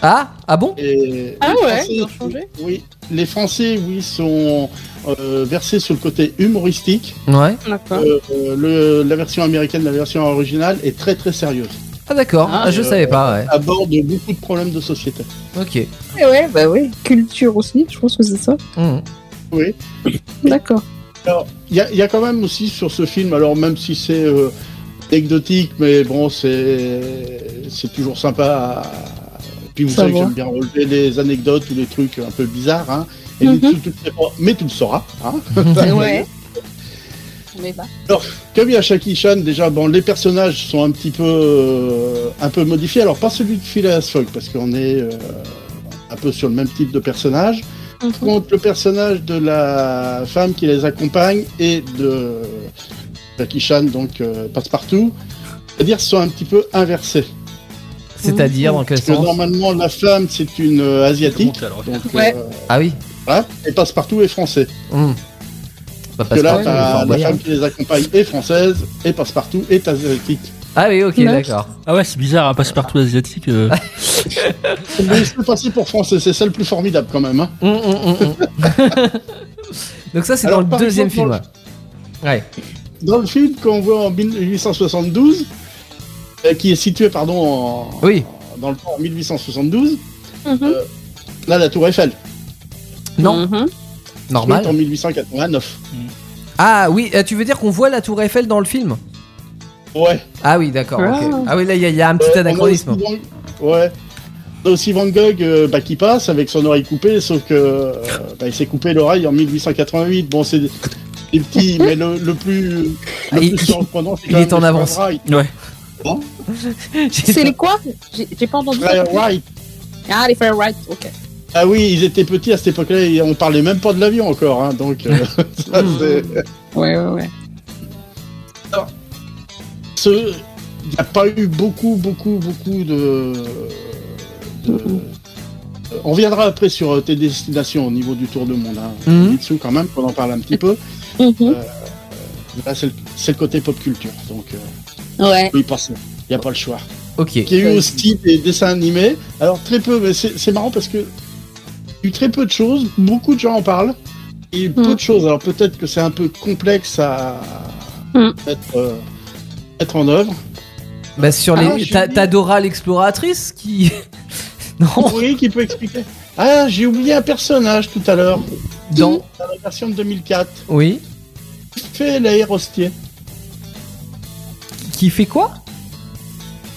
Ah Ah bon? Et Ah les ouais, Français, ils ont changé? Oui, les Français, oui, sont euh, versés sur le côté humoristique. Ouais. Euh, euh, le- la version américaine, la version originale, est très très sérieuse. Ah d'accord, Ah, je euh, savais pas, ouais. Aborde beaucoup de problèmes de société. Ok. Ouais, ouais, bah oui. Culture aussi, je pense que c'est ça. Mhm. Oui. D'accord. Alors, il y, a- il y a quand même aussi sur ce film, alors même si c'est euh, anecdotique, mais bon, c'est c'est toujours sympa. À... Puis vous Ça savez que j'aime bien relever les anecdotes ou les trucs un peu bizarres. Hein. Et Mhm. tu- tu mais tu le sauras. Hein. ouais. Mais bah. Comme il y a Jackie Chan, déjà, bon, les personnages sont un petit peu, euh, un peu modifiés. Alors, pas celui de Phileas Fogg, parce qu'on est euh, un peu sur le même type de personnage. Mhm. Par contre, le personnage de la femme qui les accompagne et de Jackie Chan, donc euh, passe-partout, c'est-à-dire sont un petit peu inversés. C'est-à-dire, dans quel sens normalement, la femme, c'est une euh, asiatique, donc, Ouais. euh, Ah oui voilà, et passe-partout est français. Mhm. Bah, Parce que là, passe-partout, t'as Fort la Boyard. femme qui les accompagne est française, et passe-partout est asiatique. Ah oui, ok, Ouais. d'accord. Ah ouais, c'est bizarre, un passe-partout asiatique. euh. Mais je peux passer pour français, c'est ça le plus formidable quand même. Hein. Hum, hum, hum, hum. Donc ça, c'est Alors, dans le par deuxième exemple, film. Ouais. Dans le film qu'on voit en 1872, euh, qui est situé pardon en, Oui. dans le temps en 1872, Mhm. là la Tour Eiffel. Non. Mhm. Normal. en 1889. Ah oui, euh, tu veux dire qu'on voit la Tour Eiffel dans le film Ouais. Ah oui, d'accord. ok. Ah. Ah oui, là il y, a- il y a un petit Euh, on a anachronisme. aussi Van- Ouais. On a aussi Van Gogh euh, bah, qui passe avec son oreille coupée, sauf que euh, bah, il s'est coupé l'oreille en 1888. Bon, c'est des des petits, mais le, le plus, le Ah, il- plus surprenant, c'est il est même en avance. Wright. Ouais. C'est les quoi J'ai pas entendu. Frères Wright. Ah, les frères Wright, ok. Ah oui, ils étaient petits à cette époque-là, et on parlait même pas de l'avion encore, hein, donc euh, ça, c'est- Ouais, ouais, ouais. ce- il n'y a pas eu beaucoup, beaucoup, beaucoup de. de- On viendra après sur euh, tes destinations au niveau du tour du monde. Hein. Mitsu, quand même, qu'on en parle un petit peu. Mhm. Là, c'est le, côté pop culture, donc euh, Ouais. oui, passer. Il n'y a pas le choix. Ok. Il y a eu aussi des dessins animés. Alors, très peu, mais c'est marrant parce que. Il y a eu très peu de choses, beaucoup de gens en parlent. Et peu Mhm. de choses. Alors, peut-être que c'est un peu complexe à mettre, euh, mettre en œuvre. Bah sur Ah, les, j'ai t'as Dora l'exploratrice qui. non. Oui, qui peut expliquer. Ah, j'ai oublié un personnage tout à l'heure, Dans. dans la version de 2004. Oui. Qui fait l'aérostier. Qui fait quoi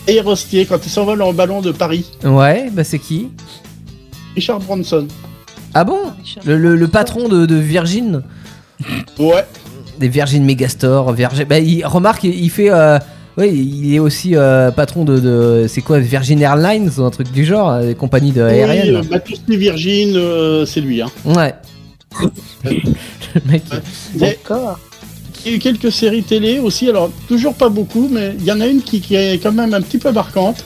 Aérostier, quand il s'envole en ballon de Paris. Ouais, bah c'est qui Richard Branson. Ah bon le, le- le patron de, de Virgin Ouais. Des Virgin Megastore, Virgin. Bah, il, remarque, il, il fait. Euh, ouais, il est aussi euh, patron de. de- c'est quoi Virgin Airlines ou un truc du genre, euh, des compagnies de Oui, aériennes euh, bah, tous les Virgin, euh, c'est lui. Hein. Ouais. le mec. Il y a- D'accord. Il y a eu quelques séries télé aussi, alors toujours pas beaucoup, mais il y en a une qui, qui est quand même un petit peu marquante.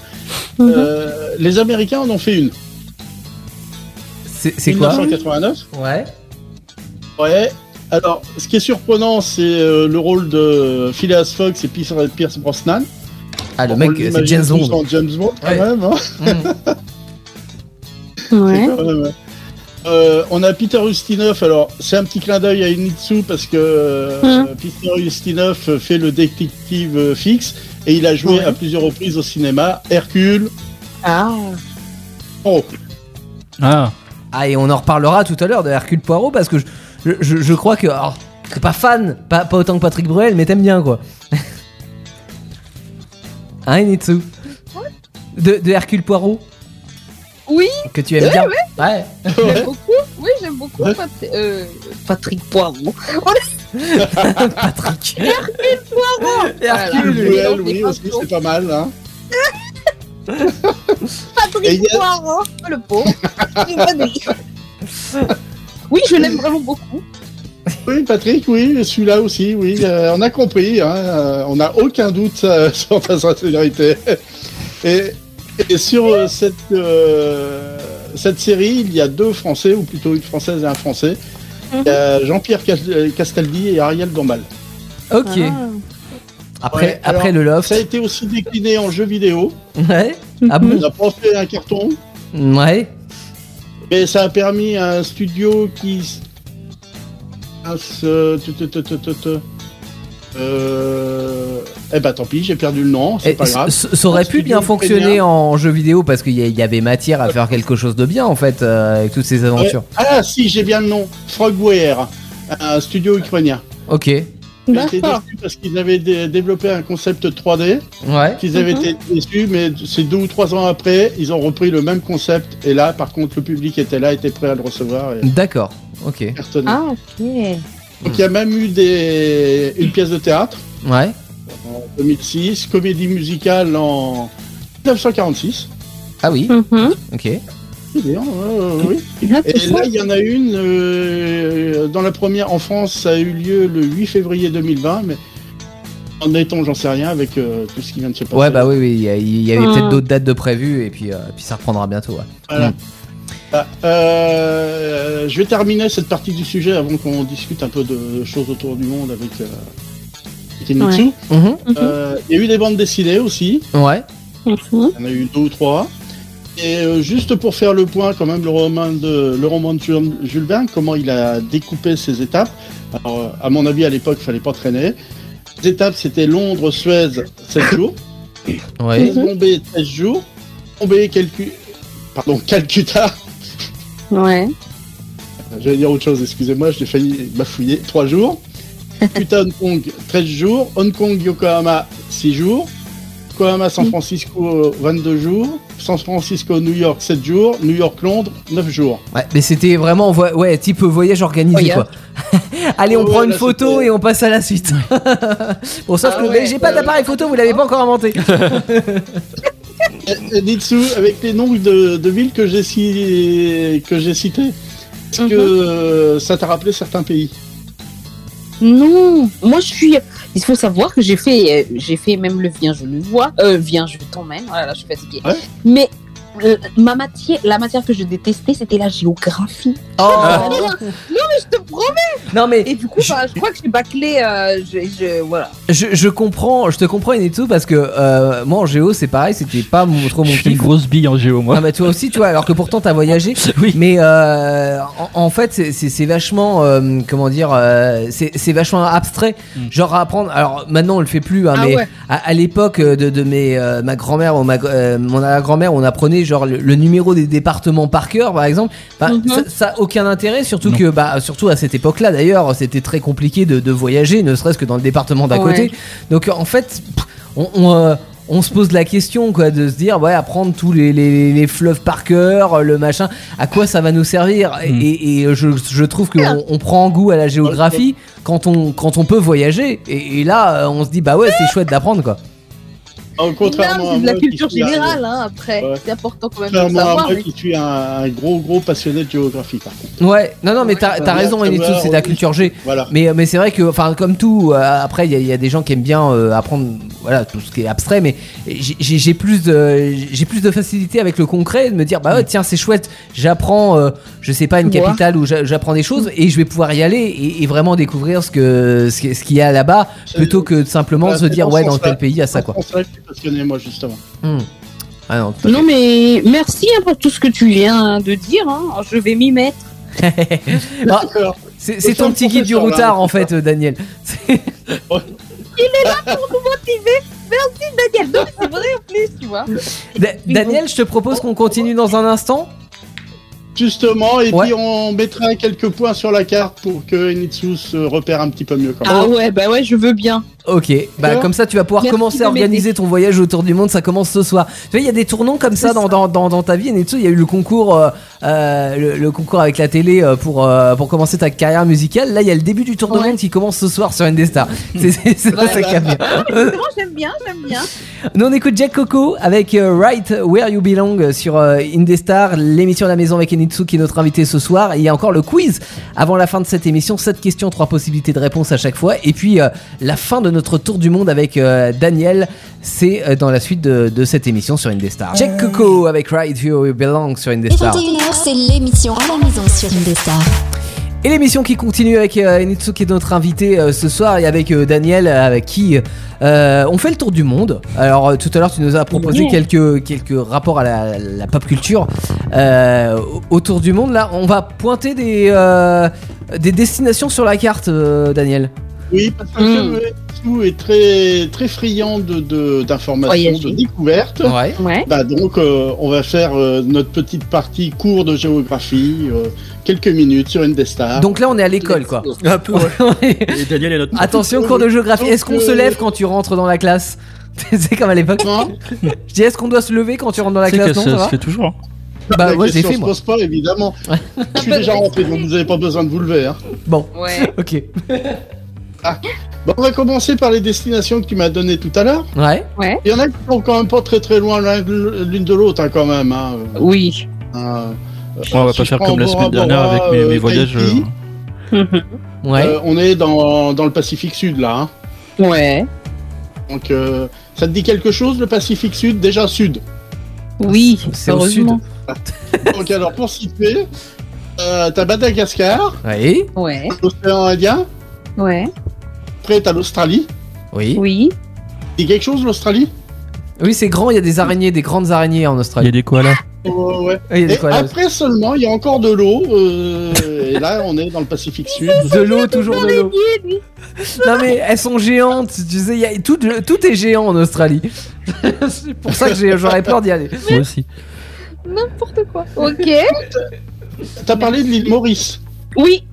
Mhm. Euh, les Américains en ont fait une. C'est c'est quoi 1989. Ouais. Ouais. Alors, ce qui est surprenant, c'est euh, le rôle de Phileas Fox et Pierce, Pierce Brosnan. Ah, le On mec, c'est James Bond. James Bond, quand Ouais. même. hein. Mm. Ouais. Euh, on a Peter Ustinov, alors c'est un petit clin d'œil à Initsu parce que euh, Mhm. Peter Ustinov fait le détective euh, fixe et il a joué Ouais. à plusieurs reprises au cinéma. Hercule, Ah. oh, Ah, Ah, et on en reparlera tout à l'heure de Hercule Poirot parce que je, je, je- je crois que. Alors, t'es pas fan, pas, pas autant que Patrick Bruel, mais t'aimes bien quoi. hein, Initsu? De, de Hercule Poirot? Oui, Que tu aimes bien Ouais. j'aime beaucoup. Oui, j'aime beaucoup Pat- euh, Patrick Poivron. Patrick. Hercule Joël, oui, aussi, c'est pas mal. Hein. Patrick a- Poivron, oh, le pauvre. Oui, je l'aime vraiment beaucoup. Oui, Patrick, oui, celui-là aussi, oui, euh, on a compris, hein, euh, on n'a aucun doute euh, sur ta sincérité. Et, et sur euh, cette, euh, cette série, il y a deux Français, ou plutôt une Française et un Français. Il y a Jean-Pierre Cas- Castaldi et Ariel Dombal. Ok. Ah. Après, Ouais, après alors, le loft. Ça a été aussi décliné en jeu vidéo. Ouais. Ah On bon n'a pas fait un carton, Ouais. mais ça a permis à un studio qui. à se- Euh... Eh ben tant pis, j'ai perdu le nom, c'est Et pas grave. ça aurait pu bien fonctionner en jeu vidéo parce qu'il y, avait matière à faire quelque chose de bien en fait euh, avec toutes ces aventures. Ah si, j'ai bien le nom. Frogware, un studio ukrainien. Ok. J'étais D'accord. déçu parce qu'ils avaient dé- développé un concept 3D, Ouais. qu'ils avaient Mhm. été déçus, mais c'est deux ou trois ans après, ils ont repris le même concept. Et là, par contre, le public était là, était prêt à le recevoir D'accord. Ok. cartonné. Ah, ok. Donc il y a même eu des... une pièce de théâtre Ouais. en 2006, comédie musicale en 1946. Ah oui. Mhm. Ok. C'est bien, oui. Et là, il y en a une, euh, dans la première en France, ça a eu lieu le 8 février 2020, mais en est-on, j'en sais rien, avec euh, tout ce qui vient de se passer. Ouais bah oui oui. Il y, avait Ah. peut-être d'autres dates de prévues et puis euh, puis ça reprendra bientôt. Ouais. Voilà. Mm. Bah, euh, je vais terminer cette partie du sujet avant qu'on discute un peu de choses autour du monde avec euh, Kimitsu. Mhm. Mhm. Euh, Il y a eu des bandes dessinées aussi, Ouais. Mhm. il y en a eu deux ou trois. Et euh, juste pour faire le point, quand même, le roman de, le roman de Jules Jules Verne, comment il a découpé ses étapes. Alors, à mon avis, à l'époque, il fallait pas traîner. Les étapes, c'était Londres, Suez, 7 jours. Ouais. Bombay, 13 jours. Bombay, Calcu... Pardon, Calcutta, Ouais. j'allais dire autre chose, excusez-moi, j'ai failli bafouiller. 3 jours. Putain, Hong Kong, 13 jours. Hong Kong, Yokohama, 6 jours. Yokohama, San Francisco, 22 jours. San Francisco, New York, 7 jours. New York, Londres, 9 jours. Ouais, mais c'était vraiment vo- ouais, type voyage organisé Voyage. quoi. Allez, on Ouais, prend une photo et on passe à la suite. bon, sauf Ah que ouais, mais j'ai pas d'appareil photo, vous l'avez pas encore inventé. Euh, Nitsu, avec les noms de, de villes que j'ai ci- que j'ai cités, est-ce Mhm. que euh, ça t'a rappelé certains pays? Non, moi je suis. Il faut savoir que j'ai fait, euh, j'ai fait même le viens, je le vois. Euh, viens, je t'emmène. Voilà, là, je suis fatiguée. Ouais. Mais ma matière, la matière que je détestais, c'était la géographie. Oh. Ah, non, non, mais je te promets. Non mais Et du coup, bah, je crois que j'ai bâclé. Euh, je, je- voilà. je, je comprends, je te comprends Inetsu parce que euh, moi en géo c'est pareil, c'était pas mon- trop mon Je suis une grosse bille en géo, moi. Ah bah toi aussi tu vois, alors que pourtant t'as voyagé. Oui. Mais euh, en, en fait, c'est- vachement, euh, comment dire, euh, c'est c'est vachement abstrait. Mm. Genre à apprendre. Alors maintenant, on le fait plus, hein, Ah mais ouais. à, à l'époque de, de mes, euh, ma grand-mère ou ma, euh, mon grand-mère, on apprenait genre le, le numéro des départements par cœur, par exemple. Bah, Mhm. ça, ça a aucun intérêt, surtout Non. que, bah, surtout à cette époque-là, d'ailleurs, c'était très compliqué de, de voyager, ne serait-ce que dans le département d'à Ouais. côté. Donc en fait, pff, on, on, euh, on se pose la question quoi de se dire ouais apprendre tous les, les, les fleuves par cœur le machin à quoi ça va nous servir? Et, et je, je trouve qu'on on prend goût à la géographie quand on quand on peut voyager et, et là euh, on se dit bah ouais c'est chouette d'apprendre quoi Ah, Contrairement Non, à c'est de la moi qui culture suis un- générale, hein, après. Ouais. C'est important quand même de Contrairement à savoir. moi mais- qui suis un, un gros gros passionné de géographie par contre. ouais non non mais t'as t'as raison Enitsu c'est de la culture G Voilà. Mais, mais c'est vrai que, enfin, comme tout, euh, après, il y, a- il y a des gens qui aiment bien euh, apprendre, voilà, tout ce qui est abstrait, mais j'ai- plus de, j'ai plus de facilité avec le concret, de me dire, bah ouais, tiens, c'est chouette, j'apprends, euh, je sais pas, une capitale où j'a- j'apprends des choses et je vais pouvoir y aller et, et vraiment découvrir ce que, ce ce qu'il y a là-bas, plutôt que de simplement Bah, se dire, ouais, dans tel pays, il y a ça, quoi. Passionné moi justement. Hmm. Ah non, mais merci hein, pour tout ce que tu viens de dire. Hein. Je vais m'y mettre. Ah, c'est ton petit guide du là, routard, en c'est fait, euh, Daniel. C'est- Merci Daniel. Non, mais c'est vrai en plus, tu vois. Da- Daniel, je te propose qu'on continue dans un instant. Justement, et Ouais. puis on mettra quelques points sur la carte pour que Enitsu se repère un petit peu mieux quand même. Ah ouais, bah ouais, je veux bien. Ok, bah comme ça tu vas pouvoir Merci commencer à organiser ton voyage autour du monde, ça commence ce soir. Tu vois, il y a des tournants comme ça dans, dans, dans, dans ta vie, Netsu, il y a eu le concours, euh, euh, le, le concours avec la télé euh, pour, euh, pour commencer ta carrière musicale. Là, il y a le début du tour de Ouais. monde qui commence ce soir sur Indestar. C'est c'est- ça, qui bien. Vraiment, j'aime bien, j'aime bien. Nous on écoute Jack Coco avec Right Where You Belong sur Indestar, l'émission à la maison avec Enitsu qui est notre invité ce soir. Et il y a encore le quiz avant la fin de cette émission, 7 questions, 3 possibilités de réponse à chaque fois. Et puis la fin de notre tour du monde avec euh, Daniel, c'est euh, dans la suite de, de cette émission sur Indestar. Jack Coco avec Right Where You Belong sur Et Indestar. 21h, c'est l'émission à la maison sur Indestar. Et l'émission qui continue avec euh, Enitsu qui est notre invité euh, ce soir et avec euh, Daniel euh, avec qui euh, on fait le tour du monde. Alors euh, tout à l'heure tu nous as proposé quelques, quelques rapports à la, la pop culture euh, au- autour du monde. Là on va pointer des, euh, des destinations sur la carte euh, Daniel. Oui, parce que Mm. Enitsu est très très friand de- de d'informations, Voyager. de, découvertes. Ouais. Ouais. Bah donc euh, on va faire euh, notre petite partie cours de géographie, euh, quelques minutes sur Indestar. Donc là on est à l'école quoi. Un peu, ouais. Et Daniel est notre. Attention cours de géographie. Est-ce qu'on se lève quand tu rentres dans la classe C'est comme à l'époque. Je dis est-ce qu'on doit se lever quand tu rentres dans la C'est que classe Non, ça ça se fait toujours. hein. Bah la moi je l'ai question fait se moi. pose pas évidemment. Je suis déjà rentré donc vous n'avez pas besoin de vous lever. Hein. Bon, Ouais. ok. Bon, on va commencer par les destinations que tu m'as données tout à l'heure. Ouais. Il y en a qui sont quand même pas très très loin l'une de l'autre hein, quand même. Hein. Oui. Euh, on va si pas faire comme la semaine dernière Bora, avec mes, mes euh, voyages. Euh, Ouais. euh, on est dans, dans le Pacifique Sud là. hein. Ouais. Donc euh, ça te dit quelque chose le Pacifique Sud? Déjà Sud. Oui. C'est au heureusement. Donc alors pour situer, euh, t'as Madagascar, Oui. Ouais. l'océan Indien, Ouais. Après t'as l'Australie. Oui. Oui. Dis quelque chose l'Australie? Oui, c'est grand, il y a des araignées, des grandes araignées en Il y Australie. a des koalas. Ouais. Oui, il y a des Et koalas. après seulement, il y a encore de l'eau. euh, et là, on est dans le Pacifique Sud. De l'eau, toujours de l'eau. Non mais elles sont géantes, tu sais, il y a, tout, tout est géant en Australie. c'est pour ça que j'aurais peur d'y aller. Moi aussi. N'importe quoi. Ok. T'as parlé de l'île Maurice. Oui,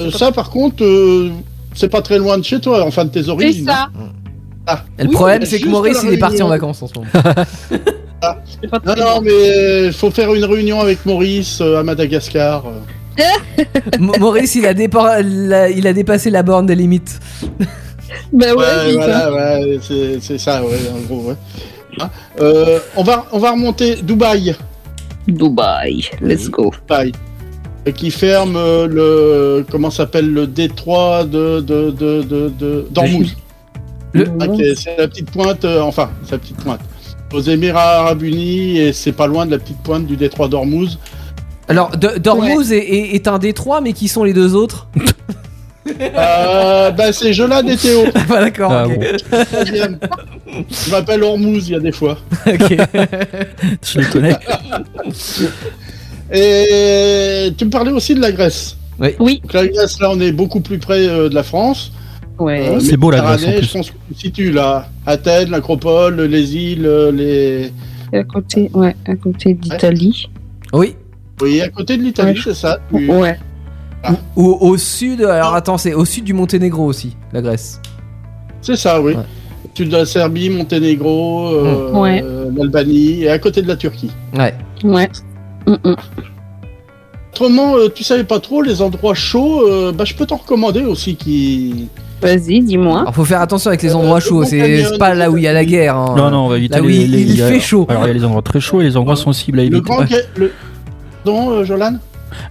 Euh, ça, par contre, euh, c'est pas très loin de chez toi, enfin de tes c'est origines. ça. Et le Oui, problème, c'est que Maurice, il est parti en vacances en ce moment. C'est pas Non, non, mais il faut faire une réunion avec Maurice euh, à Madagascar. euh. Maurice, il a, dépa- la- il a dépassé la borne des limites. Ben ouais, voilà, ouais, c'est c'est ça, ouais, en gros, ouais. Hein Euh, on, va, on va remonter Dubaï, Dubaï, let's go. Dubaï, qui ferme euh, le comment s'appelle le détroit de de de de de- d'Ormuz. Le- Ok, c'est la petite pointe, euh, enfin, c'est la petite pointe. Aux Émirats Arabes Unis et c'est pas loin de la petite pointe du détroit d'Ormuz. Alors, de- Dormouz est, est- est un détroit, mais qui sont les deux autres? Euh, bah, c'est Jolan et Théo. Ah, d'accord, Ah, bon. Je m'appelle Ormuz, il y a des fois. Ok. Je les connais. Et tu me parlais aussi de la Grèce. Oui. Donc la Grèce, là, on est beaucoup plus près euh, de la France. Ouais. Euh, C'est beau, la Grèce, en plus. Je pense que tu situes là. Athènes, l'Acropole, les îles, euh, les. À côté, ouais, à côté d'Italie. Oui. Oui, à côté de l'Italie, Ouais. c'est ça. Tu- Ouais. Ou au sud, alors attends, c'est au sud du Monténégro aussi, la Grèce. C'est ça, oui. Ouais. Sud de la Serbie, Monténégro, euh, Ouais. l'Albanie et à côté de la Turquie. Ouais. Ouais. Mm, mm. Autrement, euh, tu savais pas trop les endroits chauds, euh, bah, je peux t'en recommander aussi qui. Vas-y, dis-moi. Alors faut faire attention avec les endroits Euh, chauds, le c'est pas là où il y a la guerre. hein. Non, non, on va éviter Là où les, il- les- fait chaud. Alors, il y a les endroits très chauds et les endroits sensibles à Le éviter. grand. Ouais. ca- Le... Pardon, euh, Jolan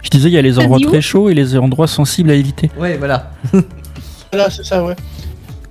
Je disais, il y a les endroits où très chauds et les endroits sensibles à éviter. Ouais, voilà. Voilà, c'est ça, ouais.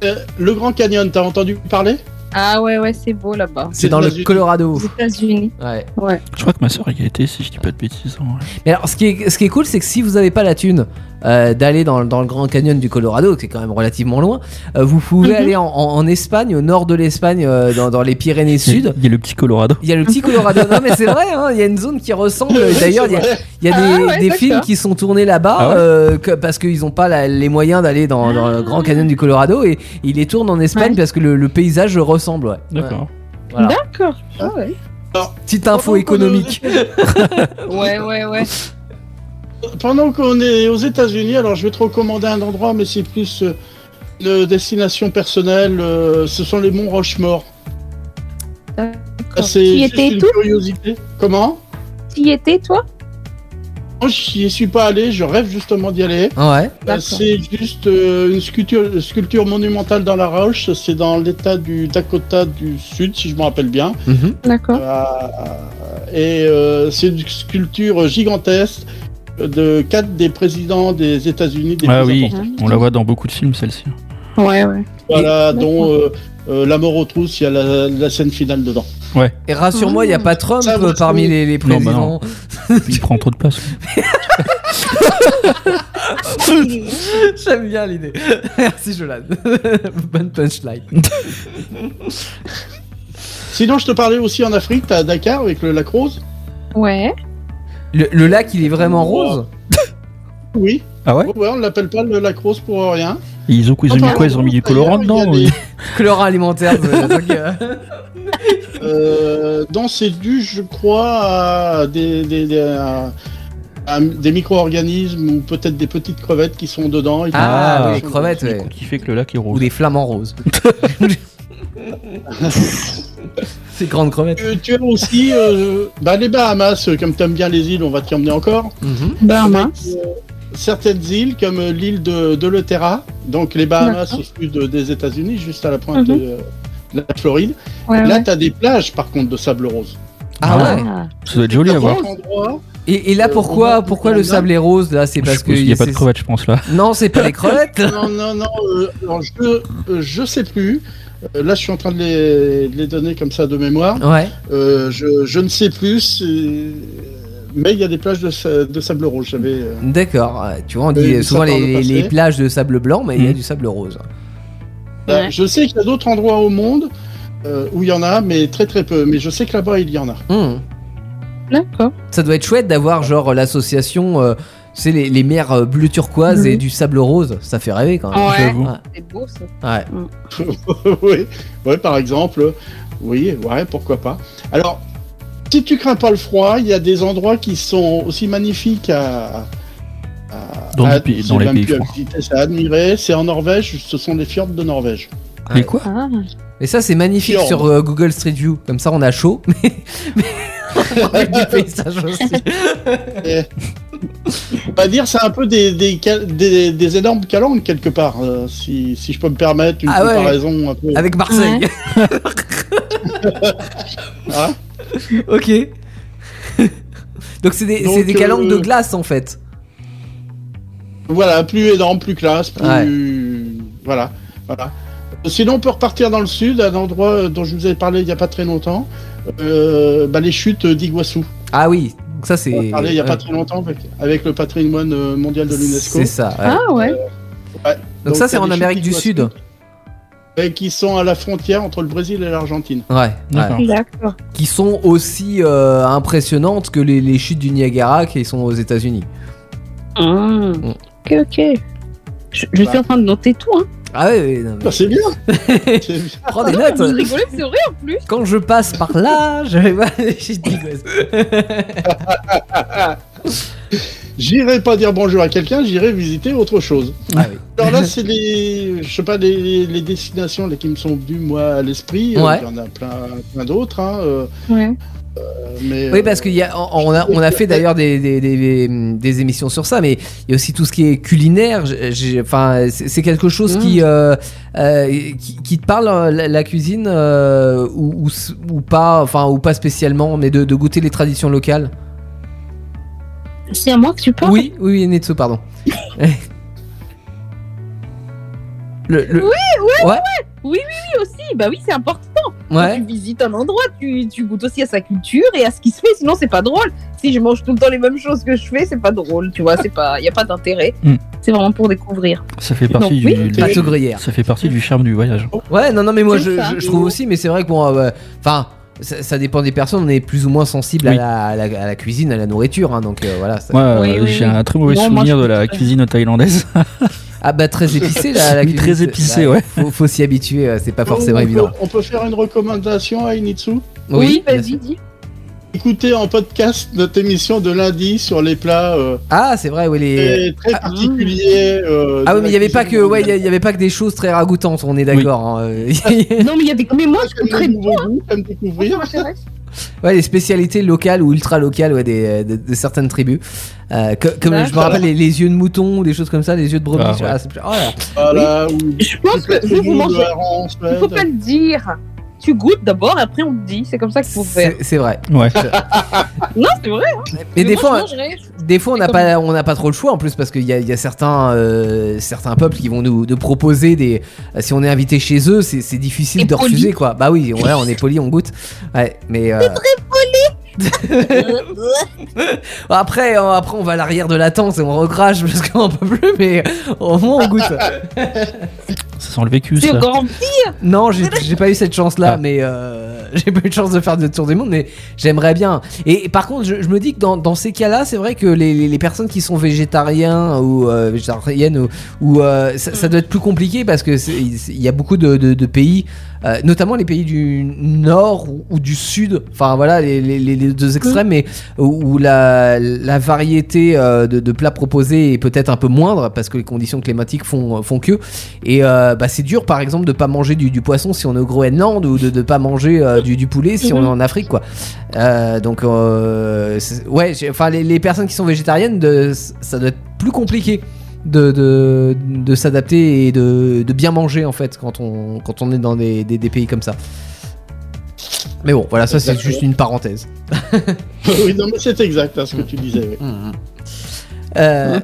Euh, le Grand Canyon, t'as entendu parler? Ah ouais, ouais, c'est beau là-bas. C'est dans le. Colorado. Aux États-Unis. Ouais. Ouais. Je crois que ma soeur y a été, si je dis pas de bêtises. Mais alors, ce qui est, ce qui est cool, c'est que si vous avez pas la thune euh, d'aller dans, dans le Grand Canyon du Colorado, qui est quand même relativement loin, euh, vous pouvez Mhm. aller en, en- en Espagne, au nord de l'Espagne, euh, dans, dans les Pyrénées Sud. Il y a le petit Colorado. Il y a le petit Colorado. non, mais c'est vrai, hein, il y a une zone qui ressemble. D'ailleurs, il y a, il y a Ah des, ouais, des d'accord. films qui sont tournés là-bas Ah ouais euh, que- parce qu'ils n'ont pas la- les moyens d'aller dans, dans le Grand Canyon du Colorado et ils les tournent en Espagne Ouais. parce que le, le paysage ressemble. Ouais. D'accord. Voilà. D'accord. Ah ouais. Petite info économique. Ouais, ouais, ouais. Pendant qu'on est aux États-Unis, alors je vais te recommander un endroit, mais c'est plus euh, une destination personnelle. euh, ce sont les monts Rochemort. D'accord. Ah, C'est une tout curiosité. Comment? Qui était toi? Moi, j'y suis pas allé. Je rêve justement d'y aller. Ouais? Euh. C'est juste euh, une sculpture, sculpture monumentale dans la roche. C'est dans l'état du Dakota du Sud, si je me rappelle bien. Mhm. D'accord. Euh, et euh, c'est une sculpture gigantesque de quatre des présidents des États-Unis. Des Ah plus oui, importants. on la voit dans beaucoup de films, celle-ci. Ouais, ouais. Voilà, Et- dont euh, euh, La mort aux trousses, il y a la, la scène finale dedans. Et rassure-moi, il n'y a pas Trump Ça, euh, parmi les, les Non, bah présidents. non. Il prend trop de place. J'aime bien l'idée. Merci Jolan. Bonne punchline. Sinon, je te parlais aussi en Afrique, t'as Dakar avec le lac rose? Ouais. Le, le lac, il est vraiment rose Oui. Ah ouais Ouais, on l'appelle pas le lac rose pour rien. Et ils ont, ils ont mis quoi Ils ont mis du colorant dedans il y a ou- des- Colorant alimentaire. euh, Euh, non, c'est dû, je crois, à des, des, des, à- à des micro-organismes ou peut-être des petites crevettes qui sont dedans. et Ah, Ah, oui, les crevettes, Du ouais. qui fait que le lac est Ou rose. des flamants roses. Ces grandes crevettes. Euh, tu as aussi euh, bah, les Bahamas, euh, comme tu aimes bien les îles, on va t'y emmener encore. Mhm. Bahamas. Certaines îles, comme euh, l'île de, de Leterra, donc les Bahamas D'accord. au sud des États-Unis, juste à la pointe Mhm. de, de la Floride. Ouais, Là, ouais. tu as des plages, par contre, de sable rose. Ah ouais. Ça doit être joli à voir. Et, et là, Euh, pourquoi, pourquoi le sable est rose là? C'est parce qu'il n'y a pas de crevettes, je pense là. Non, c'est pas les crevettes. Non, non, non, euh, alors je, euh, je sais plus. Euh, là, je suis en train de les, de les donner comme ça de mémoire. Ouais. Euh, je, je ne sais plus. c'est- Mais il y a des plages de, de sable rose. J'avais. euh, D'accord. Tu vois, on dit Euh, souvent les, plages de sable blanc, mais il y a Mhm. du sable rose. euh, Ouais. Je sais qu'il y a d'autres endroits au monde euh, où il y en a, mais très très peu. Mais je sais que là-bas, il y en a. Hmm. D'accord. Ça doit être chouette d'avoir genre l'association, c'est les, les mers euh, bleu turquoise Mhm. et du sable rose. Ça fait rêver quand même. Ouais. C'est beau ça. Ouais. oui, ouais, par exemple. Oui, ouais, pourquoi pas. Alors, si tu crains pas le froid, il y a des endroits qui sont aussi magnifiques à, à, Dans, Ah, les pays, dans les pays froids. admirer. C'est en Norvège, ce sont des fjords de Norvège. Mais quoi Ah. Et ça, c'est magnifique Fjord. sur euh, Google Street View. Comme ça, on a chaud, mais, mais du paysage aussi. Et- On va dire, c'est un peu des, des, cal- des, des énormes calanques quelque part, euh, si, si je peux me permettre une Ah ouais. comparaison un peu. Avec Marseille. Hein ok. Donc, c'est des, Donc, calanques de euh, glace en fait. Voilà, plus énorme, plus classe, plus. Ouais. Voilà, voilà. Sinon, on peut repartir dans le sud, à un endroit dont je vous avais parlé il n'y a pas très longtemps, euh, bah, les chutes d'Iguassou. Ah oui, donc ça c'est. On en a parlé il n'y a pas très longtemps avec, avec le patrimoine euh, mondial de l'UNESCO. C'est ça. ouais. Ah ouais. Ouais. Donc, ça, c'est en Amérique du Sud. Et qui sont à la frontière entre le Brésil et l'Argentine. Ouais. D'accord. Qui sont aussi euh, impressionnantes que les, les chutes du Niagara qui sont aux États-Unis. Ah. Ok, ok. Je, je suis en train de noter tout, hein. Ah ouais, ouais, non, mais- Bah, c'est bien. C'est bien. Prends des Vous notes. rigolez, c'est vrai en plus. Quand je passe par là, je. J'irai pas dire bonjour à quelqu'un, j'irai visiter autre chose. Ah oui. Alors là, c'est les, je sais pas, les, les destinations là, qui me sont venues moi à l'esprit. Euh, Ouais. Il y en a plein, plein d'autres. Hein, euh, Ouais. Mais, Oui, parce y a, on a, on a fait d'ailleurs des, des, des, des émissions sur ça, mais il y a aussi tout ce qui est culinaire. Enfin, c'est quelque chose qui, euh, euh, qui, qui te parle euh, la, la cuisine euh, ou, ou, s- ou pas, enfin ou pas spécialement, mais de, de goûter les traditions locales. C'est à moi que tu parles? Oui, oui, oui, Netsu, pardon. le, le- Oui, Ouais. Oui, oui, oui, aussi. Bah oui, c'est important. Quand ouais. tu visites un endroit, tu, tu goûtes aussi à sa culture et à ce qui se fait. Sinon, c'est pas drôle. Si je mange tout le temps les mêmes choses que je fais, c'est pas drôle. Tu vois, c'est pas, y a pas d'intérêt. Mm. C'est vraiment pour découvrir. Ça fait partie Donc, du. oui, du- Pâte gruyère. Ça fait partie du charme du voyage. Ouais, non, non, mais moi je, ça. je- je trouve aussi, mais c'est vrai que bon, euh, enfin, ça, ça dépend des personnes. On est plus ou moins sensible Oui. à, la, à la- à la cuisine, à la nourriture, hein, donc euh, voilà. ça- euh, Oui, oui, j'ai oui. un très mauvais Non, souvenir de la cuisine thaïlandaise. Ah bah très épicé la, la Oui, cuisine. très épicé, bah, ouais. Faut, faut s'y habituer, euh, c'est pas on, forcément peut, évident. on peut faire une recommandation à Initsu? Oui, vas-y, dis. Écoutez en podcast notre émission de lundi sur les plats euh, Ah c'est vrai, oui les. très, très particuliers. euh, Ah oui, mais il la y avait pas que, ouais, il y, avait pas que des choses très ragoûtantes. On est d'accord. hein, Non, mais il y a des. Mais moi, je des tout. nouveaux goûts, comme découvrir. m'intéresse. Ouais, les spécialités locales ou ultra locales, ouais, des, de, de certaines tribus. Euh, co- comme je me rappelle les, les yeux de mouton ou des choses comme ça, les yeux de brebis. Ah, ouais. ah, c'est- oh là. Voilà, ou Je pense que vous, vous mangez. Il faut pas le dire. Tu goûtes d'abord et après on te dit. C'est comme ça qu'il faut faire. C'est vrai. Ouais. Non, c'est vrai. Mais des moi, fois. Des fois, on n'a comme- pas, on n'a pas trop le choix en plus parce qu'il y a, il y a certains, euh, certains peuples qui vont nous, nous proposer des. euh, Si on est invité chez eux, c'est c'est difficile Et de poli. refuser quoi. Bah oui, ouais, on est poli, on goûte. Ouais, mais. euh, après, euh, après, on va à l'arrière de la tente et on recrache parce qu'on peut plus, mais au moins on goûte. Ça sent le vécu, C'est encore Non, j'ai pas eu cette chance-là, Ah. mais euh, j'ai pas eu de chance de faire de tour du monde, mais j'aimerais bien. Et, par contre, je, je me dis que dans, dans ces cas-là, c'est vrai que les, les- les personnes qui sont végétariens ou euh, végétariennes ou, ou, euh, ça, ça doit être plus compliqué parce que il y a beaucoup de, de- de pays, euh, notamment les pays du nord ou, ou du sud. Enfin voilà, les, les- les- les deux extrêmes, mais où, où la, la variété euh, de, de plats proposés est peut-être un peu moindre parce que les conditions climatiques font, font que. Et euh, bah, c'est dur, par exemple, de pas manger du, du poisson si on est au Groenland ou de ne pas manger euh, du, du poulet si on est en Afrique, quoi. Euh, donc, euh, ouais, enfin, les, les personnes qui sont végétariennes, de, ça doit être plus compliqué. De, de, de s'adapter et de, de bien manger en fait quand on, quand on est dans des, des, des pays comme ça. Mais bon, voilà, ça c'est juste une parenthèse. oui, non, mais c'est exact hein, ce que tu disais. oui. Euh,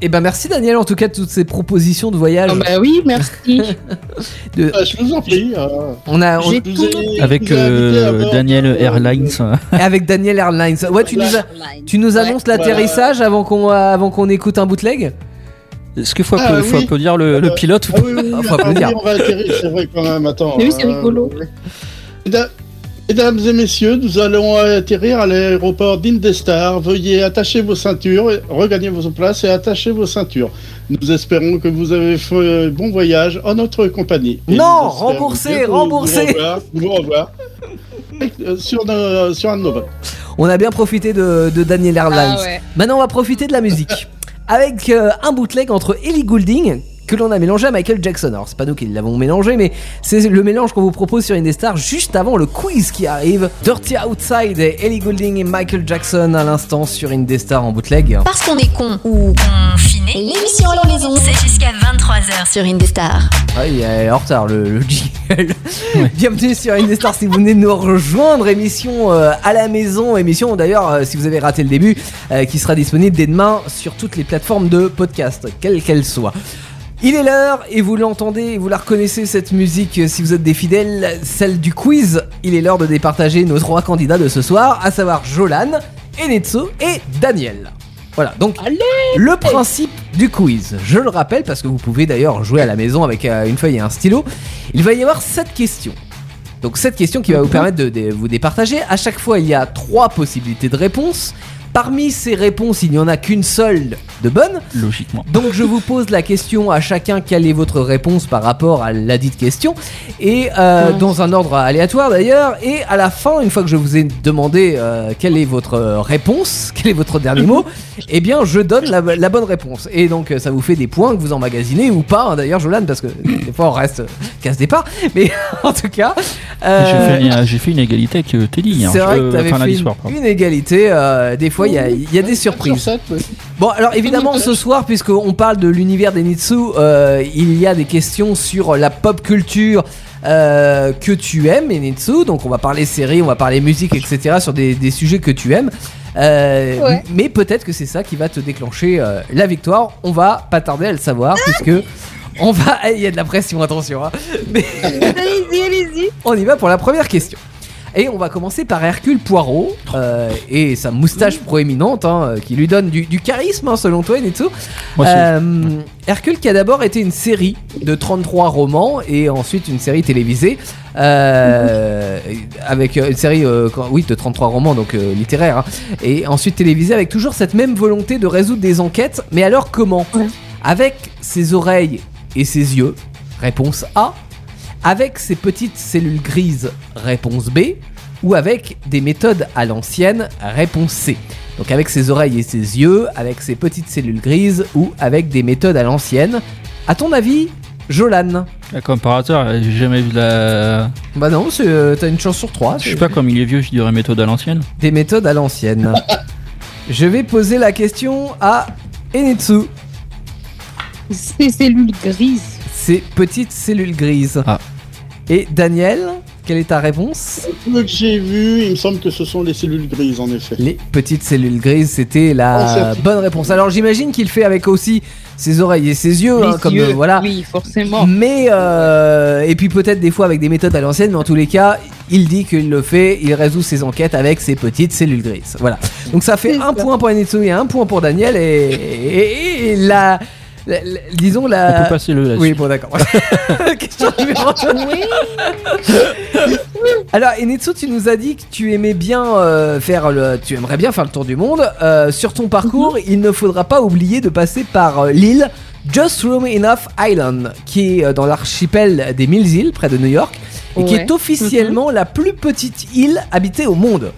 et ben merci Daniel en tout cas de toutes ces propositions de voyage. Ah bah oui, merci. De- Ah, je vous en prie. euh, on a on- ai- Avec euh, Daniel Airlines. avec Daniel Airlines. Ouais, tu nous, as- tu nous annonces Voilà. l'atterrissage avant qu'on avant qu'on écoute un bootleg. Est-ce qu'il faut, Ah, faut oui. applaudir le, le Euh, pilote ou Ah pas oui, oui, oui, Faut ah applaudir. oui, on va atterrir, c'est vrai quand même. Attends. Mais oui, c'est euh, rigolo. Mesdames et messieurs, nous allons atterrir à l'aéroport d'Indestar. Veuillez attacher vos ceintures, regagner vos places et attacher vos ceintures. Nous espérons que vous avez fait un bon voyage en notre compagnie. Et Non, bientôt remboursé. Vous revoir, vous revoir. Euh, sur, nos- sur un de nos vols. On a bien profité de, de Daniel Airlines. Ah ouais. Maintenant, on va profiter de la musique. avec euh, un bootleg entre Ellie Goulding que l'on a mélangé à Michael Jackson. Alors c'est pas nous qui l'avons mélangé, mais c'est le mélange qu'on vous propose sur Indestar juste avant le quiz qui arrive. Dirty Outside et Ellie Goulding et Michael Jackson à l'instant sur Indestar en bootleg. Parce qu'on est con ou confiné, l'émission à la maison, c'est jusqu'à 23h sur Indestar. Ouais, il est en retard le, le jingle. Bienvenue sur Indestar si vous venez de nous rejoindre. Émission euh, à la maison, émission d'ailleurs euh, si vous avez raté le début, euh, qui sera disponible dès demain sur toutes les plateformes de podcast, quelles qu'elles soient. Il est l'heure et vous l'entendez vous la reconnaissez cette musique si vous êtes des fidèles, celle du quiz. Il est l'heure de départager nos trois candidats de ce soir, à savoir Jolan, Enetsu et Daniel. Voilà, donc le principe du quiz, je le rappelle parce que vous pouvez d'ailleurs jouer à la maison avec euh, une feuille et un stylo. Il va y avoir 7 questions. Donc 7 questions qui va vous permettre de, de vous départager. À chaque fois, il y a 3 possibilités de réponse. Parmi ces réponses, il n'y en a qu'une seule de bonne. Logiquement. Donc je vous pose la question à chacun quelle est votre réponse par rapport à la dite question et euh, dans un ordre aléatoire d'ailleurs et à la fin une fois que je vous ai demandé euh, quelle est votre réponse quel est votre dernier mot eh bien je donne la, la bonne réponse et donc euh, ça vous fait des points que vous emmagasinez ou pas hein, d'ailleurs Jolan parce que des fois on reste euh, casse départ mais en tout cas euh, J'ai fait, fait une égalité avec euh, Teddy. hein. c'est vrai Je- que tu avais enfin, lundi fait une, une égalité euh, des fois il y a, il y a des surprises. Bon, alors évidemment, ce soir, puisqu'on parle de l'univers des Nitsu, euh, il y a des questions sur la pop culture euh, que tu aimes, Enitsu. Donc, on va parler séries, on va parler musique, etc. sur des, des sujets que tu aimes. Euh, Ouais. Mais peut-être que c'est ça qui va te déclencher euh, la victoire. On va pas tarder à le savoir, puisque. On va, il y a de la pression, attention. hein. Mais Allez-y, allez-y. on y va pour la première question. Et on va commencer par Hercule Poirot euh, et sa moustache proéminente hein, euh, qui lui donne du, du charisme hein, selon toi Netsu. Moi, c'est- Euh, Hercule qui a d'abord été une série de 33 romans et ensuite une série télévisée euh, avec une série euh, oui de 33 romans donc euh, littéraire hein, et ensuite télévisée avec toujours cette même volonté de résoudre des enquêtes mais alors comment? Ouais. Avec ses oreilles et ses yeux? Réponse A avec ses petites cellules grises Réponse B ou avec des méthodes à l'ancienne Réponse C. Donc avec ses oreilles et ses yeux, avec ses petites cellules grises ou avec des méthodes à l'ancienne. À ton avis, Jolan par hasard, j'ai jamais vu la. Bah non, c'est, euh, t'as une chance sur trois. Je sais pas, comme il est vieux, je dirais méthode à l'ancienne. Des méthodes à l'ancienne. Je vais poser la question à Enetsu. Ces cellules grises. Ces petites cellules grises. Ah. Et Daniel, quelle est ta réponse Le que j'ai vu, il me semble que ce sont les cellules grises, en effet. Les petites cellules grises, c'était Oh, la c'est- bonne réponse. Alors j'imagine qu'il fait avec aussi ses oreilles et ses yeux, hein, comme yeux. euh, voilà. Oui, forcément. Mais euh, et puis peut-être des fois avec des méthodes à l'ancienne, mais en tous les cas, il dit qu'il le fait, il résout ses enquêtes avec ses petites cellules grises. Voilà. Donc ça fait un ça. point pour Enetsu et un point pour Daniel et, et- et la, la- la- disons On la. peut passer le là-dessus. Oui, bon d'accord. Question numéro Alors, Enetsu, tu nous as dit que tu aimais bien euh, faire le, tu aimerais bien faire le tour du monde. Euh, sur ton parcours, il ne faudra pas oublier de passer par euh, l'île Just Room Enough Island, qui est euh, dans l'archipel des Mille îles près de New York, et qui est officiellement la plus petite île habitée au monde.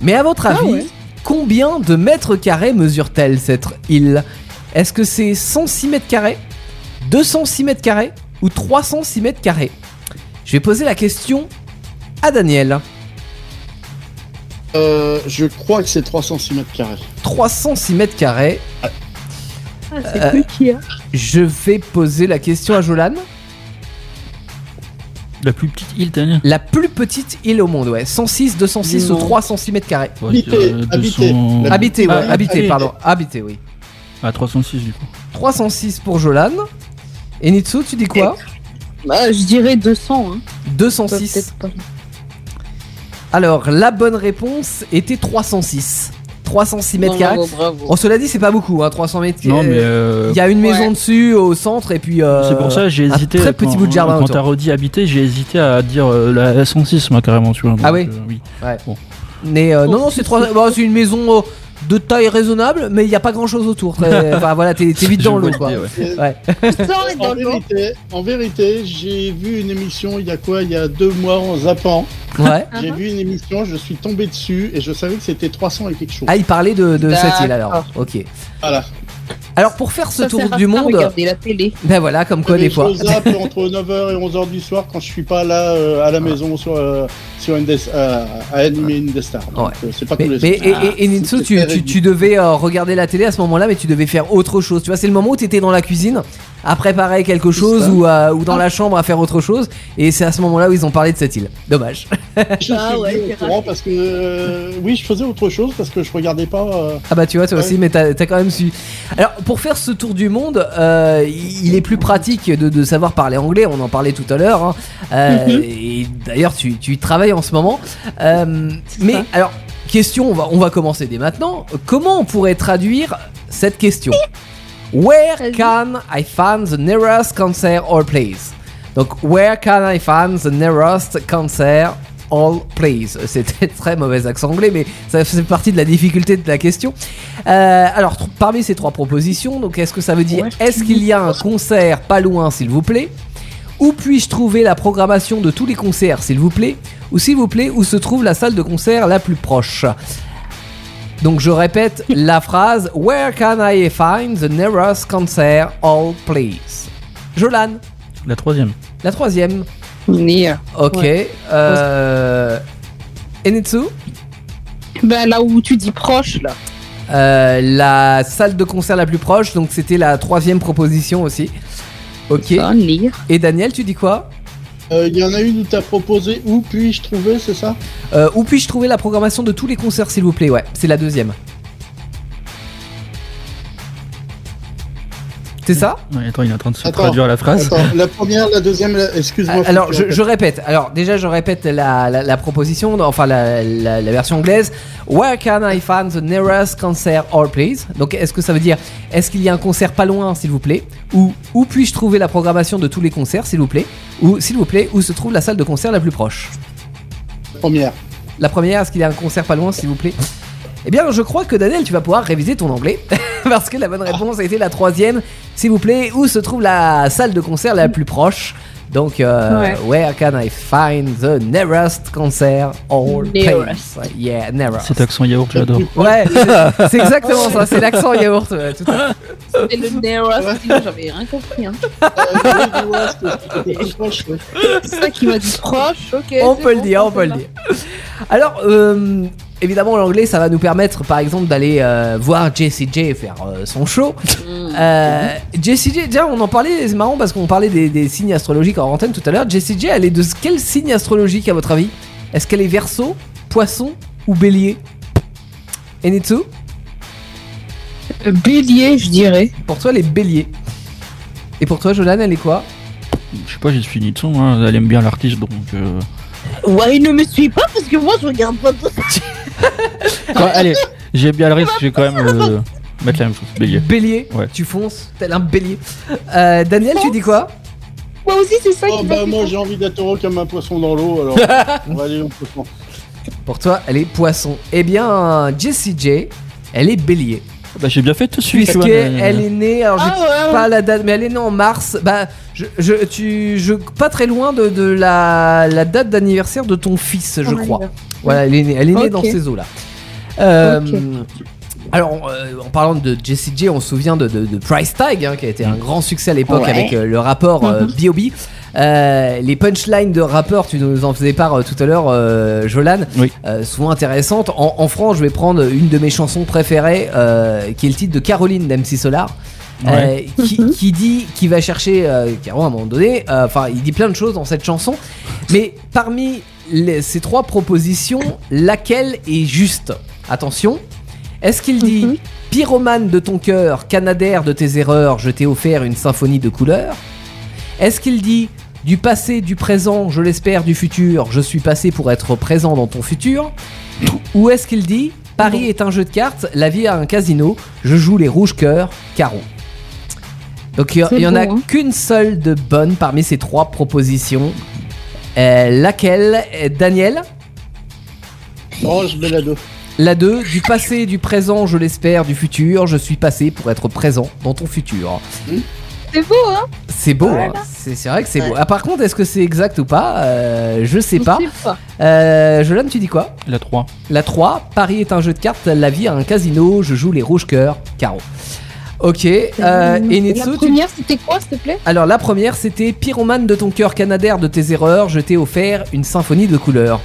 Mais à votre avis, ouais. combien de mètres carrés mesure-t-elle cette île? Est-ce que c'est 106 mètres carrés, 206 mètres carrés ou 306 mètres carrés? Je vais poser la question à Daniel. Euh, je crois que c'est 306 mètres carrés. 306 mètres carrés. Ah, c'est Euh, petit, hein. Je vais poser la question à Jolan. La plus petite île, Daniel. La plus petite île au monde, ouais. 106, 206 ou Non. 306 mètres carrés. Ouais, Habité, euh, habité. 200 La- Habité, ouais. Ah, habité, habité. pardon. Habité, oui. À 306 du coup. 306 pour Jolan. Et Nitsu, tu dis quoi? Bah, je dirais 200. Hein. 206. Peut-être pas. Alors, la bonne réponse était 306. 306 mètres carrés. On cela dit, c'est pas beaucoup, hein, 300 mètres Non, mais. Il euh, y a une Ouais. maison dessus au centre et puis. euh, C'est pour ça que j'ai un hésité. très petit quand- bout de jardin Quand t'as redit habité, j'ai hésité à dire euh, la, la 106, moi, carrément, tu vois. Ah oui euh, oui. Mais euh, non, non, c'est trois. bon, c'est une maison euh, de taille raisonnable, mais il n'y a pas grand chose autour. Enfin voilà, t'es vite dans l'eau quoi. ouais. Ouais. En vérité, en vérité, j'ai vu une émission il y a quoi? Il y a deux mois en zappant. Ouais. J'ai Uh-huh. vu une émission, je suis tombé dessus et je savais que c'était 300 et quelque chose. Ah, il parlait de, de cette île alors. Ok. Voilà. Alors pour faire ce Ça tour du monde, Regarder la télé. ben voilà, comme quoi des je fois. zappe entre 9h et 11h du soir quand je suis pas là euh, à la maison sur, euh, sur euh, à animer Indestar. Donc, euh, c'est pas Mais, tous les mais- soirs. et, et, tu, tu- devais euh, regarder la télé à ce moment-là, mais tu devais faire autre chose. Tu vois, c'est le moment où tu étais dans la cuisine à préparer quelque chose ou, ou dans la chambre à faire autre chose. Et c'est à ce moment-là où ils ont parlé de cette île. Dommage. Je suis Ah ouais, au courant parce que euh, oui, je faisais autre chose parce que je regardais pas. euh, Ah bah tu vois toi Ouais. aussi mais t'as as quand même su. Alors pour faire ce tour du monde, euh, il est plus pratique de, de savoir parler anglais, on en parlait tout à l'heure. hein. Euh. Et d'ailleurs tu, tu y travailles en ce moment. Euh, mais ça. alors question, on va, on va commencer dès maintenant. Comment on pourrait traduire cette question? Where can I find the nearest concert or place? Donc where can I find the nearest concert All place. C'était très mauvais accent anglais, mais ça fait partie de la difficulté de la question. Euh, alors, parmi ces trois propositions, donc est-ce que ça veut dire est-ce qu'il y a un concert pas loin, s'il vous plaît? Où puis-je trouver la programmation de tous les concerts, s'il vous plaît? Ou s'il vous plaît, où se trouve la salle de concert la plus proche? Donc je répète la phrase Where can I find the nearest concert all place Jolan, La troisième. la troisième. Near. Ok. Ouais. Euh... Enitsu Ben là où tu dis proche là. Euh, la salle de concert la plus proche, donc c'était la troisième proposition aussi. Ok. Et Daniel, tu dis quoi? Euh, Il y en a une où tu as proposé où puis-je trouver, c'est ça? Euh, Où puis-je trouver la programmation de tous les concerts, s'il vous plaît? Ouais, c'est la deuxième. C'est ça Ouais, attends, il est en train de se Attends, traduire la phrase. Attends, la première, la deuxième, la- excuse-moi. faut Alors, je, répète. je répète. Alors, déjà, je répète la, la- la proposition, enfin la, la- la version anglaise. Where can I find the nearest concert or please? Donc, est-ce que ça veut dire est-ce qu'il y a un concert pas loin, s'il vous plaît? Ou où puis-je trouver la programmation de tous les concerts, s'il vous plaît? Ou, s'il vous plaît, où se trouve la salle de concert la plus proche? Première. La première, est-ce qu'il y a un concert pas loin, s'il vous plaît? Eh bien, je crois que Daniel, tu vas pouvoir réviser ton anglais. Parce que la bonne réponse a été la troisième. S'il vous plaît, où se trouve la salle de concert la plus proche? Donc, euh, Ouais. where can I find the nearest concert? Or Nearest. place Yeah, nearest. Cet accent yaourt, j'adore. Ouais, c'est- c'est exactement ça, c'est l'accent yaourt. ouais, tout à fait. C'était le nearest. J'avais rien compris. Hein. Euh. C'est ça qui m'a dit proche. Ok. on c'est peut le dire, on peut le dire. Alors, euh, évidemment, l'anglais, ça va nous permettre, par exemple, d'aller euh, voir Jessie J faire euh, son show. Euh, Jessie J, déjà, on en parlait, c'est marrant parce qu'on parlait des, des signes astrologiques en antenne tout à l'heure. Jessie J, elle est de quel signe astrologique à votre avis? Est-ce qu'elle est Verseau, Poisson ou Bélier? Enitsu Euh, Bélier, je dirais. Pour toi, elle est Bélier. Et pour toi, Jolan, elle est quoi? Je sais pas, j'ai fini de son, hein. elle aime bien l'artiste donc. euh, Ouais, il ne me suit pas parce que moi je regarde pas tout ça. Quand- allez, j'ai bien le risque, je vais quand même euh, mettre la même chose. Bélier. Bélier Ouais. Tu fonces, tel un bélier. Euh, Daniel, tu dis quoi? Moi aussi, c'est ça Oh, qui bah, moi, j'ai envie d'être heureux comme un poisson dans l'eau, alors on va aller au poisson. Pour toi, elle est poisson. Eh bien, Jessie J, elle est bélier. Bah, j'ai bien fait de te suivre. Puisque tu vois, mais- elle est née, alors j'ai Ah ouais, pas la date, mais elle est née en mars. Bah, je, je, tu, je, pas très loin de, de la, la date d'anniversaire de ton fils, je Ton crois. Voilà, elle est née, elle est née dans ces eaux-là. Euh. Alors, euh, en parlant de Jessie J, on se souvient de, de- de Price Tag, hein, qui a été un grand succès à l'époque Ouais. avec euh, le rapport euh, B.O.B. Euh, les punchlines de rappeurs, tu nous en faisais part euh, tout à l'heure, euh, Jolan, Oui. euh, souvent intéressantes. En, en France, je vais prendre une de mes chansons préférées, euh, qui est le titre de Caroline d'MC Solar. euh, qui, qui dit qu'il va chercher euh, Caro à un moment donné, euh, enfin il dit plein de choses dans cette chanson, mais parmi les- ces trois propositions, laquelle est juste? Attention, est-ce qu'il dit Mhm. Pyromane de ton cœur, Canadair de tes erreurs, je t'ai offert une symphonie de couleurs? Est-ce qu'il dit Du passé, du présent, je l'espère, du futur, je suis passé pour être présent dans ton futur Ou est-ce qu'il dit Paris est un jeu de cartes, la vie est un casino, je joue les rouges cœurs, carreau donc il y, C'est il y en a hein. qu'une seule de bonne parmi ces trois propositions. Euh, laquelle? Euh, Daniel? Oh, je mets la 2. La 2, du passé, du présent, je l'espère, du futur, je suis passé pour être présent dans ton futur. C'est beau, hein C'est beau, Voilà. hein. c'est vrai que c'est Ouais. beau. Ah, par contre, est-ce que c'est exact ou pas? Euh, Je sais pas. Je sais pas. Euh, Jolan, tu dis quoi? La 3. La 3, Paris est un jeu de cartes, la vie est un casino, je joue les rouges cœurs, carreau. Ok. Euh, et Netsu, La tu- première, c'était quoi, s'il te plaît? Alors la première, c'était Pyromane de ton cœur canadaire de tes erreurs. Je t'ai offert une symphonie de couleurs.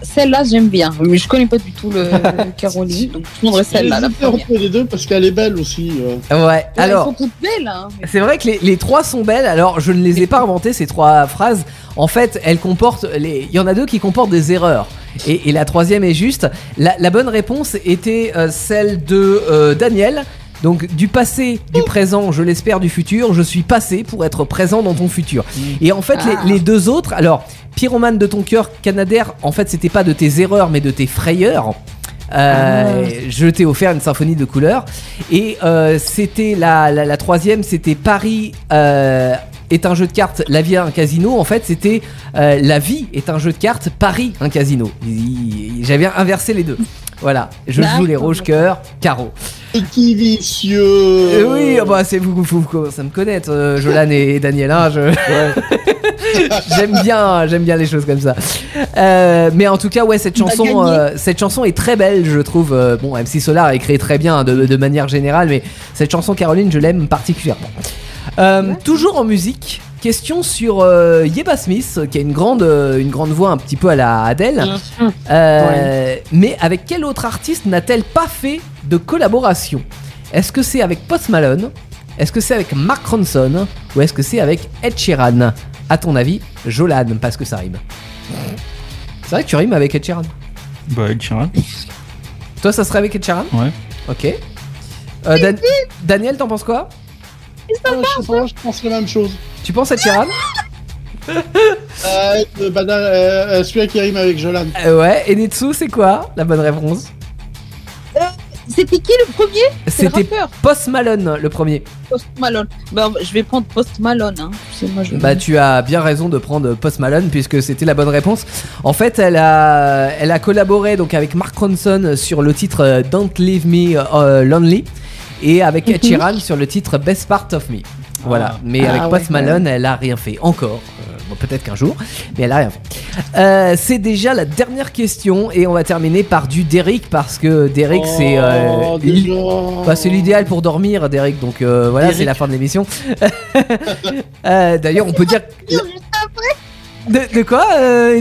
Ah, Celle-là, j'aime bien. Mais je connais pas du tout le Caroline, donc je prendrais celle-là, la première. entre les deux parce qu'elle est belle aussi. euh. Ouais. Ouais, Alors. Elles sont toutes belles, hein. C'est vrai que les, les trois sont belles. Alors, je ne les ai pas inventées ces trois phrases. En fait, elles comportent. Les... Il y en a deux qui comportent des erreurs. Et, et la troisième est juste. La, la bonne réponse était euh, celle de euh, Daniel. Donc, du passé, du présent, je l'espère, du futur. Je suis passé pour être présent dans ton futur. Et en fait, Ah. les, les deux autres. Alors, Pyromane de ton cœur canadaire, en fait, c'était pas de tes erreurs, mais de tes frayeurs. Euh, Je t'ai offert une symphonie de couleurs. Et euh, c'était la, la, la troisième, c'était Paris euh, est un jeu de cartes, la vie est un casino. En fait, c'était euh, la vie est un jeu de cartes, Paris un casino. J'avais inversé les deux. Voilà, je joue les rouges cœurs, carreau. Petit vicieux. Euh, oui, ah bah c'est vous, vous, vous commencez à me connaître, euh, Jolan et, et Daniel. hein, je- j'aime bien, j'aime bien les choses comme ça. Euh, mais en tout cas, ouais, cette chanson, euh, cette chanson est très belle, je trouve. Bon, MC Solar est créé très bien de, de manière générale, mais cette chanson, Caroline, je l'aime particulièrement. Euh, toujours en musique. Question sur euh, Yeba Smith, qui a une grande, euh, une grande voix un petit peu à la Adele. Euh, Mais avec quel autre artiste n'a-t-elle pas fait de collaboration? Est-ce que c'est avec Post Malone? Est-ce que c'est avec Mark Ronson? Ou est-ce que c'est avec Ed Sheeran? À ton avis, Jolan, parce que ça rime. C'est vrai que tu rimes avec Ed Sheeran. Bah, Ed Sheeran. Toi, ça serait avec Ed Sheeran? Ouais. Ok. Euh, Dan- Daniel, t'en penses quoi? Ah, je pense la même chose. Tu penses Ed Sheeran Euh, euh, bah, euh, celui-là qui rime avec Jolan. Euh, Ouais. Et Netsu, c'est quoi la bonne réponse? C'était qui le premier? C'était Post Malone, le premier. Post Malone. Bah, je vais prendre Post Malone. Hein. Tu sais, moi, je... Bah tu as bien raison de prendre Post Malone puisque c'était la bonne réponse. En fait, elle a, elle a collaboré donc avec Mark Ronson sur le titre euh, Don't Leave Me euh, Lonely et avec Ed. Sheeran sur le titre Best Part of Me. Voilà. Ah. Mais Ah avec ouais, Post Malone, elle a rien fait encore. Euh, bon, peut-être qu'un jour, mais elle a rien fait. Euh, c'est déjà la dernière question et on va terminer par du Derrick parce que Derrick c'est euh, Oh, l'i- déjà. bah, c'est l'idéal pour dormir, Derek. Donc euh, voilà, Derrick. c'est la fin de l'émission. Euh, D'ailleurs, on peut dire. De, de quoi, euh,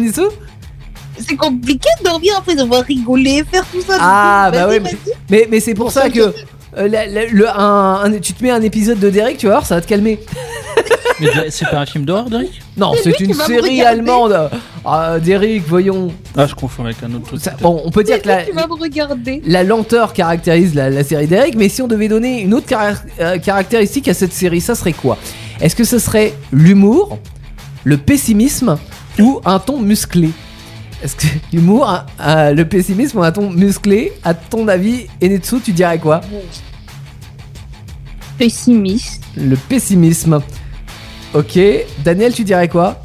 C'est compliqué de dormir après d'avoir rigolé, faire tout ça. Ah, bah ouais, vas-y. Mais, mais c'est pour ça que. Euh, la- la- le, un, un- tu te mets un épisode de Derek, tu vas voir, ça va te calmer. Mais Derek- c'est pas un film d'horreur, Derek? Non, C'est c'est lui une qui va me série regarder. allemande. Ah, Derek, voyons. Ah, je confonds avec un autre truc. Ça- bon, on peut dire que la, me regarder. la lenteur caractérise la, la série Derek, mais si on devait donner une autre cara- euh, caractéristique à cette série, ça serait quoi? Est-ce que ce serait l'humour, le pessimisme ou un ton musclé? Est-ce que l'humour, un- un- le pessimisme ou un ton musclé? À ton avis, Enetsu, tu dirais quoi? Pessimiste. Le pessimisme. Ok, Daniel, tu dirais quoi?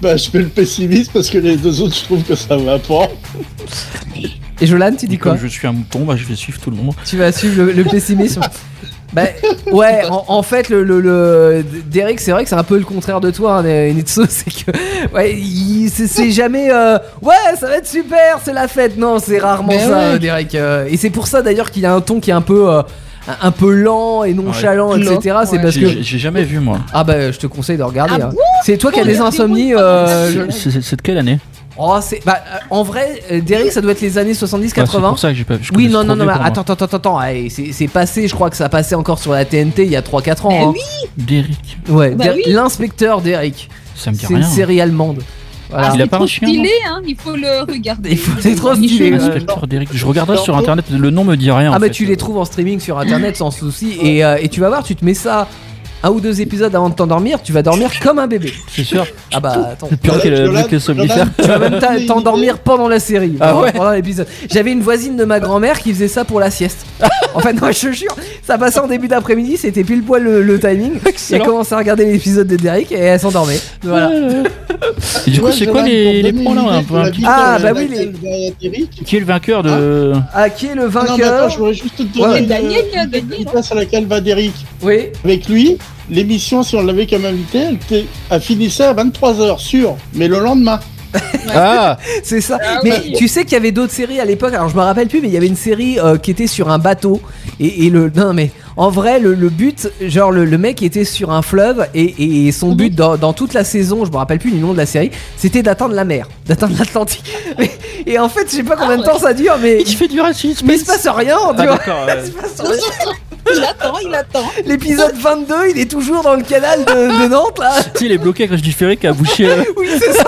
Bah, je fais le pessimiste parce que les deux autres, je trouve que ça va pas. Et Jolan, tu dis Et quoi? comme je suis un mouton, bah, je vais suivre tout le monde. Tu vas suivre le, le pessimisme? Bah ouais, en, en fait, le, le, le- Derek, c'est vrai que c'est un peu le contraire de toi, hein, Nitsu, c'est que ouais, il- c'est jamais euh, ouais, ça va être super, c'est la fête. Non, c'est rarement Mais ça, ouais. Derek. euh, et c'est pour ça d'ailleurs qu'il a un ton qui est un peu euh, un- peu lent et nonchalant, Ouais. etc. C'est parce J'ai- que J'ai jamais vu, moi. ah bah je te conseille de regarder. Ah hein. c'est toi qui as des insomnies. euh, C'est- de quelle année Oh, c'est bah euh, en vrai, euh, Derek, ça doit être les années 70-80. Ah, C'est pour ça que j'ai pas vu. Oui, non, non, non, mais attends, attends, attends, attends, c'est passé, je crois que ça passait encore sur la TNT il y a 3-4 ans. Mais hein. oui, Derek, Ouais, Bah Der- oui. l'inspecteur Derek. ça me dit C'est une rien. série allemande. Voilà. Ah, Il a pas trop un chien, stylé, hein. Il faut le regarder. Il faut- c'est trop stylé. Inspecteur. Je regarderai sur internet, le nom me dit rien. Ah, en fait. tu les trouves en streaming sur internet sans souci. Et, euh, et tu vas voir, tu te mets ça un ou deux épisodes avant de t'endormir, tu vas dormir comme un bébé. C'est sûr. Ah bah attends. Pire que le que le somnifère. Tu vas même t'endormir pendant la série, Ah pendant- ouais pendant l'épisode. J'avais une voisine de ma grand-mère qui faisait ça pour la sieste. en fait, non, je te jure, ça passait en début d'après-midi, c'était pile poil le, le timing. Et elle commençait à regarder l'épisode de Derek et elle s'endormait. Voilà. Et du coup, c'est quoi les, les points là Ah, bah oui, Derek. Qui est le vainqueur de. Ah, qui est le Ah non, mais attends, vainqueur je voudrais juste te donner ouais. une- Daniel qui a une gagné, vitesse à laquelle va Derek. Oui. Avec lui, l'émission, si on l'avait comme invité, elle, était- elle finissait à 23h, sûr, mais le lendemain. Ah C'est ça. Ah mais oui. tu sais qu'il y avait d'autres séries à l'époque. Alors je me rappelle plus, mais il y avait une série euh, qui était sur un bateau. Et, et le non mais en vrai le, le but, genre le, le mec était sur un fleuve et, et son but dans, dans toute la saison, je me rappelle plus du nom de la série, c'était d'atteindre la mer, d'atteindre l'Atlantique. Et en fait, je sais pas combien de temps ça dure, mais Il fait du racisme mais il se passe rien, tu Ah vois. d'accord, ouais. Il se passe rien. Il attend, il attend. L'épisode 22, il est toujours dans le canal de, de Nantes là. Tu sais, il est bloqué avec du ferry qui a bouché. euh, Oui, c'est ça.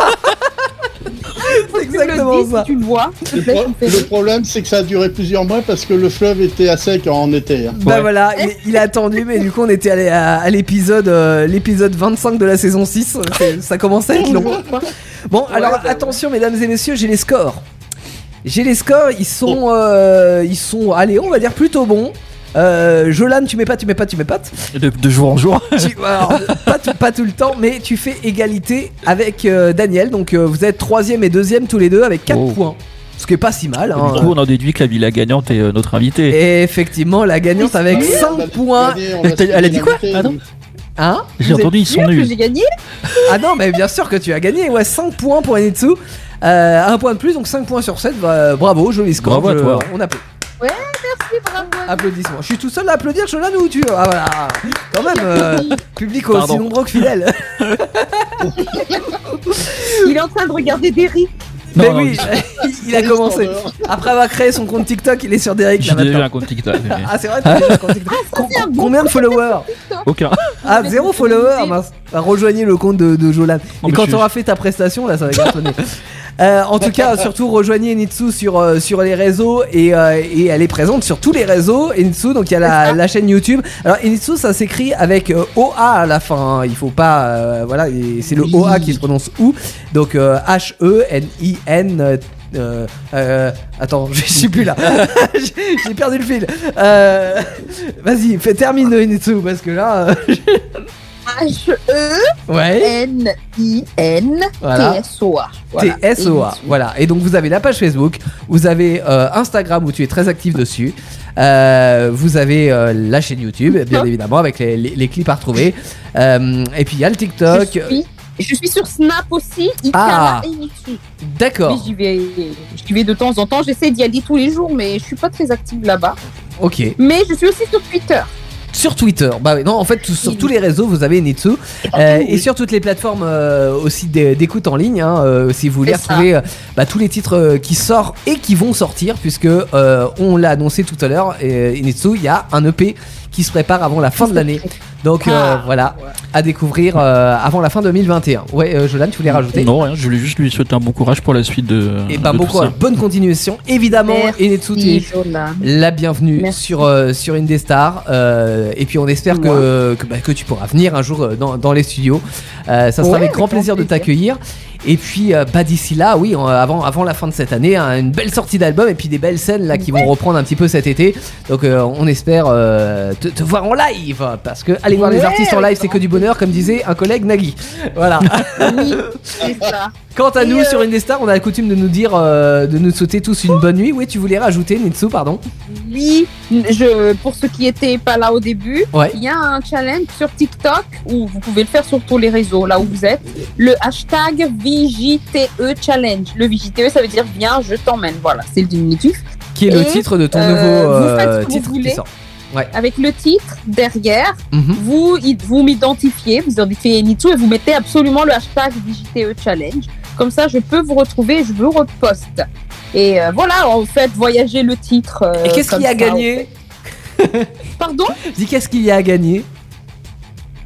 c'est exactement le dis, ça. Si tu le vois, Le, pro- problème, c'est que ça a duré plusieurs mois parce que le fleuve était à sec en été. hein. Bah Ouais. voilà, il, il a attendu, mais du coup on était allé à, à l'épisode euh, l'épisode 25 de la saison 6. C'est- Ça commence à être long. Bon, alors attention mesdames et messieurs, j'ai les scores. J'ai les scores, ils sont, euh, ils sont, allez, on va dire plutôt bons. Euh, Jolan, tu mets pas, tu mets pas, tu mets pas. De, de jour en jour. Tu- alors, pas, tout, pas tout le temps, mais tu fais égalité avec euh, Daniel. Donc euh, vous êtes troisième et deuxième tous les deux avec 4 Oh. points. Ce qui est pas si mal. hein. Du coup, on en déduit que la villa gagnante est euh, notre invité. Et effectivement, la gagnante avec Oui, 5 on a points. gagné, on a Elle a- dit quoi Ah non. Hein J'ai entendu, ils sont nuls. j'ai gagné Ah non, mais bien sûr que tu as gagné. Ouais, 5 points pour Enitsu. Euh, un point de plus, donc 5 points sur 7. Bah, bravo, joli score. Bravo à Je- toi. On applaudit. Merci, bravo. Applaudissements. Je suis tout seul à applaudir, Jolan ou tu Ah voilà. Quand même, euh, public aussi Pardon. nombreux que fidèle. Il est en train de regarder Derry. mais Non, non, oui, il a commencé. Après avoir créé son compte TikTok, il est sur Derek là J'ai déjà maintenant. un compte TikTok. mais- Ah c'est vrai, t'as déjà un compte TikTok. Com- c'est un bon Combien de followers Aucun. Ah, zéro follower, mince. Bah, rejoignez le compte de, de Jolan. Oh, Et mais quand je- tu auras fait ta prestation, là, ça va cartonner. Euh, en tout cas, surtout rejoignez Nitsu sur, euh, sur les réseaux et, euh, et elle est présente sur tous les réseaux. Nitsu, donc il y a la, la chaîne YouTube. Alors Nitsu, ça s'écrit avec OA à la fin. hein. Il faut pas, euh, voilà, c'est le OA qui se prononce OU. Donc euh, H E N I N. euh, euh, euh, attends, je suis plus là. J'ai perdu le fil. Euh, Vas-y, fais termine Nitsu parce que là, Voilà. H-E-N-I-N-T-S-O-A. TSOA. Voilà. Et donc vous avez la page Facebook, vous avez euh, Instagram où tu es très actif dessus. euh, vous avez euh, la chaîne YouTube, bien évidemment, avec les, les- les clips à retrouver. Euh, et puis il y a le Je TikTok. suis, je suis sur Snap aussi, Ah. Ikara. Mais D'accord. j'y vais, j'y vais de temps en temps. J'essaie d'y aller tous les jours, mais je suis pas très active là-bas. Ok. Mais je suis aussi sur Twitter. Sur Twitter. Bah oui, non, en fait, sur tous les réseaux, vous avez Nitsu. Euh, et sur toutes les plateformes euh, aussi d'é- d'écoute en ligne, hein, euh, si vous voulez retrouver euh, bah, tous les titres euh, qui sortent et qui vont sortir, puisque euh, on l'a annoncé tout à l'heure, et Nitsu, il y a un EP qui se prépare avant la fin de l'année. Donc euh, Ah. voilà, à découvrir euh, avant la fin 2021. Ouais, euh, Jolan, tu voulais rajouter? Non, rien, je voulais juste lui souhaiter un bon courage pour la suite de. Et bah de tout beaucoup, ça. bonne continuation. Évidemment, Merci, Enetsu, tu es Jolan. la bienvenue Merci. sur, euh, sur Indestar. Euh, et puis on espère que, que, bah, que tu pourras venir un jour euh, dans, dans les studios. Euh, ça sera Ouais, avec grand plaisir de t'accueillir. Et puis euh, bah, d'ici là, oui, euh, avant, avant la fin de cette année, hein, une belle sortie d'album et puis des belles scènes là qui vont reprendre un petit peu cet été. Donc euh, on espère te, te voir en live. Parce que aller voir les Ouais, artistes en live, c'est que du bonheur, comme disait un collègue Nagui. Voilà. Oui, c'est ça. Quant à Et, nous sur Indestar, on a la coutume de nous dire, de nous souhaiter tous une bonne nuit. Oui, tu voulais rajouter, Nitsu, pardon Oui, je, pour ceux qui étaient pas là au début, Ouais. il y a un challenge sur TikTok où vous pouvez le faire sur tous les réseaux, là où vous êtes. Le hashtag VJTE Challenge. Le VJTE, ça veut dire viens, je t'emmène. Voilà, c'est le diminutif. Qui est le titre de ton euh, nouveau vous euh, faites ce que vous titre qui voulez. sort. Avec le titre derrière, Mhm. vous, vous m'identifiez, vous identifiez Nitsu et vous mettez absolument le hashtag VJTE Challenge. Comme ça, je peux vous retrouver et je vous reposte. Et euh, voilà, en fait, voyager le titre. euh, Et qu'est-ce qu'il y a ça, gagné Pardon? Je dis qu'est-ce qu'il y a à gagner?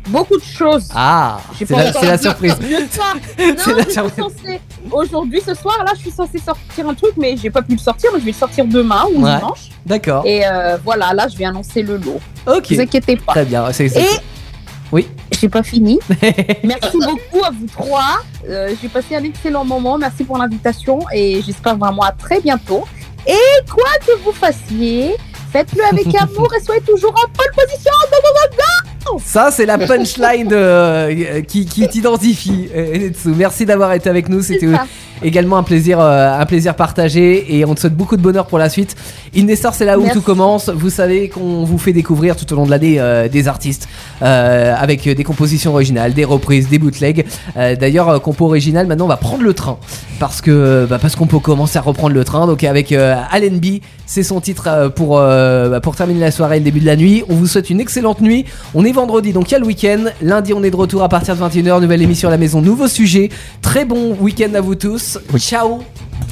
Beaucoup de choses. Ah, c'est la, surprise. Je soir. C'est Non, la je suis surprise. censée. Aujourd'hui, ce soir, là, je suis censée sortir un truc, mais j'ai pas pu le sortir. Mais je vais le sortir demain ou Ouais. dimanche. D'accord. Et euh, voilà, là, je vais annoncer le lot. Ok. Ne vous inquiétez pas. Très bien. c'est- c'est- Et Oui. j'ai pas fini. Merci beaucoup à vous trois. Euh, j'ai passé un excellent moment. Merci pour l'invitation et j'espère vraiment à très bientôt. Et quoi que vous fassiez, faites-le avec amour et soyez toujours en pole position. Ça, c'est la punchline euh, qui, qui t'identifie, euh, Enetsu. Merci d'avoir été avec nous. C'était. Également un plaisir, euh, un plaisir partagé et on te souhaite beaucoup de bonheur pour la suite. Indestar, c'est là où Merci. tout commence. Vous savez qu'on vous fait découvrir tout au long de l'année euh, des artistes euh, avec des compositions originales, des reprises, des bootlegs. D'ailleurs, compo original, maintenant on va prendre le train parce que bah, parce qu'on peut commencer à reprendre le train. Donc avec Allen B, c'est son titre pour bah, pour terminer la soirée et le début de la nuit. On vous souhaite une excellente nuit. On est vendredi, donc il y a le week-end. Lundi, on est de retour à partir de 21h. Nouvelle émission à la maison, nouveau sujet. Très bon week-end à vous tous. Ciao.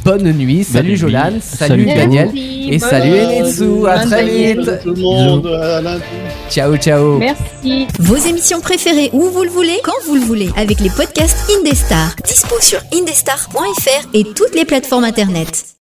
Bonne nuit. Salut nuit. Jolan. Salut, Salut. Daniel. Merci, Et bonne salut nuit. Enetsu. À très vite. Tout le monde, à lundi. Ciao, ciao. Merci. Vos émissions préférées où vous le voulez, quand vous le voulez, avec les podcasts Indestar. Dispo sur indestar.fr et toutes les plateformes internet.